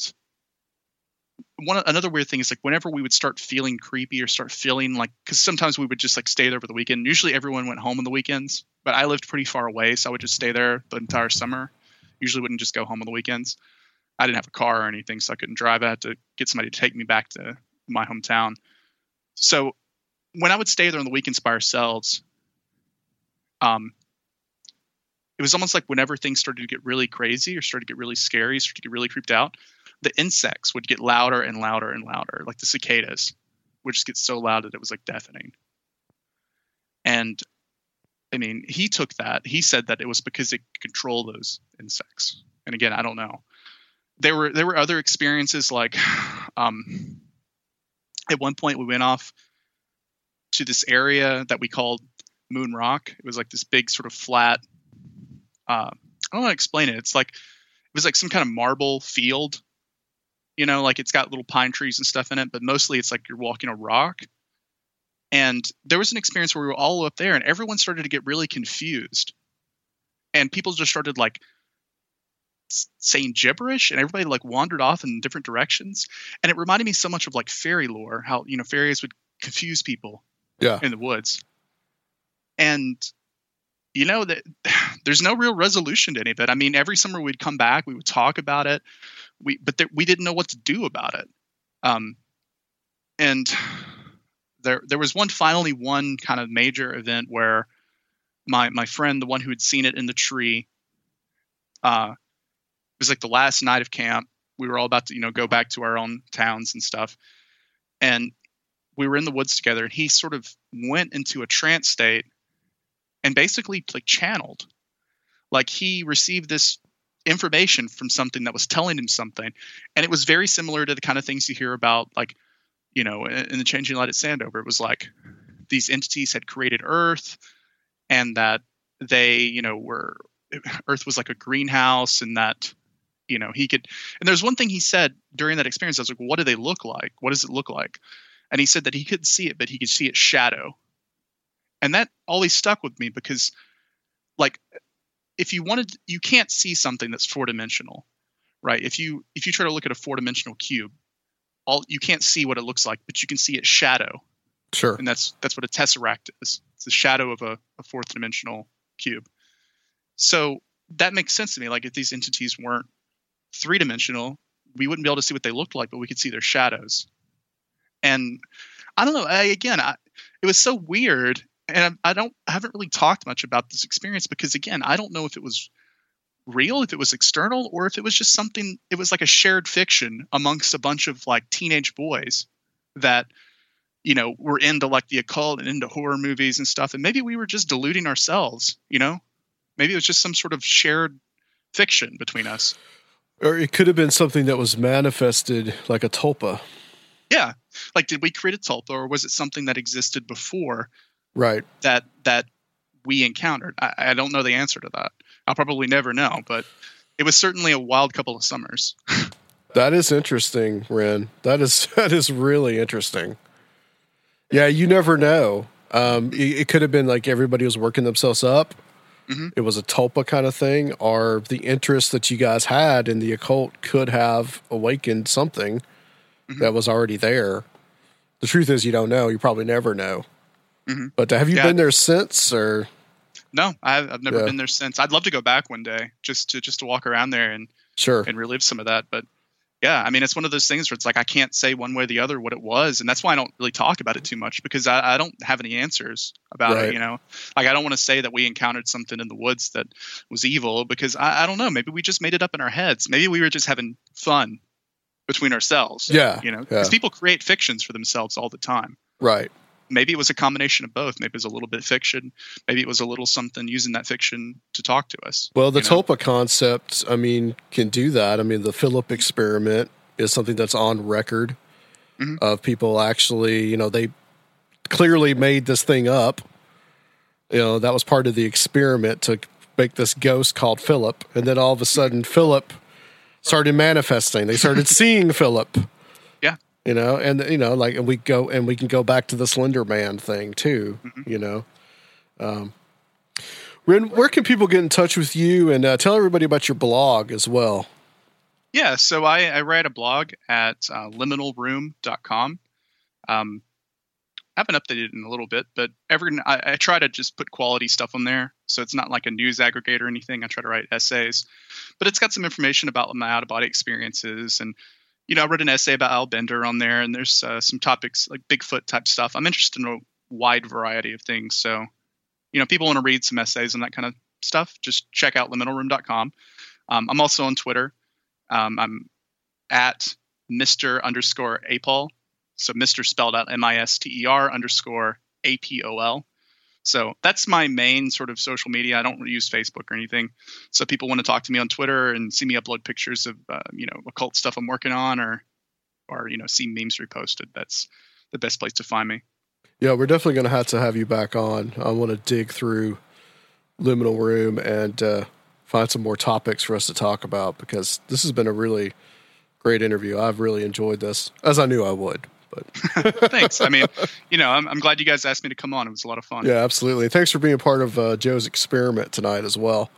one another weird thing is like whenever we would start feeling creepy or start feeling like because sometimes we would just like stay there for the weekend. Usually everyone went home on the weekends, but I lived pretty far away, so I would just stay there the entire summer. Usually wouldn't just go home on the weekends. I didn't have a car or anything, so I couldn't drive. I had to get somebody to take me back to my hometown. So when I would stay there on the weekends by ourselves, um, it was almost like whenever things started to get really crazy or started to get really scary, started to get really creeped out, the insects would get louder and louder and louder, like the cicadas would just get so loud that it was like deafening. And I mean, he took that. He said that it was because it could control those insects. And again, I don't know. There were there were other experiences like um, at one point we went off to this area that we called Moon Rock. It was like this big sort of flat. Uh, I don't want to explain it. It's like it was like some kind of marble field. You know, like it's got little pine trees and stuff in it, but mostly it's like you're walking a rock. And there was an experience where we were all up there, and everyone started to get really confused, and people just started like saying gibberish, and everybody like wandered off in different directions. And it reminded me so much of like fairy lore, how you know fairies would confuse people
Yeah.
in the woods. And you know that there's no real resolution to any of it. I mean, every summer we'd come back, we would talk about it, we but there, we didn't know what to do about it. Um, and there there was one finally one kind of major event where my my friend, the one who had seen it in the tree, uh, was like the last night of camp. We were all about to you know go back to our own towns and stuff, and we were in the woods together and he sort of went into a trance state and basically like channeled. Like he received this information from something that was telling him something and it was very similar to the kind of things you hear about like you know in in the changing light at sandover. It was like these entities had created earth and that they you know were earth was like a greenhouse and that you know he could and there's one thing he said during that experience i was like what do they look like? What does it look like? And he said that he couldn't see it but he could see its shadow. And that always stuck with me because like if you wanted you can't see something that's four dimensional right? If you if you try to look at a four dimensional cube all you can't see what it looks like but you can see its shadow.
Sure.
and that's that's what a tesseract is. It's the shadow of a, a fourth dimensional cube. So that makes sense to me like if these entities weren't three dimensional we wouldn't be able to see what they looked like but we could see their shadows. And i don't know I, again I, it was so weird and I, I don't I haven't really talked much about this experience because again i don't know if it was real if it was external or if it was just something it was like a shared fiction amongst a bunch of like teenage boys that you know were into like the occult and into horror movies and stuff and maybe we were just deluding ourselves you know? Maybe it was just some sort of shared fiction between us
Or it could have been something that was manifested like a tulpa.
yeah like did we create a tulpa or was it something that existed before
Right.
that that we encountered I, I don't know the answer to that I'll probably never know, but it was certainly a wild couple of summers.
That is interesting, Ren. That is that is really interesting. Yeah, you never know. Um, it, it could have been like everybody was working themselves up.
Mm-hmm.
It was a tulpa kind of thing, or the interest that you guys had in the occult could have awakened something
Mm-hmm.
that was already there. The truth is, you don't know. You probably never know.
Mhm.
But have you
Yeah.
been there since, or
No, I've, I've never
Yeah.
been there since. I'd love to go back one day just to just to walk around there and
sure?
and relive some of that. But yeah, I mean, it's one of those things where it's like I can't say one way or the other what it was, and that's why I don't really talk about it too much because I, I don't have any answers about
Right.
it. You know, like I don't want to say that we encountered something in the woods that was evil because I, I don't know. Maybe we just made it up in our heads. Maybe we were just having fun between ourselves.
Yeah,
you know,
yeah.
because people create fictions for themselves all the time.
Right.
Maybe it was a combination of both. Maybe it was a little bit fiction. Maybe it was a little something using that fiction to talk to us.
Well, the
you know?
Tulpa concept, I mean, can do that. I mean, the Philip experiment is something that's on record
Mhm.
of people actually, you know, they clearly made this thing up. You know, that was part of the experiment to make this ghost called Philip. And then all of a sudden, Philip started manifesting. They started seeing Philip. You know, and you know, like, and we go and we can go back to the Slender Man thing too. You know, um, Ren, where can people get in touch with you and uh, tell everybody about your blog as well?
Yeah, so I, I write a blog at uh, liminalroom.com. Um, I haven't updated it in a little bit, but every I, I try to just put quality stuff on there. So it's not like a news aggregator or anything. I try to write essays, but it's got some information about my out of body experiences. And, you know, I wrote an essay about Al Bender on there, and there's uh, some topics like Bigfoot type stuff. I'm interested in a wide variety of things. So, you know, people want to read some essays and that kind of stuff, just check out liminalroom.com. Um, I'm also on Twitter. Um, I'm at Mr. underscore Apol. So Mr. spelled out M I S T E R underscore A P O L. So that's my main sort of social media. I don't use Facebook or anything. So people want to talk to me on Twitter and see me upload pictures of uh, you know occult stuff I'm working on, or or you know see memes reposted. That's the best place to find me.
Yeah, we're definitely going to have to have you back on. I want to dig through Liminal Room and uh, find some more topics for us to talk about because this has been a really great interview. I've really enjoyed this, as I knew I would. But
Thanks. I mean, you know, I'm, I'm glad you guys asked me to come on. It was a lot of fun.
yeah, absolutely. Thanks for being part of uh, Joe's experiment tonight as well.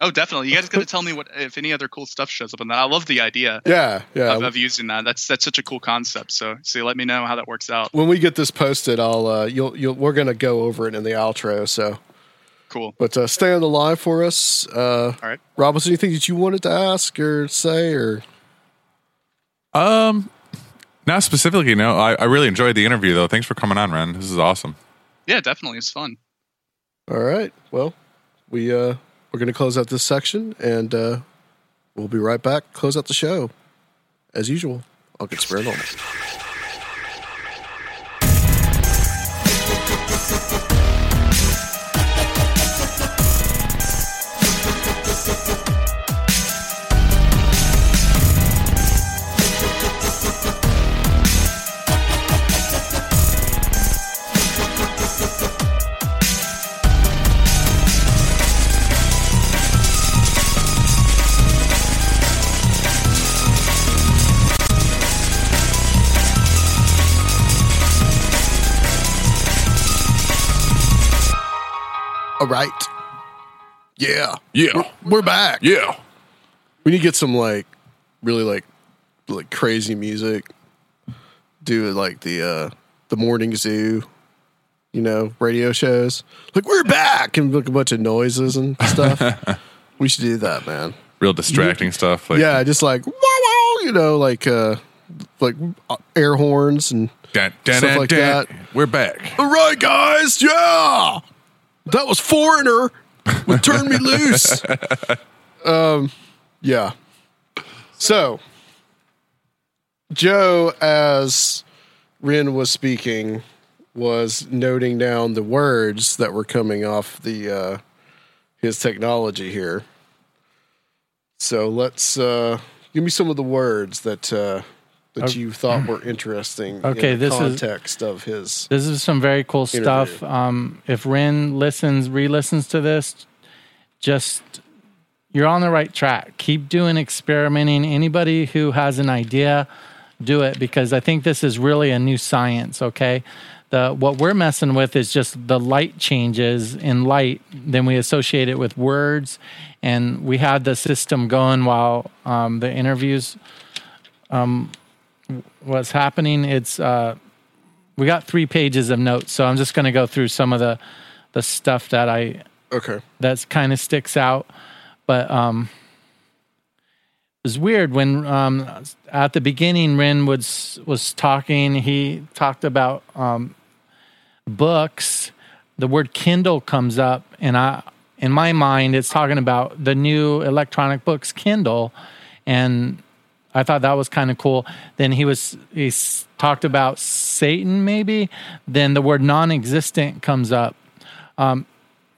Oh, definitely. You guys got to tell me what if any other cool stuff shows up on that. I love the idea
Yeah, yeah.
of, of using that. That's that's such a cool concept. So, so let me know how that works out.
when we get this posted, I'll uh, you'll you'll we're going to go over it in the outro. So,
Cool.
but uh, stay on the line for us. Uh,
All right.
Rob, was there anything that you wanted to ask or say or?
Um, not specifically. No, I, I really enjoyed the interview though. Thanks for coming on, Ren. This is awesome.
Yeah, definitely. It's fun.
All right. Well, we uh we're gonna close out this section and uh we'll be right back. Close out the show. As usual. I'll get Spirit on. All right. Yeah.
Yeah.
We're, we're back.
Yeah.
We need to get some like really like like crazy music. Do like the uh the morning zoo, you know, radio shows. Like we're back and like a bunch of noises and stuff. we should do that, man.
Real distracting stuff. Like
yeah, just like wow, wow, you know, like uh like uh, air horns and
dun, dun,
stuff
dun,
like that.
We're back.
All right, guys. Yeah, that was Foreigner with "Turn Me Loose." um, yeah. So, Joe, as Ren was speaking, was noting down the words that were coming off the uh, his technology here. So let's uh, give me some of the words that uh, that you thought were interesting.
Okay,
in the
this is-
context of his.
This is some very cool
Interview.
stuff. Um, if Ren listens, re-listens to this, just you're on the right track. Keep doing experimenting. Anybody who has an idea, do it because I think this is really a new science. Okay, the what we're messing with is just the light changes in light. Then we associate it with words, and we had the system going while um, the interviews um, was happening. It's uh, we got three pages of notes, so I'm just going to go through some of the the stuff that I
Okay.
that's kind of sticks out. But um, it was weird when um, at the beginning Ren was was talking. He talked about um, books. The word Kindle comes up, and I in my mind it's talking about the new electronic books Kindle, and I thought that was kind of cool. Then he was he talked about Satan maybe. Then the word non-existent comes up. Um,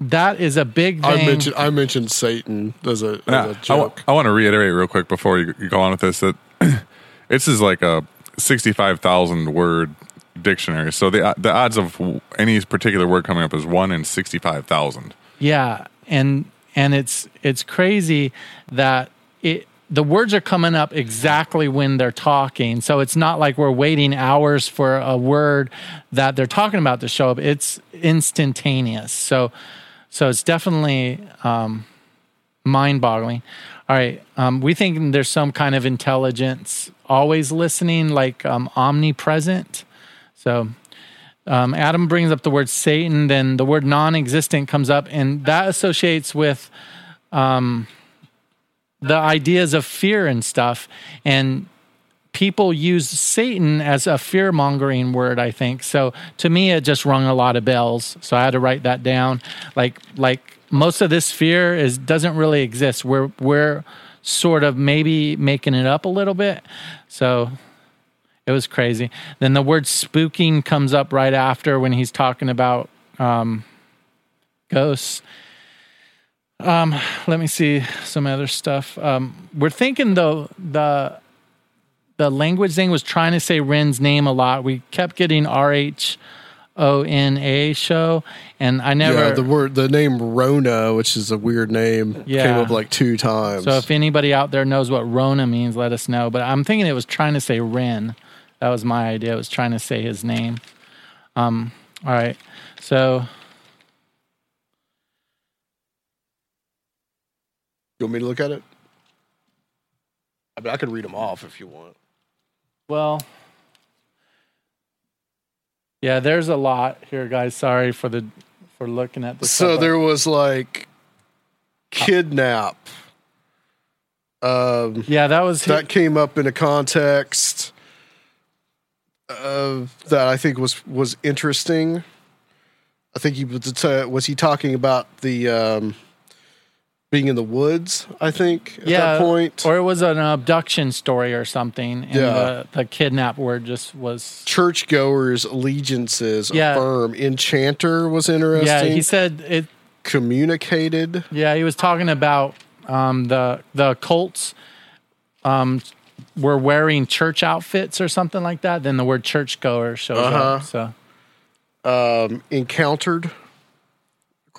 that is a big
I
thing.
mentioned I mentioned Satan as a,
Yeah,
a
I, wa-
joke.
I want to reiterate real quick before you, you go on with this that this is like a sixty-five thousand word dictionary. So the the odds of any particular word coming up is one in sixty-five thousand.
Yeah, and and it's it's crazy that it the words are coming up exactly when they're talking. So it's not like we're waiting hours for a word that they're talking about to show up. It's instantaneous. So so it's definitely um, mind-boggling. All right, um, we think there's some kind of intelligence always listening, like um, omnipresent. So um, Adam brings up the word Satan, then the word non existent comes up, and that associates with um, the ideas of fear and stuff. And people use Satan as a fear mongering word, I think. So to me, it just rung a lot of bells. So I had to write that down. Like, like most of this fear is doesn't really exist. We're, we're sort of maybe making it up a little bit. So it was crazy. Then the word spooking comes up right after when he's talking about um, ghosts. Um, let me see some other stuff. Um, we're thinking though the the language thing was trying to say Ren's name a lot. We kept getting R H O N A show, and I never.
yeah, the word the name Rona, which is a weird name,
Yeah.
came up like two times.
so if anybody out there knows what Rona means, let us know. But I'm thinking it was trying to say Ren. That was my idea. It was trying to say his name. Um. All right. So
you want me to look at it? I mean, I could read them off if you want.
Well, yeah, there's a lot here, guys. Sorry for the for looking at this.
So there was like kidnap. Um,
yeah, that was
that came up in a context uh, that I think was was interesting. I think he was was he talking about the um, being in the woods. I think at
yeah,
that point,
or it was an abduction story or something. And
Yeah.
the, the kidnap word just was.
churchgoers' allegiances
Yeah.
affirm. Enchanter was interesting.
Yeah, he said it.
communicated.
Yeah, he was talking about um, the the cults um, were wearing church outfits or something like that. Then the word churchgoer shows
Uh-huh.
up. So
um, encountered.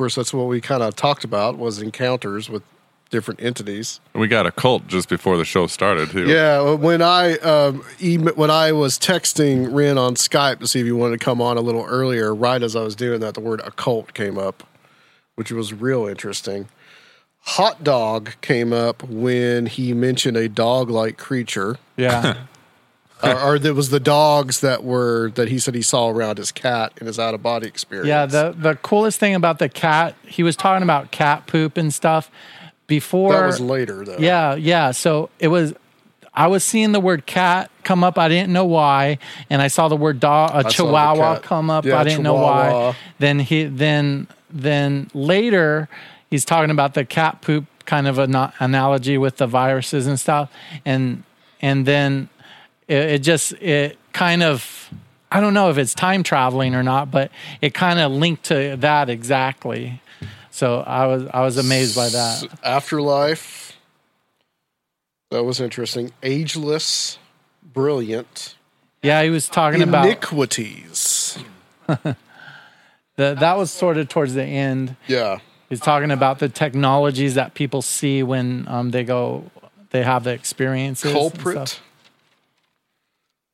Of course, that's what we kind of talked about was encounters with different entities.
We got a cult just before the show started too.
Yeah, when I um, em- when I was texting Ren on Skype to see if he wanted to come on a little earlier, right as I was doing that, the word occult came up, which was real interesting. Hot dog came up when he mentioned a dog-like creature.
yeah.
or, or there was the dogs that were that he said he saw around his cat in his out of body experience.
Yeah, the the coolest thing about the cat, he was talking about cat poop and stuff before.
that was later though.
Yeah, yeah. So it was. I was seeing the word cat come up. I didn't know why, and I saw the word dog,
I
a
the
chihuahua come up.
Yeah,
I didn't know why. Then he then then later he's talking about the cat poop kind of an analogy with the viruses and stuff, and and then it, it just it kind of I don't know if it's time traveling or not, but it kind of linked to that exactly. So I was I was amazed by that.
Afterlife. That was interesting. Ageless, brilliant.
Yeah, he was talking about
iniquities.
the, that was sort of towards the end.
Yeah.
He's talking about the technologies that people see when um, they go, they have the experiences. and
Culprit,
stuff.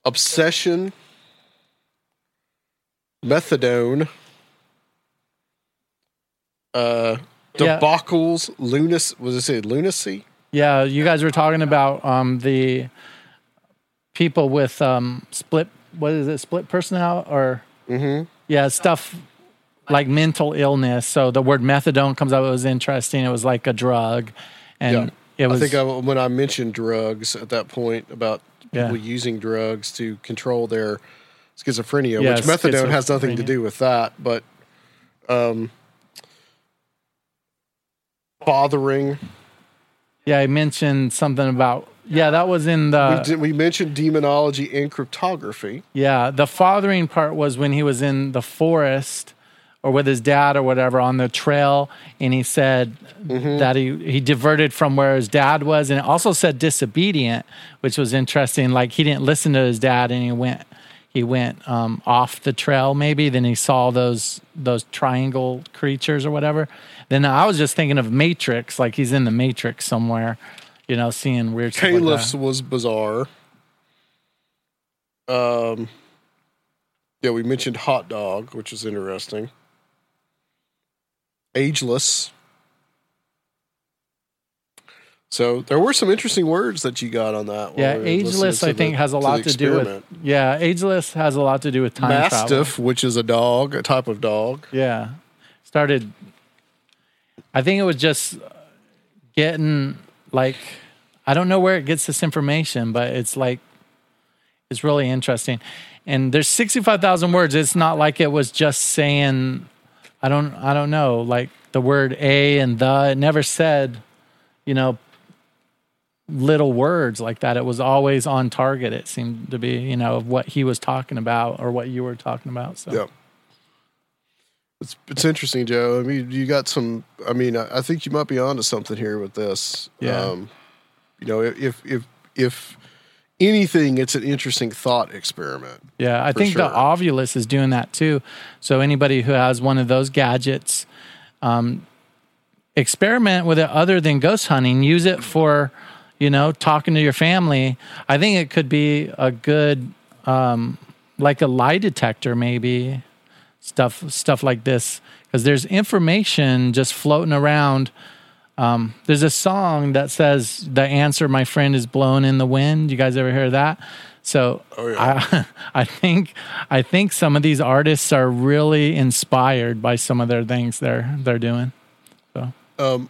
Obsession, methadone, uh,
Yeah.
debacles, lunacy. Was it say lunacy?
Yeah, you guys were talking about um, the people with um, split. What is it? Split personality or
Mm-hmm.
yeah, stuff like mental illness. So the word methadone comes up. It was interesting. It was like a drug, and it was.
I think I, when I mentioned drugs at that point about
Yeah.
people using drugs to control their schizophrenia,
Yeah,
which methadone has nothing to do with that, but um, bothering.
yeah, I mentioned something about. Yeah, that was in the.
we, did, we mentioned demonology and cryptography.
Yeah, the fathering part was when he was in the forest or with his dad or whatever on the trail, and he said that he he diverted from where his dad was, and it also said disobedient, which was interesting. Like he didn't listen to his dad, and he went he went um, off the trail maybe. Then he saw those those triangle creatures or whatever. Then I was just thinking of Matrix, like he's in the Matrix somewhere, you know, seeing weird like
Caliphs was bizarre. Um, yeah, we mentioned hot dog, which is interesting. Ageless. So there were some interesting words that you got on that.
Yeah,
we
ageless.
to
I think has a lot
the
to do with. Yeah, ageless has a lot to do with time travel.
Mastiff, which is a dog, a type of dog.
Yeah, started. I think it was just getting like I don't know where it gets this information, but it's like it's really interesting. And there's 65,000 words. It's not like it was just saying I don't I don't know, like the word a and the it never said, you know, little words like that. It was always on target it seemed to be, you know, of what he was talking about or what you were talking about. So
Yeah. It's it's interesting, Joe. I mean, you got some. I mean, I, I think you might be onto something here with this.
Yeah.
Um, you know, if if if anything, it's an interesting thought experiment.
Yeah, I think the. Ovilus is doing that too. So anybody who has one of those gadgets, um, experiment with it other than ghost hunting. Use it for, you know, talking to your family. I think it could be a good, um, like a lie detector, maybe stuff stuff like this because there's information just floating around. Um, there's a song that says the answer, my friend, is blown in the wind. You guys ever hear that? So I, I think I think some of these artists are really inspired by some of their things they're they're doing. So
Um,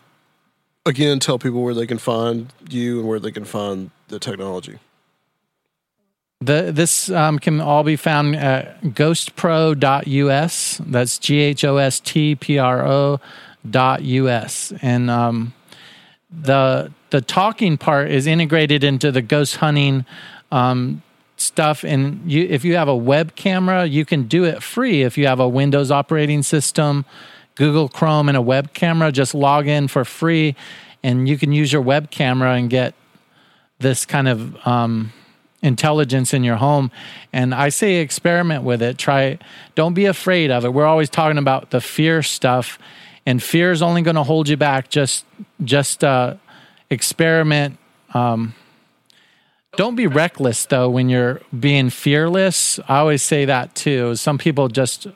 again, tell people where they can find you and where they can find the technology.
the this um, can all be found at ghostpro.us. That's G H O S T P R O dot US. And um, the the talking part is integrated into the ghost hunting um, stuff. And you, if you have a web camera, you can do it free. If you have a Windows operating system, Google Chrome, and a web camera, just log in for free, and you can use your web camera and get this kind of um, intelligence in your home. And I say experiment with it. Try. Don't be afraid of it. We're always talking about the fear stuff, and fear is only going to hold you back. Just just uh, experiment. Um, don't be reckless though when you're being fearless. I always say that too. Some people just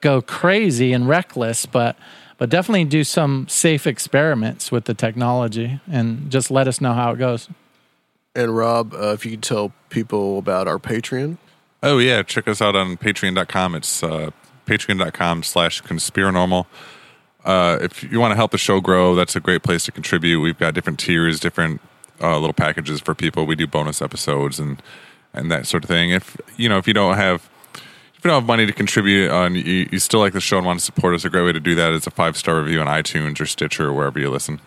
go crazy and reckless, but but definitely do some safe experiments with the technology and just let us know how it goes.
And Rob, uh, if you could tell people about our Patreon.
Oh yeah, check us out on patreon.com. It's uh, patreon.com slash conspiranormal. Uh, if you want to help the show grow, that's a great place to contribute. We've got different tiers, different uh, little packages for people. We do bonus episodes and and that sort of thing. If you know, if you don't have if you don't have money to contribute on, you, you still like the show and want to support us, a great way to do that is a five star review on iTunes or Stitcher or wherever you listen.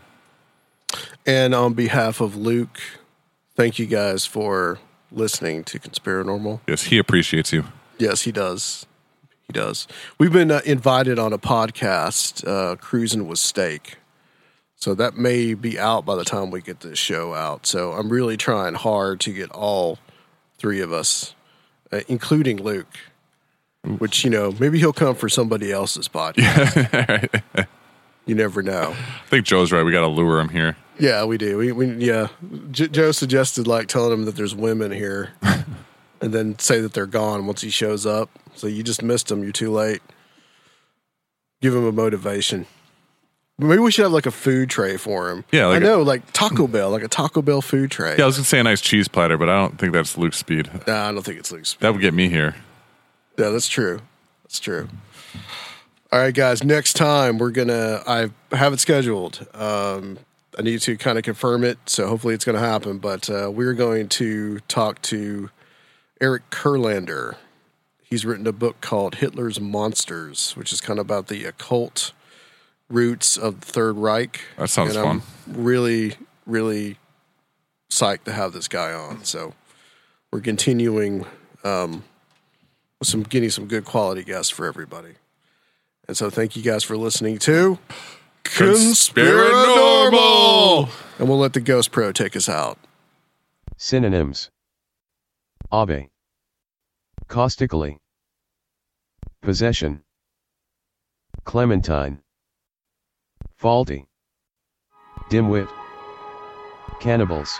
And on behalf of Luke, thank you guys for listening to Conspiranormal.
Yes, he appreciates you.
Yes, he does. He does. We've been uh, invited on a podcast, uh, Cruising with Steak. So that may be out by the time we get this show out. So I'm really trying hard to get all three of us, uh, including Luke, which, you know, maybe he'll come for somebody else's podcast. You never know.
I think Joe's right. We got to lure him here.
Yeah, we do. We, we yeah. J- Joe suggested like telling him that there's women here, and then say that they're gone once he shows up. So you just missed him. You're too late. Give him a motivation. Maybe we should have like a food tray for him.
Yeah, like
I
a-
know, like Taco Bell, like a Taco Bell food tray.
Yeah, I was gonna say a nice cheese platter, but I don't think that's Luke's speed.
Nah, I don't think it's loose.
That would get me here.
Yeah, that's true. That's true. All right, guys. Next time we're gonna. I have it scheduled. Um, I need to kind of confirm it, so hopefully it's going to happen. But uh, we're going to talk to Eric Kurlander. He's written a book called Hitler's Monsters, which is kind of about the occult roots of the Third Reich.
That sounds
And I'm
fun.
Really, really psyched to have this guy on. So we're continuing um, with some getting some good quality guests for everybody. And so thank you guys for listening to Conspiranormal. And we'll let the Ghost Pro take us out.
Synonyms Abe. Caustically. Possession. Clementine. Faulty. Dimwit. Cannibals